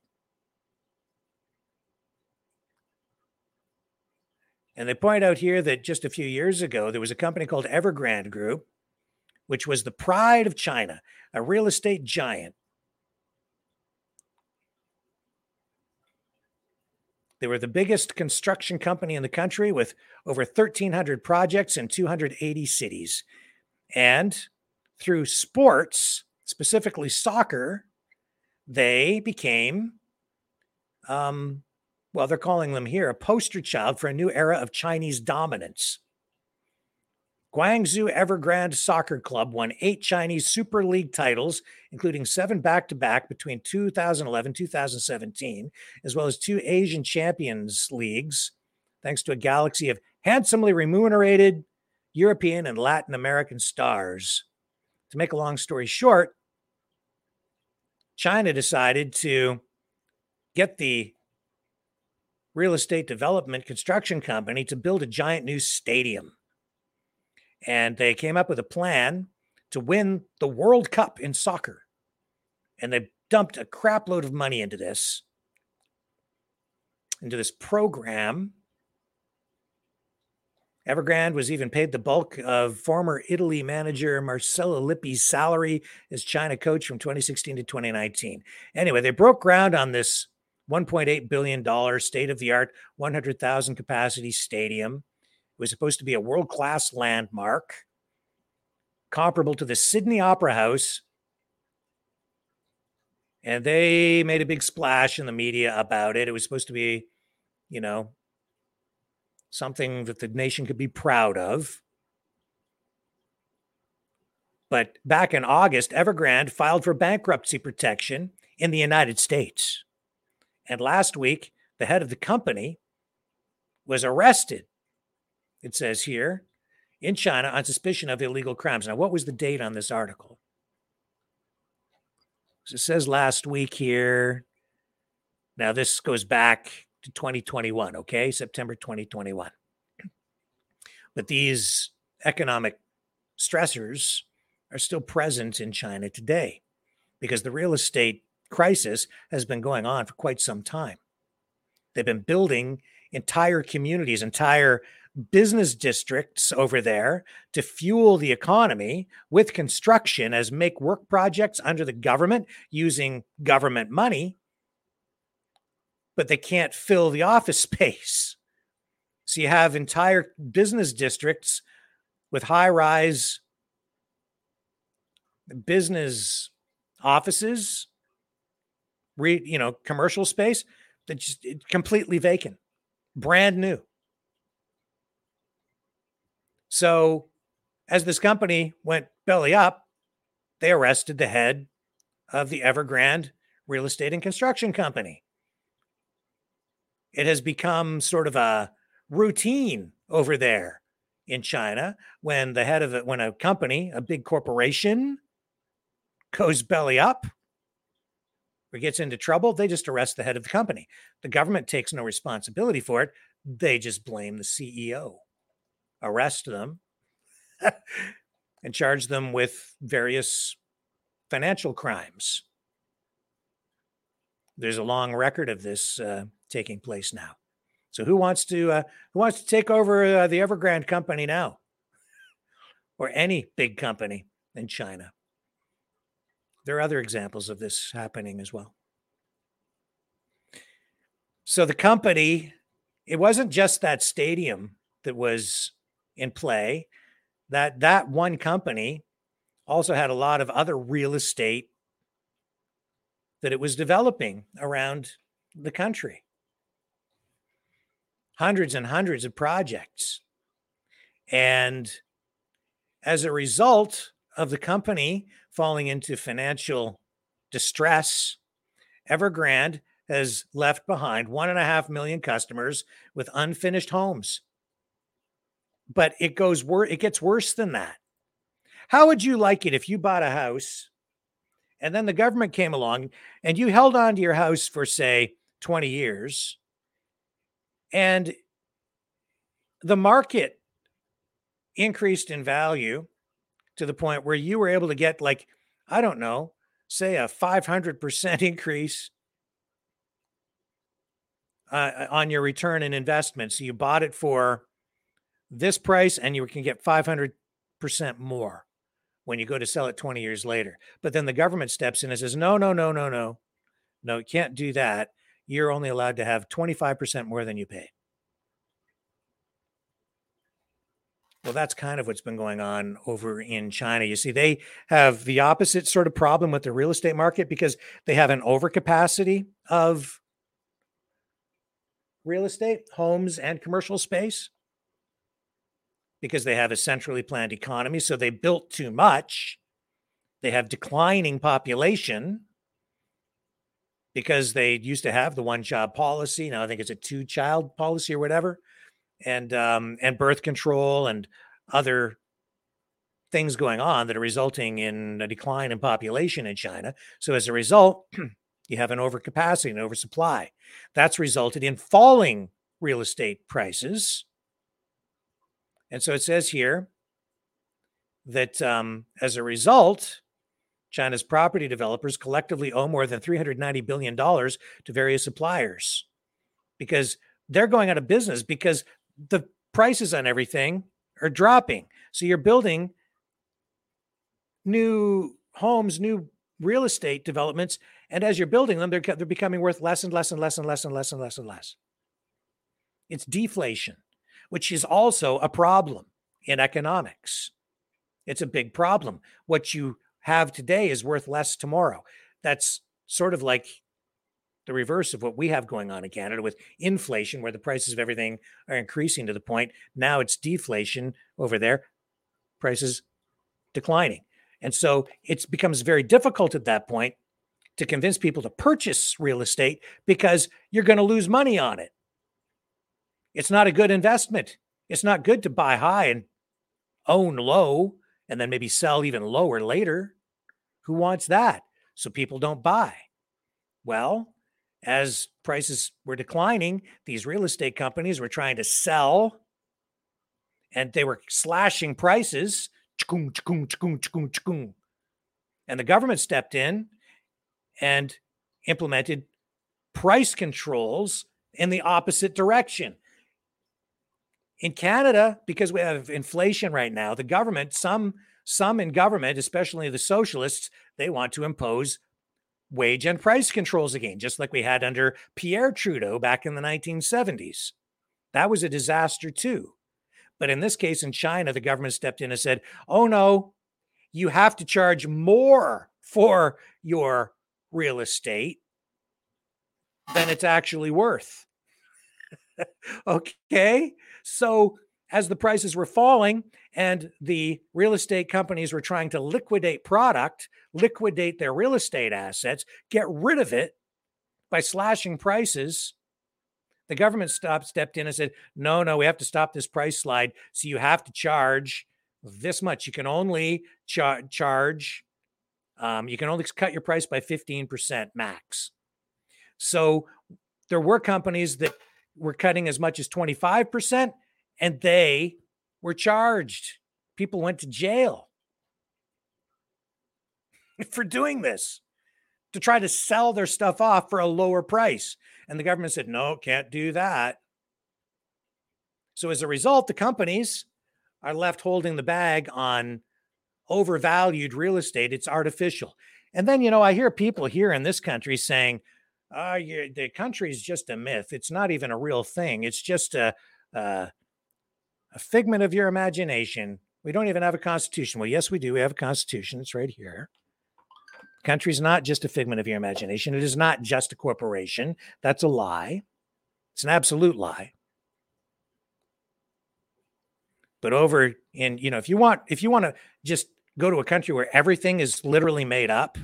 And they point out here that just a few years ago, there was a company called Evergrande Group which was the pride of China, a real estate giant. They were the biggest construction company in the country with over 1,300 projects in 280 cities. And through sports, specifically soccer, they became, um, well, they're calling them here a poster child for a new era of Chinese dominance. Guangzhou Evergrande Soccer Club won eight Chinese Super League titles, including seven back to back between 2011 2017, as well as two Asian Champions Leagues, thanks to a galaxy of handsomely remunerated European and Latin American stars. To make a long story short, China decided to get the real estate development construction company to build a giant new stadium and they came up with a plan to win the World Cup in soccer. And they dumped a crap load of money into this, into this program. Evergrande was even paid the bulk of former Italy manager Marcello Lippi's salary as China coach from 2016 to 2019. Anyway, they broke ground on this $1.8 billion state of the art, 100,000 capacity stadium. It was supposed to be a world class landmark comparable to the Sydney Opera House And they made a big splash in the media about it. It was supposed to be, you know, something that the nation could be proud of. But back in August, Evergrande filed for bankruptcy protection in the United States. And last week, the head of the company was arrested, it says here, in China on suspicion of illegal crimes. Now, what was the date on this article? It says last week here. Now, this goes back to 2021, okay? September 2021. But these economic stressors are still present in China today because the real estate crisis has been going on for quite some time. They've been building entire communities, entire business districts over there to fuel the economy with construction as make work projects under the government using government money, but they can't fill the office space. So you have entire business districts with high rise business offices, re, you know, commercial space that just completely vacant, brand new. So, as this company went belly up, they arrested the head of the Evergrande Real Estate and Construction Company. It has become sort of a routine over there in China when the head of it, when a company, a big corporation, goes belly up or gets into trouble, they just arrest the head of the company. The government takes no responsibility for it. They just blame the CEO arrest them and charge them with various financial crimes. There's a long record of this uh, taking place now. So who wants to uh, who wants to take over uh, the Evergrande company now, or any big company in China? There are other examples of this happening as well. So the company, it wasn't just that stadium that was in play that that one company also had a lot of other real estate that it was developing around the country hundreds and hundreds of projects. And as a result of the company falling into financial distress evergrande has left behind one and a half million customers with unfinished homes. But it goes worse it gets worse than that. How would you like it if you bought a house and then the government came along and you held on to your house for say 20 years and the market increased in value to the point where you were able to get like i don't know say a 500% increase uh, on your return in investment so you bought it for this price and you can get 500% more when you go to sell it 20 years later. But then the government steps in and says, no, no, no, no, no. No, you can't do that. You're only allowed to have 25% more than you pay. Well, that's kind of what's been going on over in China. You see, they have the opposite sort of problem with the real estate market because they have an overcapacity of real estate, homes, and commercial space because they have a centrally planned economy. So they built too much. They have declining population because they used to have the one child policy. Now I think it's a two child policy or whatever, and um, and birth control and other things going on that are resulting in a decline in population in China. So as a result, you have an overcapacity and oversupply. That's resulted in falling real estate prices and so it says here that um, as a result, China's property developers collectively owe more than $390 billion to various suppliers because they're going out of business because the prices on everything are dropping. So you're building new homes, new real estate developments, and as you're building them, they're, they're becoming worth less and less and less and less and less and less and less. It's deflation which is also a problem in economics. It's a big problem. What you have today is worth less tomorrow. That's sort of like the reverse of what we have going on in Canada with inflation, where the prices of everything are increasing to the point now it's deflation over there, prices declining. And so it becomes very difficult at that point to convince people to purchase real estate because you're going to lose money on it. It's not a good investment. It's not good to buy high and own low and then maybe sell even lower later. Who wants that? So people don't buy. Well, as prices were declining, these real estate companies were trying to sell and they were slashing prices. And the government stepped in and implemented price controls in the opposite direction. In Canada, because we have inflation right now, the government, some some in government, especially the socialists, they want to impose wage and price controls again, just like we had under Pierre Trudeau back in the 1970s. That was a disaster too. But in this case, in China, the government stepped in and said, oh no, you have to charge more for your real estate than it's actually worth. okay. So as the prices were falling and the real estate companies were trying to liquidate product, liquidate their real estate assets, get rid of it by slashing prices, the government stopped, stepped in and said, no, no, we have to stop this price slide. So you have to charge this much. You can only char- charge, um, you can only cut your price by 15% max. So there were companies that were cutting as much as 25% and they were charged. People went to jail for doing this to try to sell their stuff off for a lower price. And the government said, no, can't do that. So as a result, the companies are left holding the bag on overvalued real estate. It's artificial. And then, you know, I hear people here in this country saying, uh, the country is just a myth. It's not even a real thing. It's just a, a, a figment of your imagination. We don't even have a constitution. Well, yes, we do. We have a constitution. It's right here. The country's not just a figment of your imagination. It is not just a corporation. That's a lie. It's an absolute lie. But over in, you know, if you want, if you want to just go to a country where everything is literally made up,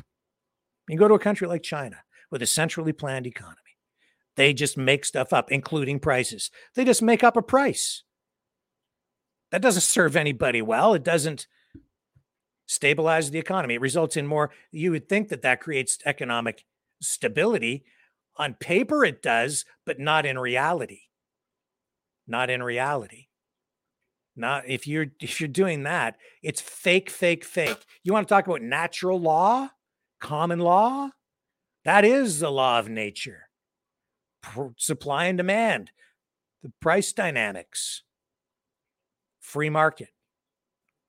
you go to a country like China with a centrally planned economy. They just make stuff up, including prices. They just make up a price. That doesn't serve anybody well. It doesn't stabilize the economy. It results in more. You would think that that creates economic stability. On paper, it does, but not in reality. Not in reality. Not if you're if you're doing that, it's fake, fake, fake. You want to talk about natural law, common law? That is the law of nature. Supply and demand, the price dynamics free market.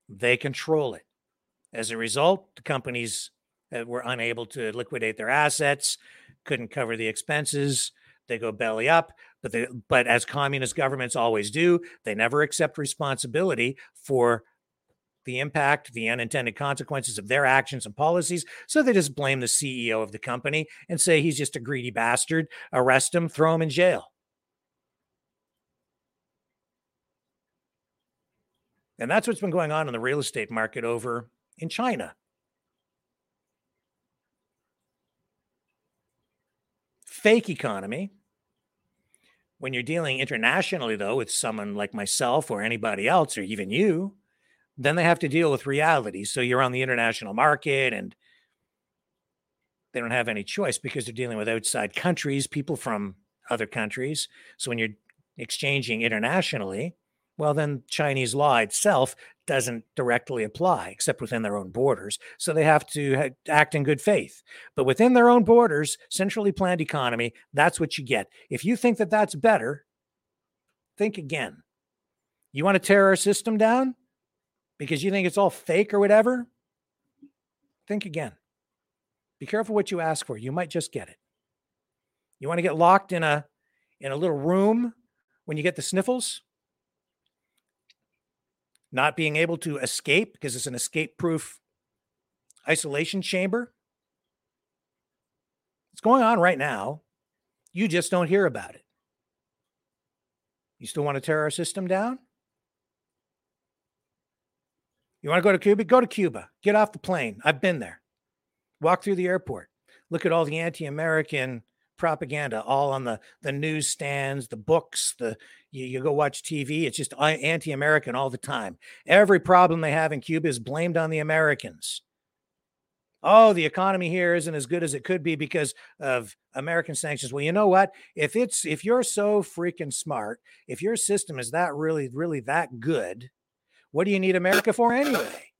They control it. As a result, the companies that were unable to liquidate their assets, couldn't cover the expenses. They go belly up. But they, but as communist governments always do, they never accept responsibility for the impact, the unintended consequences of their actions and policies. So they just blame the CEO of the company and say he's just a greedy bastard, arrest him, throw him in jail. And that's what's been going on in the real estate market over in China. Fake economy. When you're dealing internationally, though, with someone like myself or anybody else, or even you, then they have to deal with reality. So you're on the international market and they don't have any choice because they're dealing with outside countries, people from other countries. So when you're exchanging internationally, well, then Chinese law itself doesn't directly apply except within their own borders. So they have to act in good faith. But within their own borders, centrally planned economy, that's what you get. If you think that that's better, think again. You want to tear our system down because you think it's all fake or whatever? Think again. Be careful what you ask for. You might just get it. You want to get locked in a in a little room when you get the sniffles? not being able to escape because it's an escape proof isolation chamber. It's going on right now. You just don't hear about it. You still want to tear our system down? You want to go to Cuba? Go to Cuba. Get off the plane. I've been there. Walk through the airport. Look at all the anti-American propaganda all on the the newsstands, the books, the you, you go watch TV. It's just uh, anti-American all the time. Every problem they have in Cuba is blamed on the Americans. Oh, the economy here isn't as good as it could be because of American sanctions. Well, you know what? If it's if you're so freaking smart, if your system is that really really that good, what do you need America for anyway?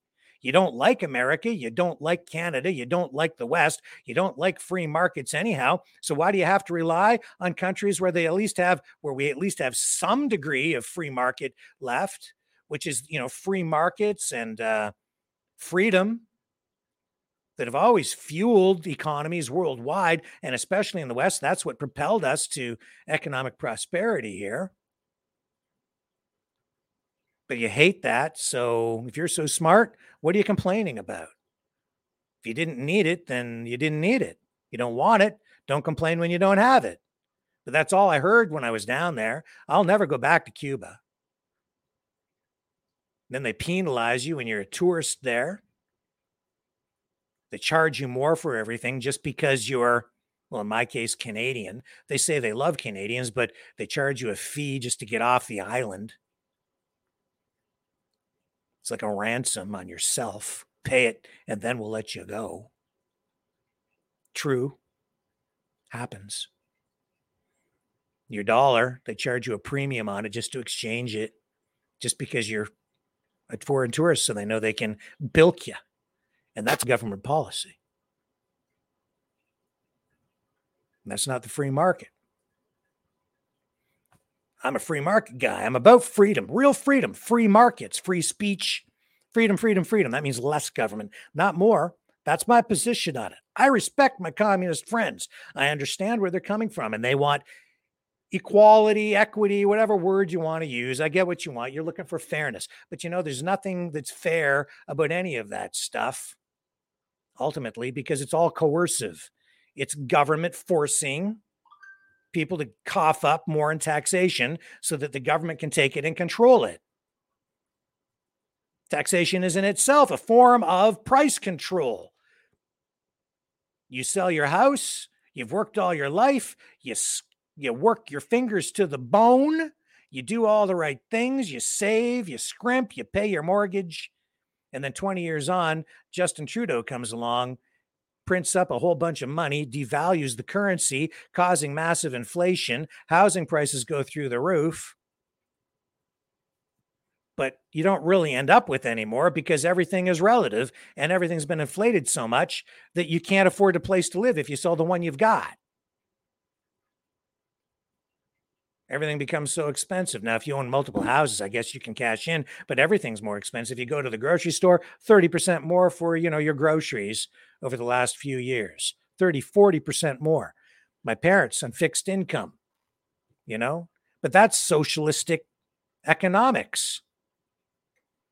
You don't like America. You don't like Canada. You don't like the West. You don't like free markets anyhow. So why do you have to rely on countries where they at least have, where we at least have some degree of free market left, which is, you know, free markets and uh, freedom that have always fueled economies worldwide and especially in the West. That's what propelled us to economic prosperity here but you hate that. So if you're so smart, what are you complaining about? If you didn't need it, then you didn't need it. You don't want it. Don't complain when you don't have it. But that's all I heard when I was down there. I'll never go back to Cuba. Then they penalize you when you're a tourist there. They charge you more for everything just because you're, well, in my case, Canadian. They say they love Canadians, but they charge you a fee just to get off the island. It's like a ransom on yourself. Pay it, and then we'll let you go. True. Happens. Your dollar, they charge you a premium on it just to exchange it, just because you're a foreign tourist, so they know they can bilk you. And that's government policy. And that's not the free market. I'm a free market guy. I'm about freedom, real freedom, free markets, free speech, freedom, freedom, freedom. That means less government, not more. That's my position on it. I respect my communist friends. I understand where they're coming from, and they want equality, equity, whatever word you want to use. I get what you want. You're looking for fairness. But you know, there's nothing that's fair about any of that stuff ultimately because it's all coercive. It's government forcing people to cough up more in taxation so that the government can take it and control it. Taxation is in itself a form of price control. You sell your house, you've worked all your life, you, you work your fingers to the bone, you do all the right things, you save, you scrimp, you pay your mortgage. And then 20 years on, Justin Trudeau comes along prints up a whole bunch of money, devalues the currency, causing massive inflation. Housing prices go through the roof. But you don't really end up with anymore because everything is relative and everything's been inflated so much that you can't afford a place to live if you sell the one you've got. Everything becomes so expensive. Now, if you own multiple houses, I guess you can cash in, but everything's more expensive. You go to the grocery store, 30% more for, you know, your groceries over the last few years. 30, 40% more. My parents on fixed income, you know, but that's socialistic economics.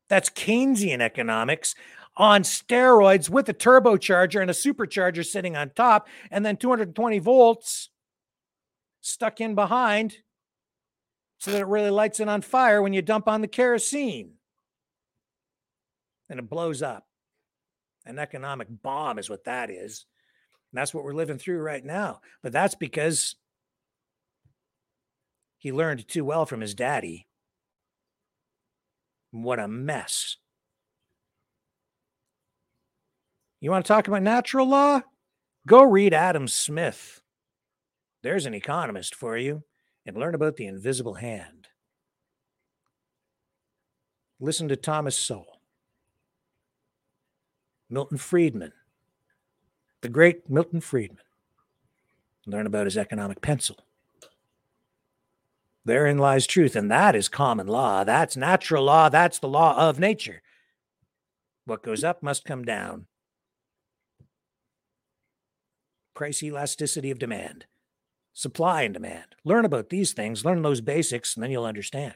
That's Keynesian economics on steroids with a turbocharger and a supercharger sitting on top, and then 220 volts stuck in behind so that it really lights it on fire when you dump on the kerosene. And it blows up. An economic bomb is what that is. And that's what we're living through right now. But that's because he learned too well from his daddy. What a mess. You want to talk about natural law? Go read Adam Smith. There's an economist for you and learn about the invisible hand. Listen to Thomas Sowell, Milton Friedman, the great Milton Friedman. Learn about his economic pencil. Therein lies truth, and that is common law. That's natural law. That's the law of nature. What goes up must come down. Price elasticity of demand supply and demand. Learn about these things, learn those basics, and then you'll understand.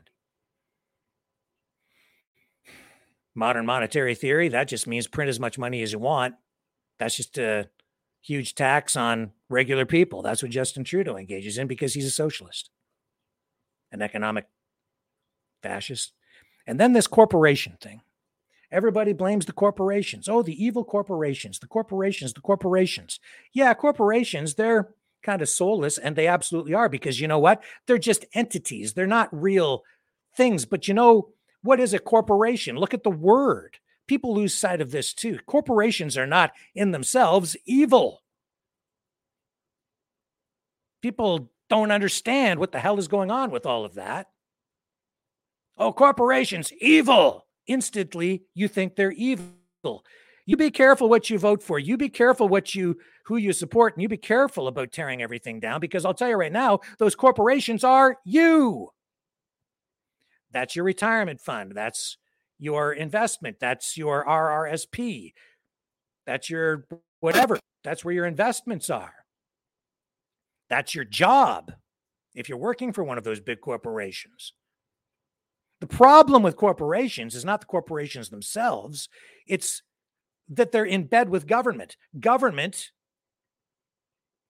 Modern monetary theory, that just means print as much money as you want. That's just a huge tax on regular people. That's what Justin Trudeau engages in because he's a socialist, an economic fascist. And then this corporation thing. Everybody blames the corporations. Oh, the evil corporations, the corporations, the corporations. Yeah, corporations, they're kind of soulless, and they absolutely are because you know what? They're just entities, they're not real things. But you know, what is a corporation? Look at the word. People lose sight of this too. Corporations are not in themselves evil. People don't understand what the hell is going on with all of that. Oh, corporations, evil. Instantly, you think they're evil. You be careful what you vote for. You be careful what you who you support, and you be careful about tearing everything down because I'll tell you right now, those corporations are you. That's your retirement fund. That's your investment. That's your RRSP. That's your whatever. That's where your investments are. That's your job if you're working for one of those big corporations. The problem with corporations is not the corporations themselves, it's that they're in bed with government. Government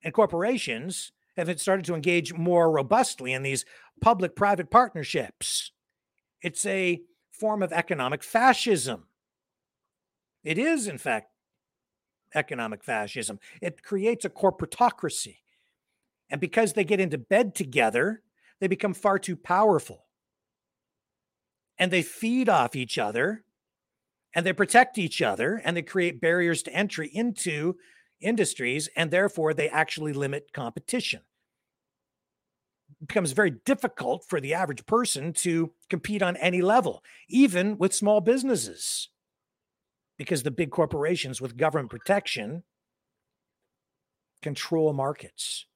and corporations have started to engage more robustly in these public private partnerships. It's a form of economic fascism. It is, in fact, economic fascism. It creates a corporatocracy. And because they get into bed together, they become far too powerful. And they feed off each other and they protect each other and they create barriers to entry into industries. And therefore, they actually limit competition It becomes very difficult for the average person to compete on any level, even with small businesses, because the big corporations with government protection control markets.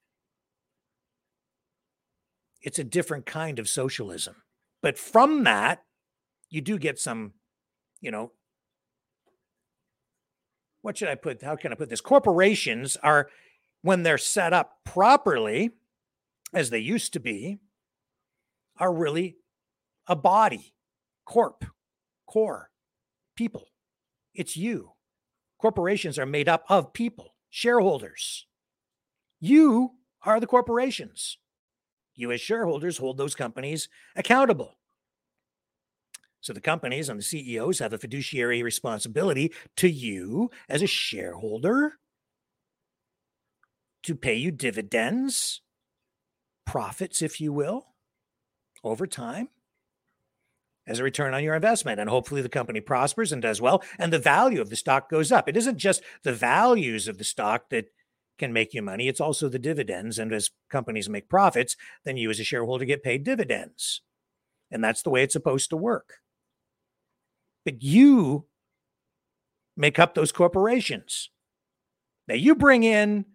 It's a different kind of socialism. But from that, you do get some, you know, what should I put? How can I put this? Corporations are, when they're set up properly, as they used to be, are really a body, corp, core, people. It's you. Corporations are made up of people, shareholders. You are the corporations. You, as shareholders, hold those companies accountable. So the companies and the CEOs have a fiduciary responsibility to you as a shareholder to pay you dividends profits, if you will, over time as a return on your investment. And hopefully the company prospers and does well, and the value of the stock goes up. It isn't just the values of the stock that can make you money, it's also the dividends. And as companies make profits, then you as a shareholder get paid dividends. And that's the way it's supposed to work. But you make up those corporations. Now you bring in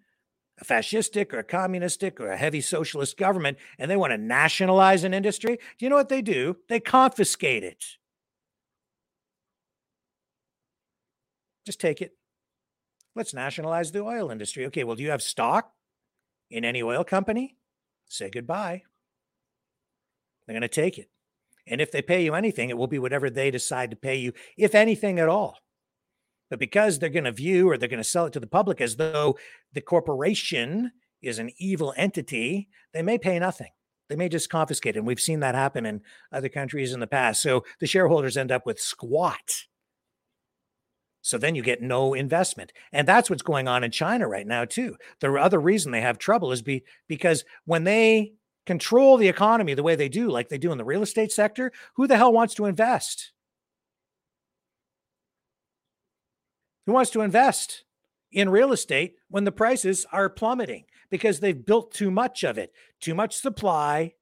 a fascistic or a communistic or a heavy socialist government and they want to nationalize an industry, do you know what they do? They confiscate it. Just take it. Let's nationalize the oil industry. Okay, well, do you have stock in any oil company? Say goodbye. They're going to take it. And if they pay you anything, it will be whatever they decide to pay you, if anything at all. But because they're going to view or they're going to sell it to the public as though the corporation is an evil entity, they may pay nothing. They may just confiscate it. And we've seen that happen in other countries in the past. So the shareholders end up with squat. So then you get no investment. And that's what's going on in China right now, too. The other reason they have trouble is be, because when they control the economy the way they do, like they do in the real estate sector, who the hell wants to invest? Who wants to invest in real estate when the prices are plummeting because they've built too much of it? Too much supply,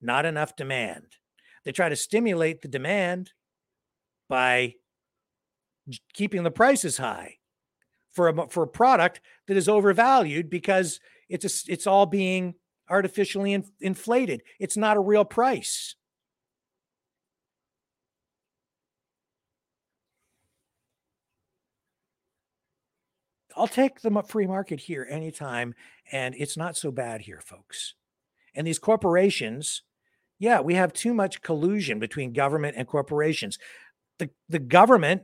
not enough demand. They try to stimulate the demand by keeping the prices high for a, for a product that is overvalued because it's a, it's all being artificially in, inflated. It's not a real price. I'll take the free market here anytime. And it's not so bad here, folks. And these corporations, yeah, we have too much collusion between government and corporations. The, the government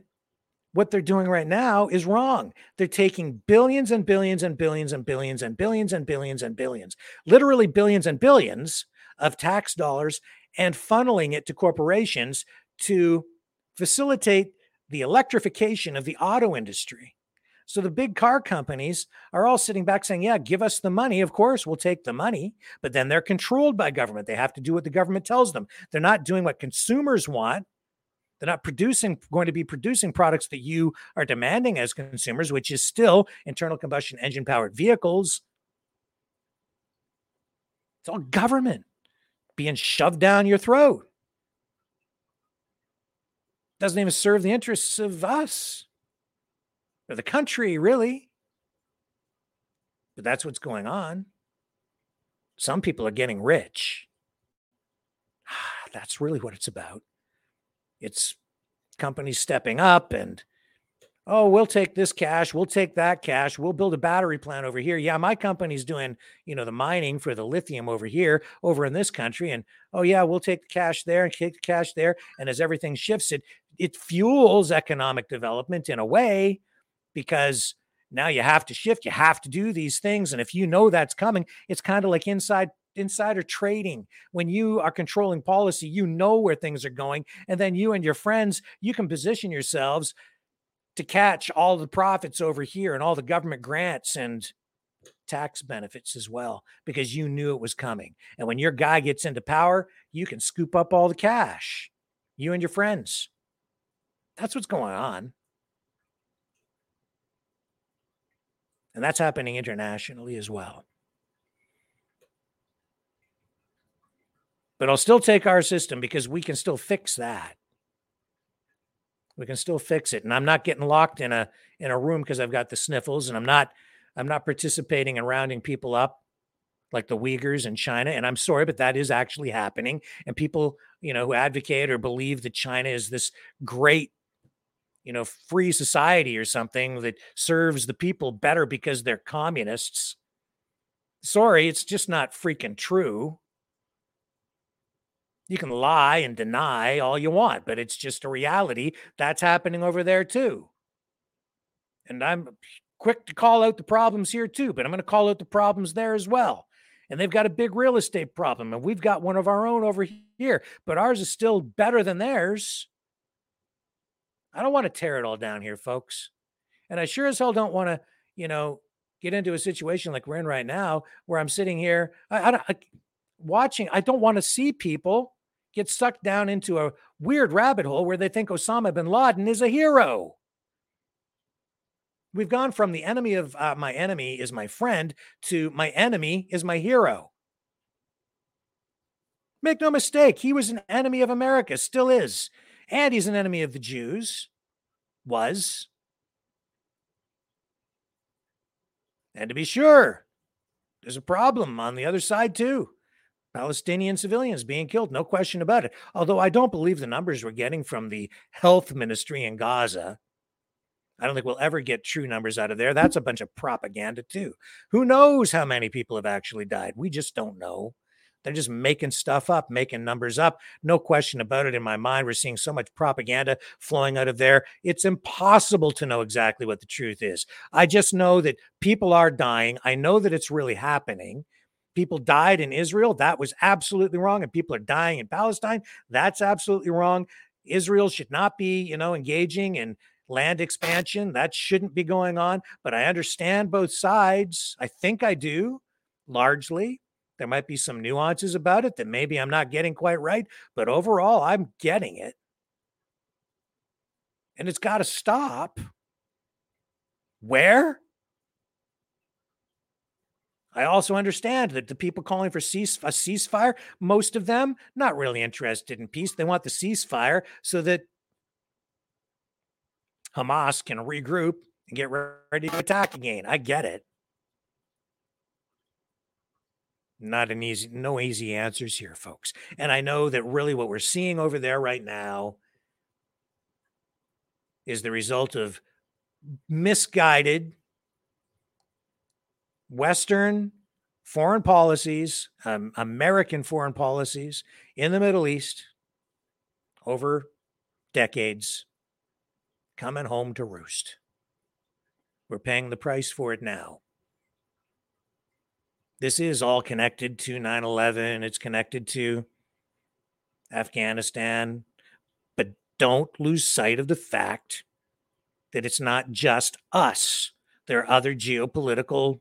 what they're doing right now is wrong. They're taking billions and billions and billions and billions and billions and billions and billions, literally billions and billions of tax dollars and funneling it to corporations to facilitate the electrification of the auto industry. So the big car companies are all sitting back saying, Yeah, give us the money. Of course, we'll take the money. But then they're controlled by government. They have to do what the government tells them. They're not doing what consumers want. They're not producing, going to be producing products that you are demanding as consumers, which is still internal combustion engine powered vehicles. It's all government being shoved down your throat. Doesn't even serve the interests of us or the country, really. But that's what's going on. Some people are getting rich. That's really what it's about. It's companies stepping up and, oh, we'll take this cash, we'll take that cash, we'll build a battery plant over here. Yeah, my company's doing, you know, the mining for the lithium over here, over in this country. And oh, yeah, we'll take the cash there and take the cash there. And as everything shifts, it it fuels economic development in a way because now you have to shift you have to do these things and if you know that's coming it's kind of like inside insider trading. When you are controlling policy you know where things are going and then you and your friends you can position yourselves to catch all the profits over here and all the government grants and tax benefits as well because you knew it was coming. And when your guy gets into power you can scoop up all the cash you and your friends. That's what's going on. And that's happening internationally as well. But I'll still take our system because we can still fix that. We can still fix it. And I'm not getting locked in a in a room because I've got the sniffles and I'm not I'm not participating in rounding people up like the Uyghurs in China. And I'm sorry, but that is actually happening. And people, you know, who advocate or believe that China is this great you know, free society or something that serves the people better because they're communists. Sorry, it's just not freaking true. You can lie and deny all you want, but it's just a reality that's happening over there too. And I'm quick to call out the problems here too, but I'm going to call out the problems there as well. And they've got a big real estate problem, and we've got one of our own over here, but ours is still better than theirs. I don't want to tear it all down here, folks. And I sure as hell don't want to, you know, get into a situation like we're in right now where I'm sitting here I, I, I, watching. I don't want to see people get sucked down into a weird rabbit hole where they think Osama bin Laden is a hero. We've gone from the enemy of uh, my enemy is my friend to my enemy is my hero. Make no mistake, he was an enemy of America, still is and he's an enemy of the Jews, was. And to be sure, there's a problem on the other side too. Palestinian civilians being killed, no question about it. Although I don't believe the numbers we're getting from the health ministry in Gaza. I don't think we'll ever get true numbers out of there. That's a bunch of propaganda, too. Who knows how many people have actually died? We just don't know. They're just making stuff up, making numbers up. No question about it in my mind. We're seeing so much propaganda flowing out of there. It's impossible to know exactly what the truth is. I just know that people are dying. I know that it's really happening. People died in Israel. That was absolutely wrong. And people are dying in Palestine. That's absolutely wrong. Israel should not be, you know, engaging in land expansion. That shouldn't be going on. But I understand both sides. I think I do largely. There might be some nuances about it that maybe I'm not getting quite right, but overall, I'm getting it. And it's got to stop. Where? I also understand that the people calling for cease, a ceasefire, most of them not really interested in peace. They want the ceasefire so that Hamas can regroup and get ready to attack again. I get it. not an easy no easy answers here folks and i know that really what we're seeing over there right now is the result of misguided western foreign policies um, american foreign policies in the middle east over decades coming home to roost. We're paying the price for it now. This is all connected to 9 11. It's connected to Afghanistan. But don't lose sight of the fact that it's not just us. There are other geopolitical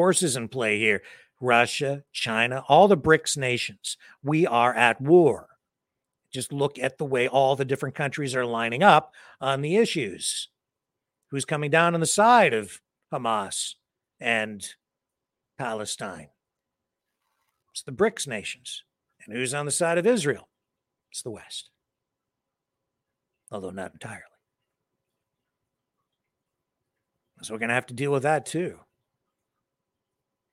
forces in play here Russia, China, all the BRICS nations. We are at war. Just look at the way all the different countries are lining up on the issues. Who's coming down on the side of Hamas and Palestine? It's the BRICS nations. And who's on the side of Israel? It's the West. Although not entirely. So we're going to have to deal with that too.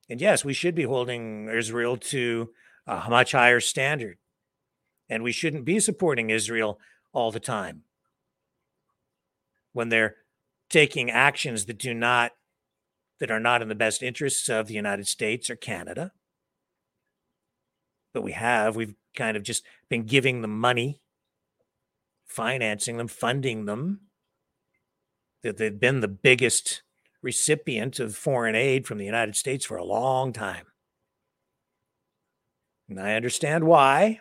And yes, we should be holding Israel to a much higher standard. And we shouldn't be supporting Israel all the time when they're taking actions that do not that are not in the best interests of the United States or Canada. But we have we've kind of just been giving them money, financing them, funding them. That they've been the biggest recipient of foreign aid from the United States for a long time. And I understand why,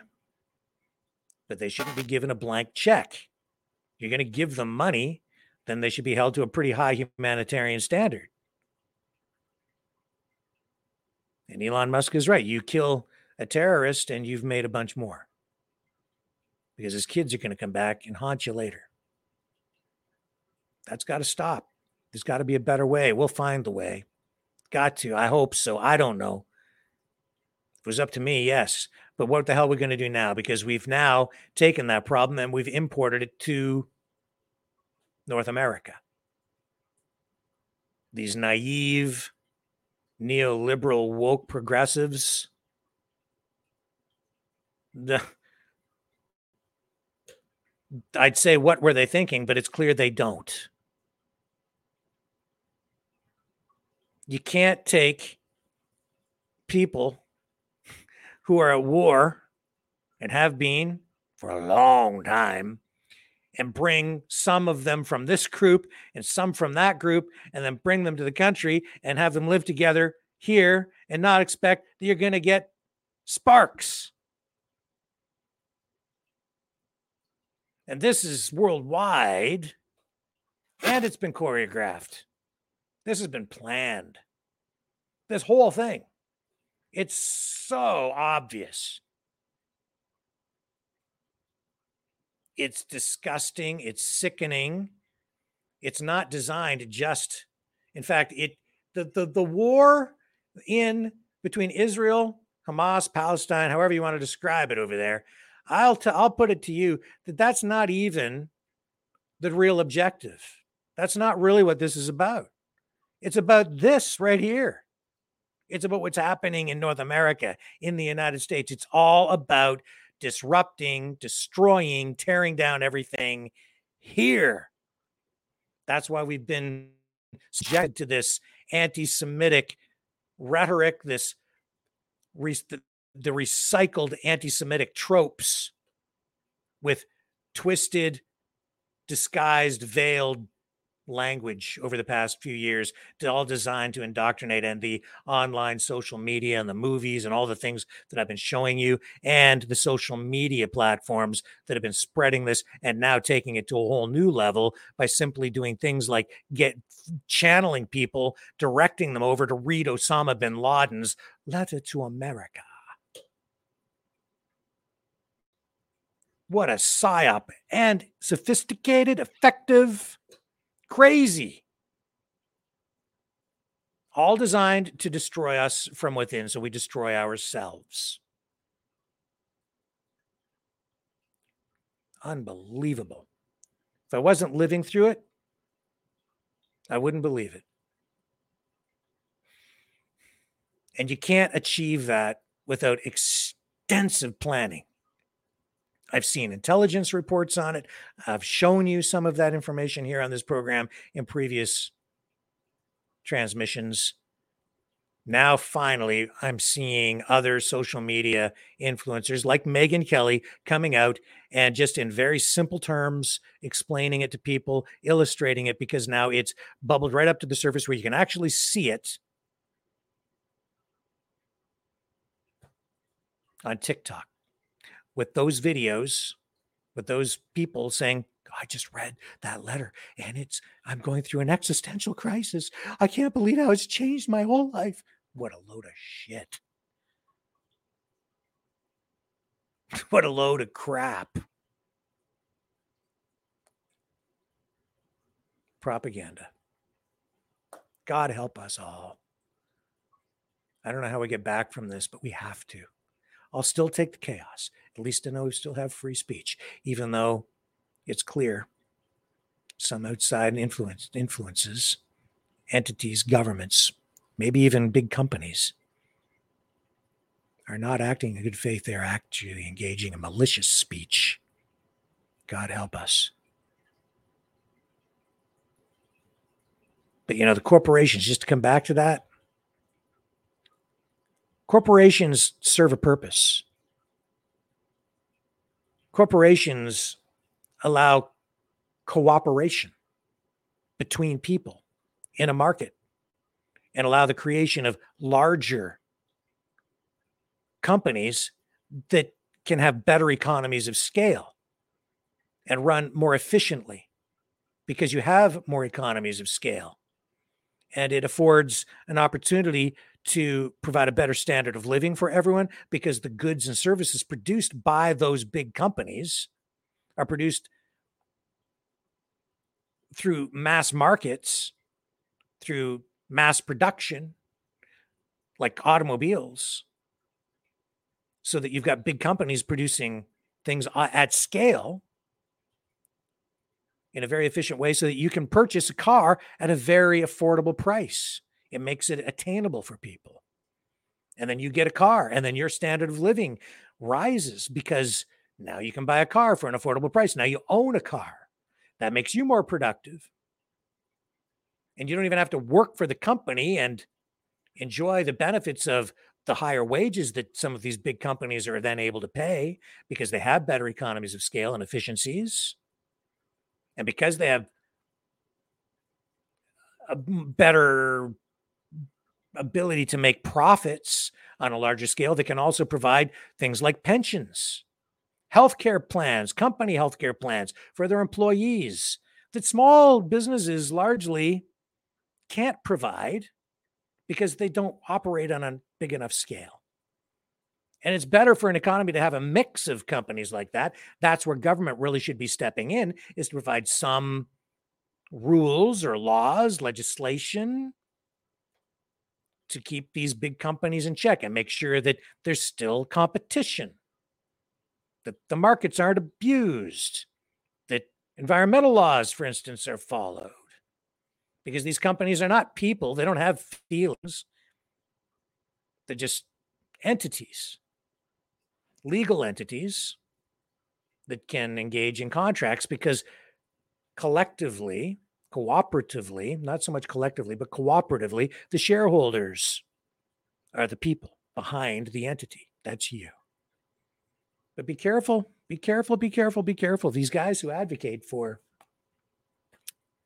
but they shouldn't be given a blank check. You're going to give them money, then they should be held to a pretty high humanitarian standard. And Elon Musk is right. You kill a terrorist and you've made a bunch more because his kids are going to come back and haunt you later. That's got to stop. There's got to be a better way. We'll find the way. Got to. I hope so. I don't know. If it was up to me, yes. But what the hell are we going to do now? Because we've now taken that problem and we've imported it to North America. These naive, neoliberal, woke progressives. I'd say, what were they thinking? But it's clear they don't. You can't take people who are at war and have been for a long time and bring some of them from this group and some from that group and then bring them to the country and have them live together here and not expect that you're going to get sparks. And this is worldwide and it's been choreographed. This has been planned. This whole thing. It's so obvious. It's disgusting. It's sickening. It's not designed just, in fact, it the, the, the war in between Israel, Hamas, Palestine, however you want to describe it over there, I'll t- I'll put it to you that that's not even the real objective. That's not really what this is about. It's about this right here. It's about what's happening in North America, in the United States. It's all about disrupting, destroying, tearing down everything here. That's why we've been subjected to this anti Semitic rhetoric, this the recycled anti Semitic tropes with twisted, disguised, veiled language over the past few years, all designed to indoctrinate and the online social media and the movies and all the things that I've been showing you, and the social media platforms that have been spreading this and now taking it to a whole new level by simply doing things like get channeling people, directing them over to read Osama bin Laden's letter to America. What a psyop and sophisticated, effective Crazy. All designed to destroy us from within, so we destroy ourselves. Unbelievable. If I wasn't living through it, I wouldn't believe it. And you can't achieve that without extensive planning. I've seen intelligence reports on it. I've shown you some of that information here on this program in previous transmissions. now finally I'm seeing other social media influencers like Megyn Kelly coming out and just in very simple terms explaining it to people, illustrating it because now it's bubbled right up to the surface where you can actually see it on TikTok with those videos, with those people saying, I just read that letter and it's, I'm going through an existential crisis. I can't believe how it's changed my whole life. What a load of shit. What a load of crap. Propaganda. God help us all. I don't know how we get back from this, but we have to. I'll still take the chaos. At least I know we still have free speech, even though it's clear some outside influence influences, entities, governments, maybe even big companies are not acting in good faith. They're actually engaging in malicious speech. God help us. But you know, the corporations, just to come back to that, corporations serve a purpose. Corporations allow cooperation between people in a market and allow the creation of larger companies that can have better economies of scale and run more efficiently because you have more economies of scale and it affords an opportunity to provide a better standard of living for everyone because the goods and services produced by those big companies are produced through mass markets, through mass production, like automobiles, so that you've got big companies producing things at scale in a very efficient way so that you can purchase a car at a very affordable price. It makes it attainable for people. And then you get a car, and then your standard of living rises because now you can buy a car for an affordable price. Now you own a car. That makes you more productive. And you don't even have to work for the company and enjoy the benefits of the higher wages that some of these big companies are then able to pay because they have better economies of scale and efficiencies. And because they have a better ability to make profits on a larger scale, they can also provide things like pensions healthcare plans, company healthcare plans for their employees that small businesses largely can't provide because they don't operate on a big enough scale. And it's better for an economy to have a mix of companies like that. That's where government really should be stepping in is to provide some rules or laws, legislation to keep these big companies in check and make sure that there's still competition. That the markets aren't abused, that environmental laws, for instance, are followed. Because these companies are not people, they don't have feelings, they're just entities, legal entities that can engage in contracts because collectively, cooperatively, not so much collectively, but cooperatively, the shareholders are the people behind the entity. That's you. But be careful, be careful, be careful, be careful. These guys who advocate for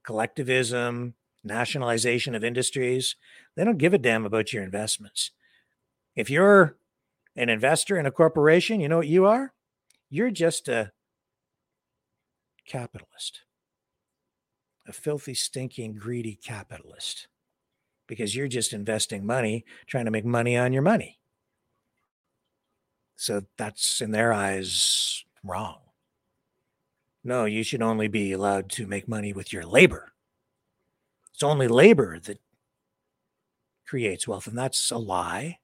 collectivism, nationalization of industries, they don't give a damn about your investments. If you're an investor in a corporation, you know what you are? You're just a capitalist, a filthy, stinking, greedy capitalist, because you're just investing money, trying to make money on your money. So that's in their eyes wrong. No, you should only be allowed to make money with your labor. It's only labor that creates wealth, and that's a lie.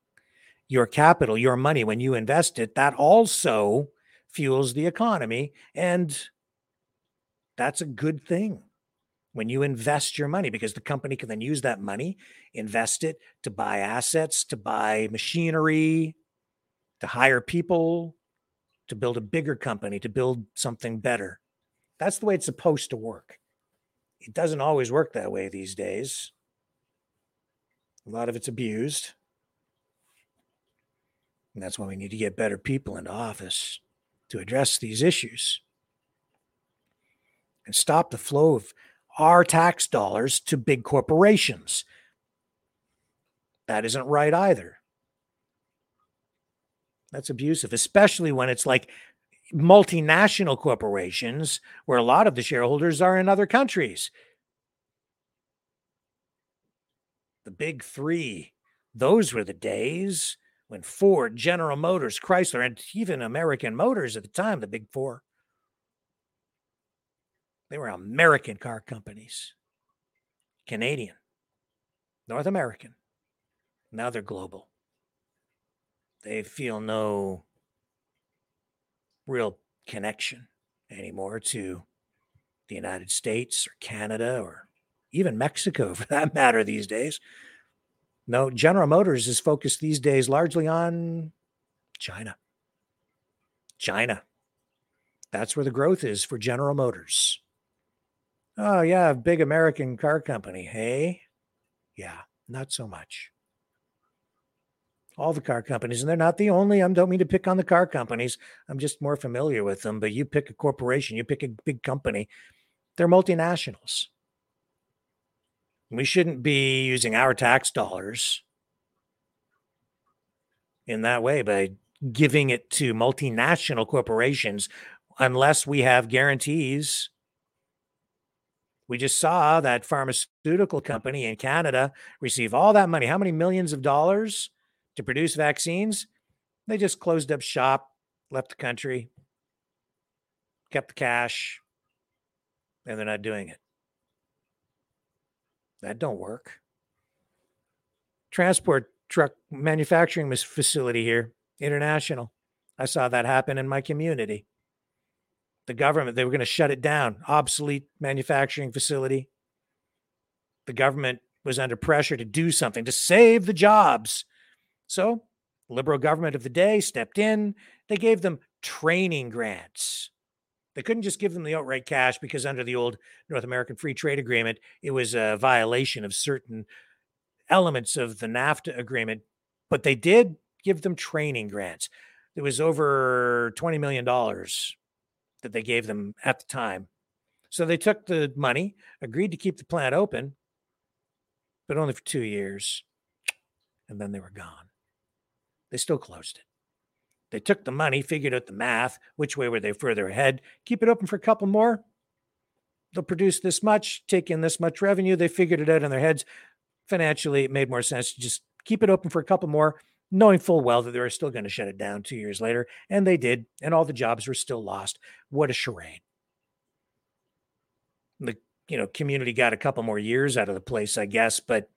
Your capital, your money, when you invest it, that also fuels the economy. And that's a good thing when you invest your money because the company can then use that money, invest it to buy assets, to buy machinery, to hire people, to build a bigger company, to build something better. That's the way it's supposed to work. It doesn't always work that way these days. A lot of it's abused, And that's why we need to get better people into office to address these issues and stop the flow of our tax dollars to big corporations. That isn't right either. That's abusive, especially when it's like multinational corporations where a lot of the shareholders are in other countries. The big three, those were the days when Ford, General Motors, Chrysler, and even American Motors at the time, the big four, they were American car companies, Canadian, North American. Now they're global. They feel no real connection anymore to the United States or Canada or even Mexico for that matter these days. No, General Motors is focused these days largely on China. China. That's where the growth is for General Motors. Oh, yeah, big American car company. Hey, yeah, not so much. All the car companies, and they're not the only. I don't mean to pick on the car companies. I'm just more familiar with them. But you pick a corporation, you pick a big company, they're multinationals. We shouldn't be using our tax dollars in that way by giving it to multinational corporations unless we have guarantees. We just saw that pharmaceutical company in Canada receive all that money. How many millions of dollars to produce vaccines? They just closed up shop, left the country, kept the cash, and they're not doing it. That don't work. Transport truck manufacturing facility here, international. I saw that happen in my community. The government, they were going to shut it down, obsolete manufacturing facility. The government was under pressure to do something to save the jobs. So, liberal government of the day stepped in. They gave them training grants. They couldn't just give them the outright cash because under the old North American Free Trade Agreement, it was a violation of certain elements of the NAFTA agreement. But they did give them training grants. It was over $20 million that they gave them at the time. So they took the money, agreed to keep the plant open, but only for two years. And then they were gone. They still closed it. They took the money, figured out the math, which way were they further ahead, keep it open for a couple more. They'll produce this much, take in this much revenue. They figured it out in their heads. Financially, it made more sense to just keep it open for a couple more, knowing full well that they were still going to shut it down two years later. And they did, and all the jobs were still lost. What a charade. The you know community got a couple more years out of the place, I guess, but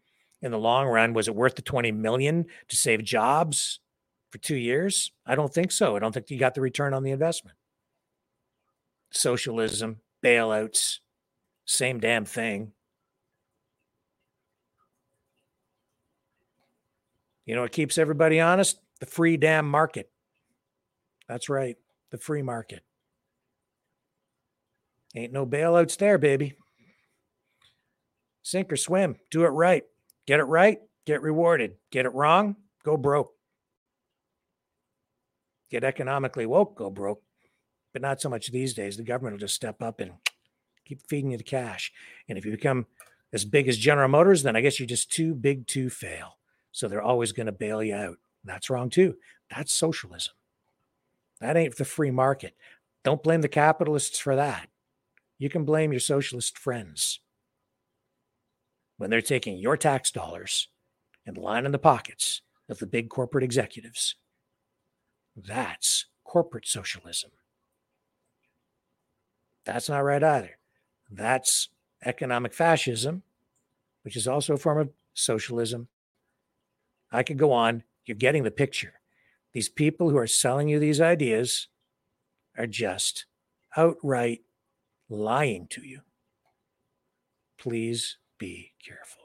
in the long run, was it worth the 20 million to save jobs? for two years? I don't think so. I don't think you got the return on the investment. Socialism, bailouts, same damn thing. You know what keeps everybody honest? The free damn market. That's right, the free market. Ain't no bailouts there, baby. Sink or swim. Do it right. Get it right, get rewarded. Get it wrong, go broke get economically woke, go broke. But not so much these days. The government will just step up and keep feeding you the cash. And if you become as big as General Motors, then I guess you're just too big to fail. So they're always going to bail you out. That's wrong too. That's socialism. That ain't the free market. Don't blame the capitalists for that. You can blame your socialist friends when they're taking your tax dollars and lining the pockets of the big corporate executives. That's corporate socialism. That's not right either. That's economic fascism, which is also a form of socialism. I could go on. You're getting the picture. These people who are selling you these ideas are just outright lying to you. Please be careful.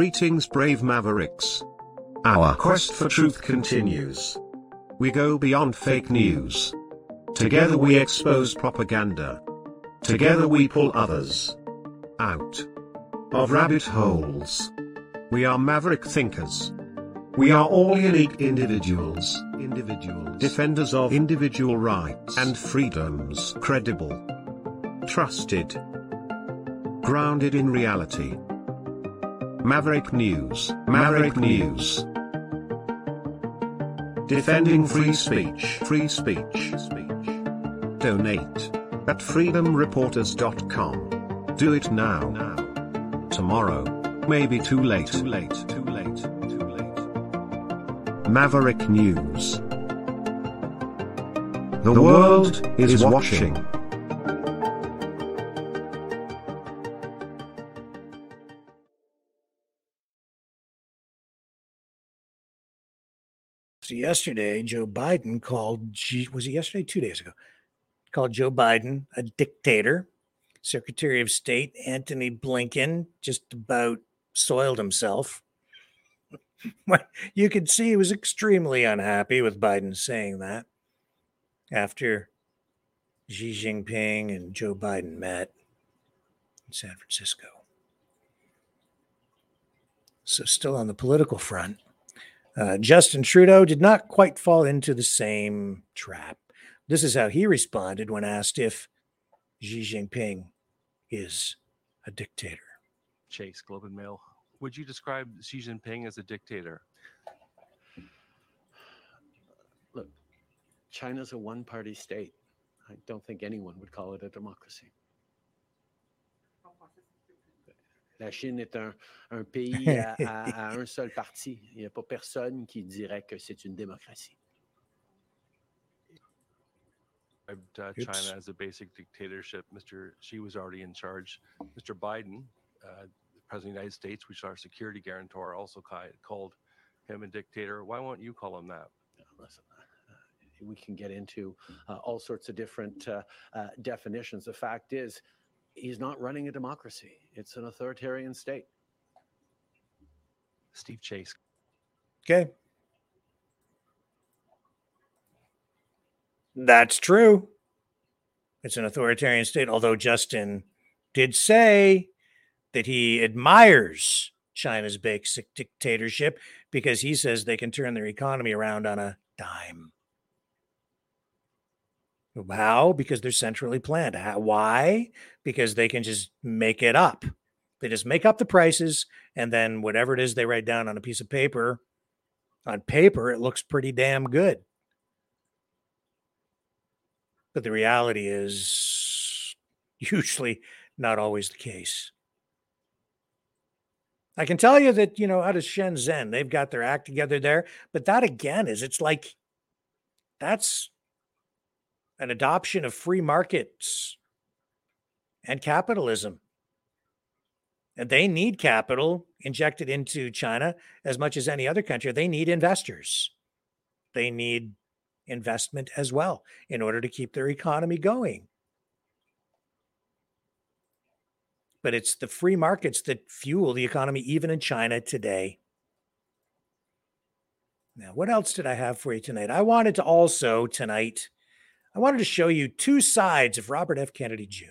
Greetings, brave mavericks. Our quest for truth continues. We go beyond fake news. Together we expose propaganda. Together we pull others out of rabbit holes. We are maverick thinkers. We are all unique individuals, individuals, defenders of individual rights and freedoms, credible, trusted, grounded in reality. Maverick News, Maverick News. Defending free speech, free speech, speech. Donate at freedomreporters.com. Do it now. now. Tomorrow may be too late. Too late. Too late. Too late. Maverick News. The, world, is watching. So yesterday, Joe Biden called, was it yesterday? Two days ago, called Joe Biden a dictator. Secretary of State Antony Blinken just about soiled himself. you could see he was extremely unhappy with Biden saying that after Xi Jinping and Joe Biden met in San Francisco. So, still on the political front, uh, Justin Trudeau did not quite fall into the same trap. This is how he responded when asked if Xi Jinping is a dictator. Chase, Globe and Mail. Would you describe Xi Jinping as a dictator? Look, China's a one party state. I don't think anyone would call it a democracy. La Chine est un, un pays à, à, à, un seul parti. Il n'y a pas personne qui dirait que c'est une démocratie. Uh, China as a basic dictatorship. Mr. Xi was already in charge. Mr. Biden, uh, the President of the United States, which is our security guarantor, also called him a dictator. Why won't you call him that? Listen, uh, we can get into uh, all sorts of different uh, uh, definitions. The fact is, he's not running a democracy. It's an authoritarian state. Steve Chase. Okay. That's true. It's an authoritarian state, although Justin did say that he admires China's basic dictatorship because he says they can turn their economy around on a dime. How? Because they're centrally planned. How, why? Because they can just make it up. They just make up the prices, and then whatever it is they write down on a piece of paper, on paper, it looks pretty damn good. But the reality is usually not always the case. I can tell you that, you know, out of Shenzhen, they've got their act together there. But that again is it's like that's an adoption of free markets and capitalism. And they need capital injected into China as much as any other country. They need investors. They need investment as well in order to keep their economy going. But it's the free markets that fuel the economy, even in China today. Now, what else did I have for you tonight? I wanted to also tonight I wanted to show you two sides of Robert F. Kennedy Jr.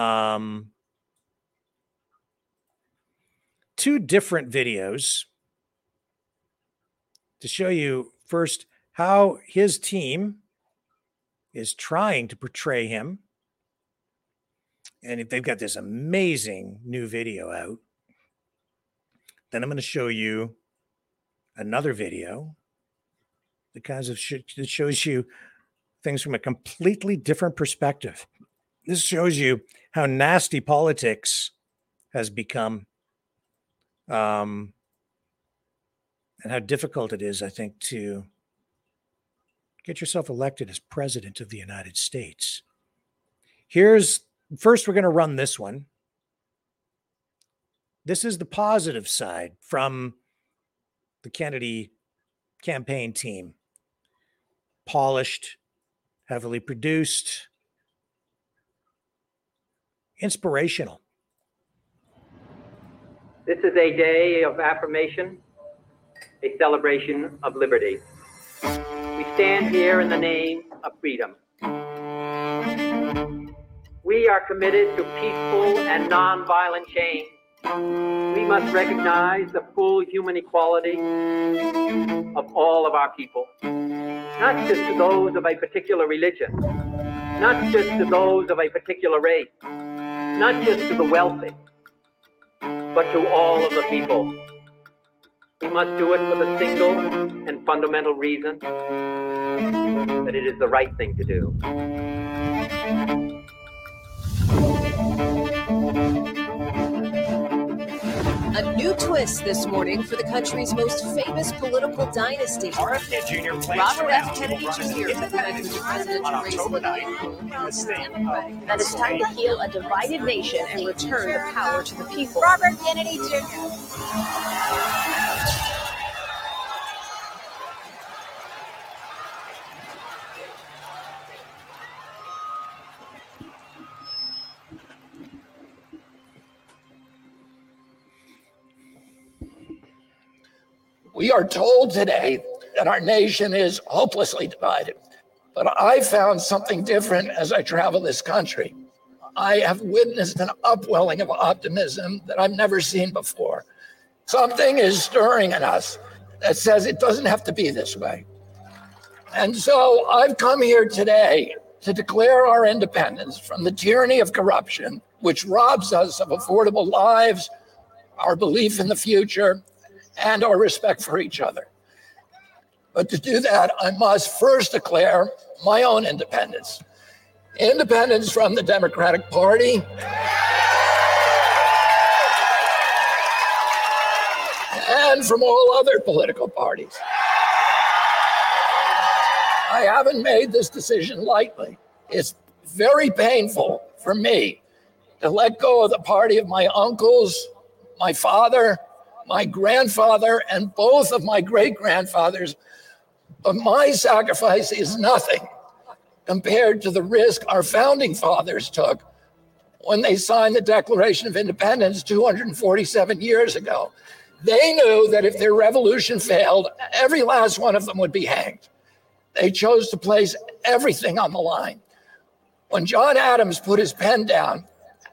Um, two different videos to show you first how his team is trying to portray him. And if they've got this amazing new video out, then I'm going to show you another video the kinds of shit that shows you things from a completely different perspective. This shows you how nasty politics has become. Um, and how difficult it is, I think, to get yourself elected as president of the United States. Here's first, we're going to run this one. This is the positive side from the Kennedy campaign team. Polished, heavily produced, inspirational. This is a day of affirmation, a celebration of liberty. We stand here in the name of freedom. We are committed to peaceful and nonviolent change. We must recognize the full human equality of all of our people, not just to those of a particular religion, not just to those of a particular race, not just to the wealthy, but to all of the people. We must do it for the single and fundamental reason that it is the right thing to do. New twist this morning for the country's most famous political dynasty. RFK Jr. plans Robert F. Kennedy for Jr. independent for the presidential on race. October 9th in the state of That it's time to heal a divided nation and return the power to the people. Robert Kennedy Jr. We are told today that our nation is hopelessly divided. But I found something different as I travel this country. I have witnessed an upwelling of optimism that I've never seen before. Something is stirring in us that says it doesn't have to be this way. And so I've come here today to declare our independence from the tyranny of corruption, which robs us of affordable lives, our belief in the future, and our respect for each other. But to do that, I must first declare my own independence independence from the Democratic Party. And from all other political parties. I haven't made this decision lightly. It's very painful for me to let go of the party of my uncles, my father, my grandfather, and both of my great grandfathers. But my sacrifice is nothing compared to the risk our founding fathers took when they signed the Declaration of Independence 247 years ago. They knew that if their revolution failed, every last one of them would be hanged. They chose to place everything on the line. When John Adams put his pen down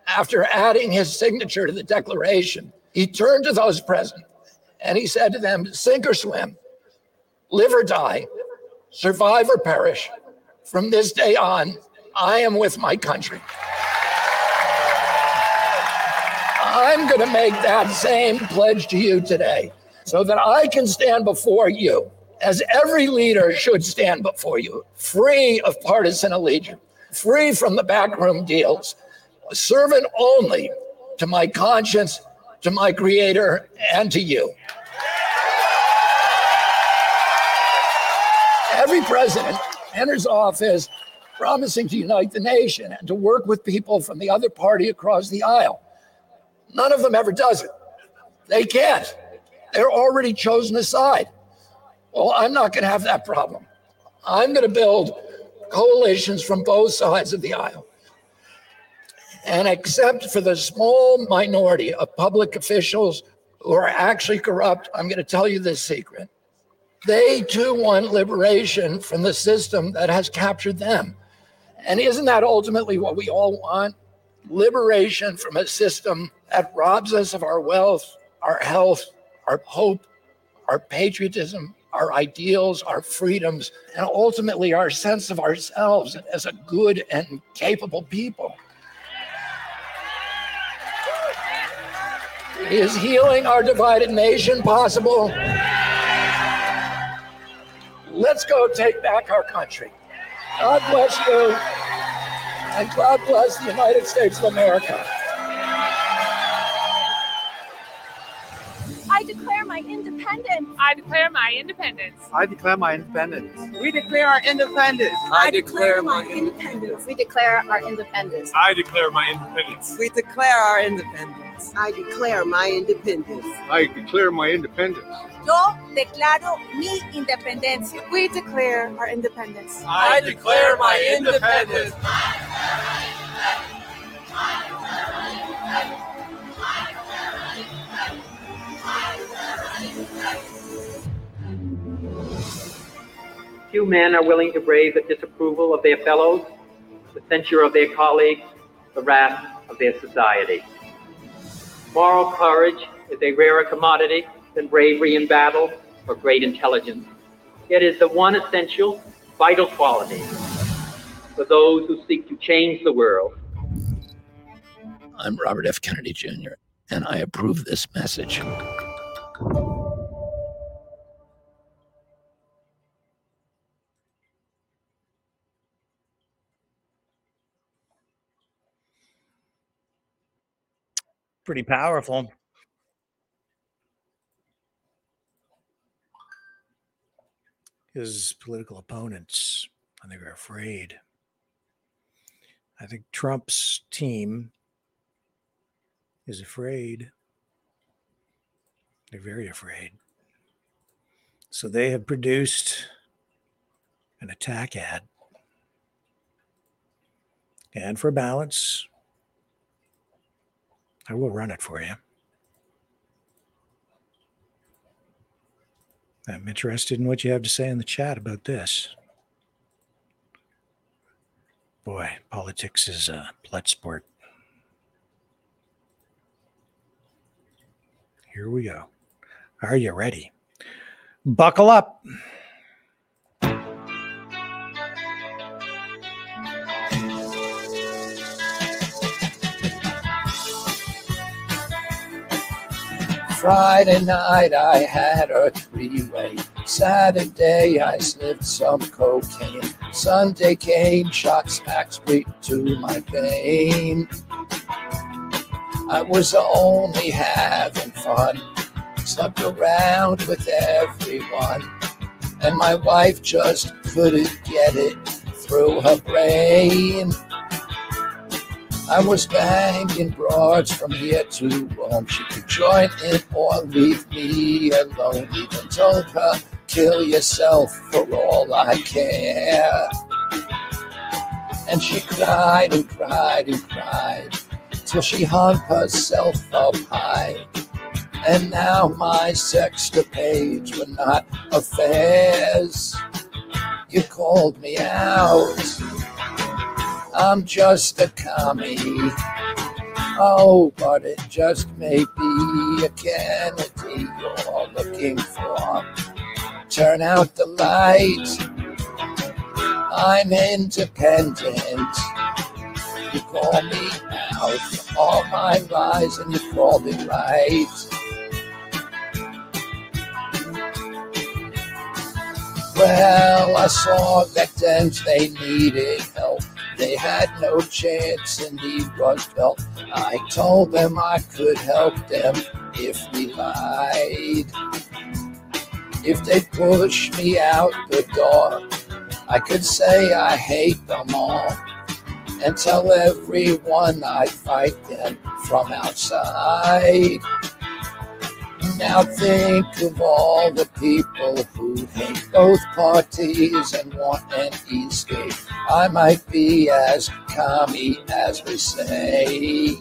after adding his signature to the Declaration, he turned to those present and he said to them, Sink or swim, live or die, survive or perish. From this day on, I am with my country. I'm going to make that same pledge to you today so that I can stand before you, as every leader should stand before you, free of partisan allegiance, free from the backroom deals, a servant only to my conscience, to my creator, and to you. Every president enters office promising to unite the nation and to work with people from the other party across the aisle. None of them ever does it. They can't. They're already chosen a side. Well, I'm not going to have that problem. I'm going to build coalitions from both sides of the aisle. And except for the small minority of public officials who are actually corrupt, I'm going to tell you this secret. They too want liberation from the system that has captured them. And isn't that ultimately what we all want? Liberation from a system that robs us of our wealth, our health, our hope, our patriotism, our ideals, our freedoms, and ultimately our sense of ourselves as a good and capable people. Is healing our divided nation possible? Let's go take back our country. God bless you, and God bless the United States of America. I declare my independence. I declare my independence. I declare my independence. We declare our independence. I declare my independence. We declare our independence. I declare my independence. We declare our independence. I declare my independence. I declare my independence. Yo declaro mi independencia. We declare our independence. I declare my independence. Few men are willing to brave the disapproval of their fellows, the censure of their colleagues, the wrath of their society. Moral courage is a rarer commodity than bravery in battle or great intelligence. It is the one essential, vital quality for those who seek to change the world. I'm Robert F. Kennedy Jr., and I approve this message. Pretty powerful. His political opponents, I think, are afraid. I think Trump's team is afraid. They're very afraid. So they have produced an attack ad. And for balance, I will run it for you. I'm interested in what you have to say in the chat about this. Boy, politics is a blood sport. Here we go. Are you ready? Buckle up. Friday night I had a three-way. Saturday I sniffed some cocaine. Sunday came, shot smack straight to my vein. I was only having fun, slept around with everyone, and my wife just couldn't get it through her brain. I was banging broads from here to Rome. She could join in or leave me alone. Even told her, kill yourself for all I care. And she cried and cried and cried till she hung herself up high. And now my sexcapades were not affairs. You called me out. I'm just a commie. Oh, but it just may be a Kennedy you're looking for. Turn out the light. I'm independent. You call me out for all my lies and you call me right. Well, I saw victims, they needed help. They had no chance in the Rust Belt. I told them I could help them if we lied. If they push me out the door, I could say I hate them all and tell everyone I fight them from outside. Now think of all the people who hate both parties and want an escape. I might be as commie as we say,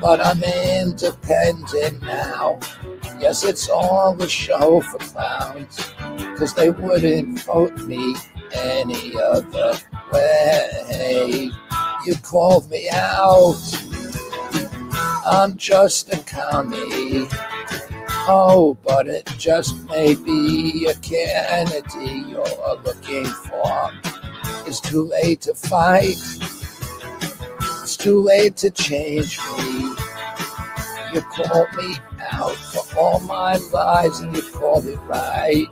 but I'm independent now. Yes, it's all a show for clowns, cause they wouldn't vote me any other way. You called me out. I'm just a commie. Oh, but it just may be a Kennedy you're looking for. It's too late to fight. It's too late to change me. You called me out for all my lies and you called it right.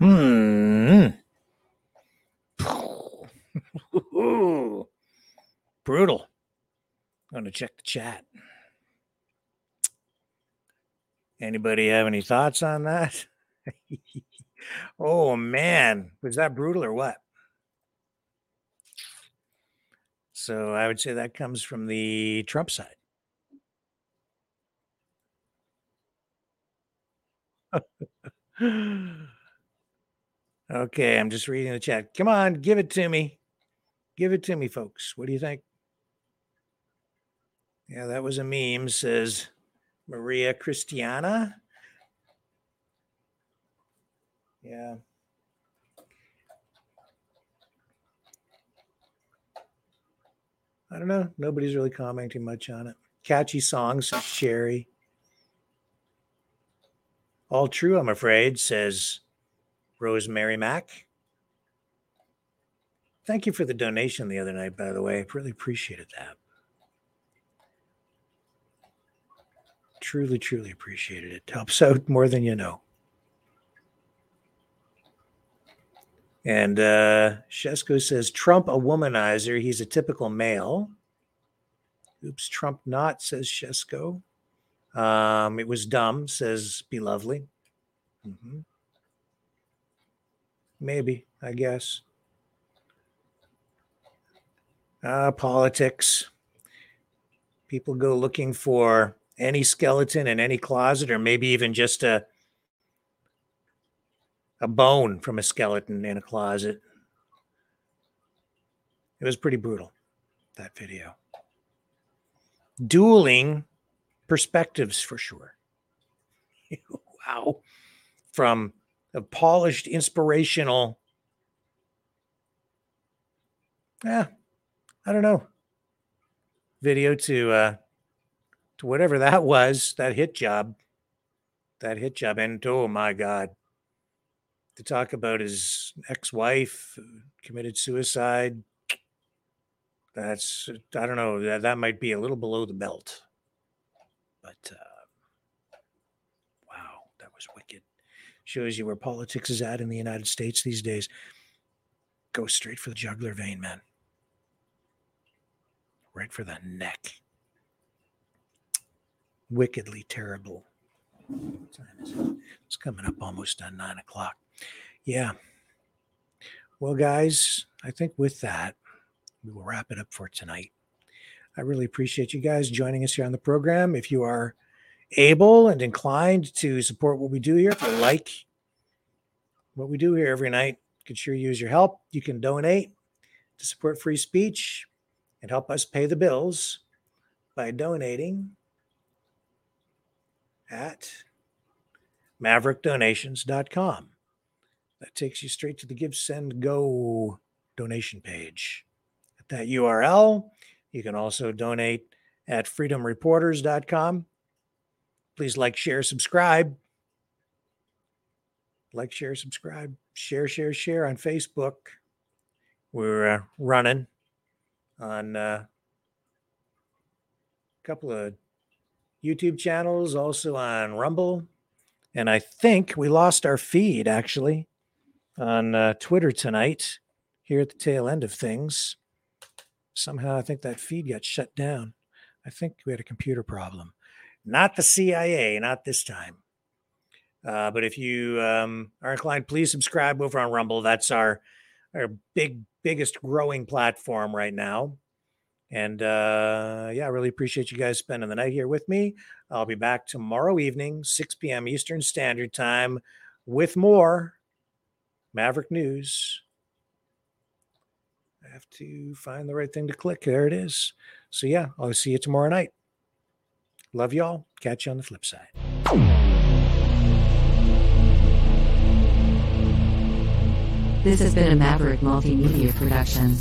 Hmm. Brutal. I'm going to check the chat. Anybody have any thoughts on that? oh, man. Was that brutal or what? So I would say that comes from the Trump side. okay, I'm just reading the chat. Come on, give it to me. Give it to me, folks. What do you think? Yeah, that was a meme, says Maria Christiana. Yeah. I don't know. Nobody's really commenting much on it. Catchy songs, Sherry. All true, I'm afraid, says Rosemary Mack. Thank you for the donation the other night, by the way. I really appreciated that. Truly, truly appreciated it. Helps out more than you know. And uh, Shesko says Trump a womanizer. He's a typical male. Oops, Trump not, says Shesko. Um, it was dumb, says Be Lovely. Mm-hmm. Maybe, I guess. Uh, politics. People go looking for any skeleton in any closet, or maybe even just a a bone from a skeleton in a closet. It was pretty brutal, that video. Dueling perspectives for sure. wow. From a polished, inspirational, yeah, I don't know, video to uh to whatever that was, that hit job. That hit job. And oh my God to talk about his ex-wife committed suicide that's i don't know that, that might be a little below the belt but uh, wow that was wicked shows you where politics is at in the united states these days go straight for the jugular vein man right for the neck wickedly terrible what time is it? It's coming up almost on nine o'clock. Yeah. Well, guys, I think with that, we will wrap it up for tonight. I really appreciate you guys joining us here on the program. If you are able and inclined to support what we do here, if you like what we do here every night, could sure use your help. You can donate to support free speech and help us pay the bills by donating at maverickdonations.com. That takes you straight to the GiveSendGo donation page. At that URL, you can also donate at freedomreporters.com. Please like, share, subscribe. Like, share, subscribe, share, share, share on Facebook. We're uh, running on uh, a couple of YouTube channels, also on Rumble. And I think we lost our feed actually on uh, Twitter tonight here at the tail end of things. Somehow I think that feed got shut down. I think we had a computer problem. Not the CIA, not this time. Uh, but if you um, are inclined, please subscribe over on Rumble. That's our our big biggest growing platform right now. And uh, yeah, I really appreciate you guys spending the night here with me. I'll be back tomorrow evening, 6 p.m. Eastern Standard Time, with more Maverick News. I have to find the right thing to click. There it is. So yeah, I'll see you tomorrow night. Love y'all. Catch you on the flip side. This has been a Maverick Multimedia production.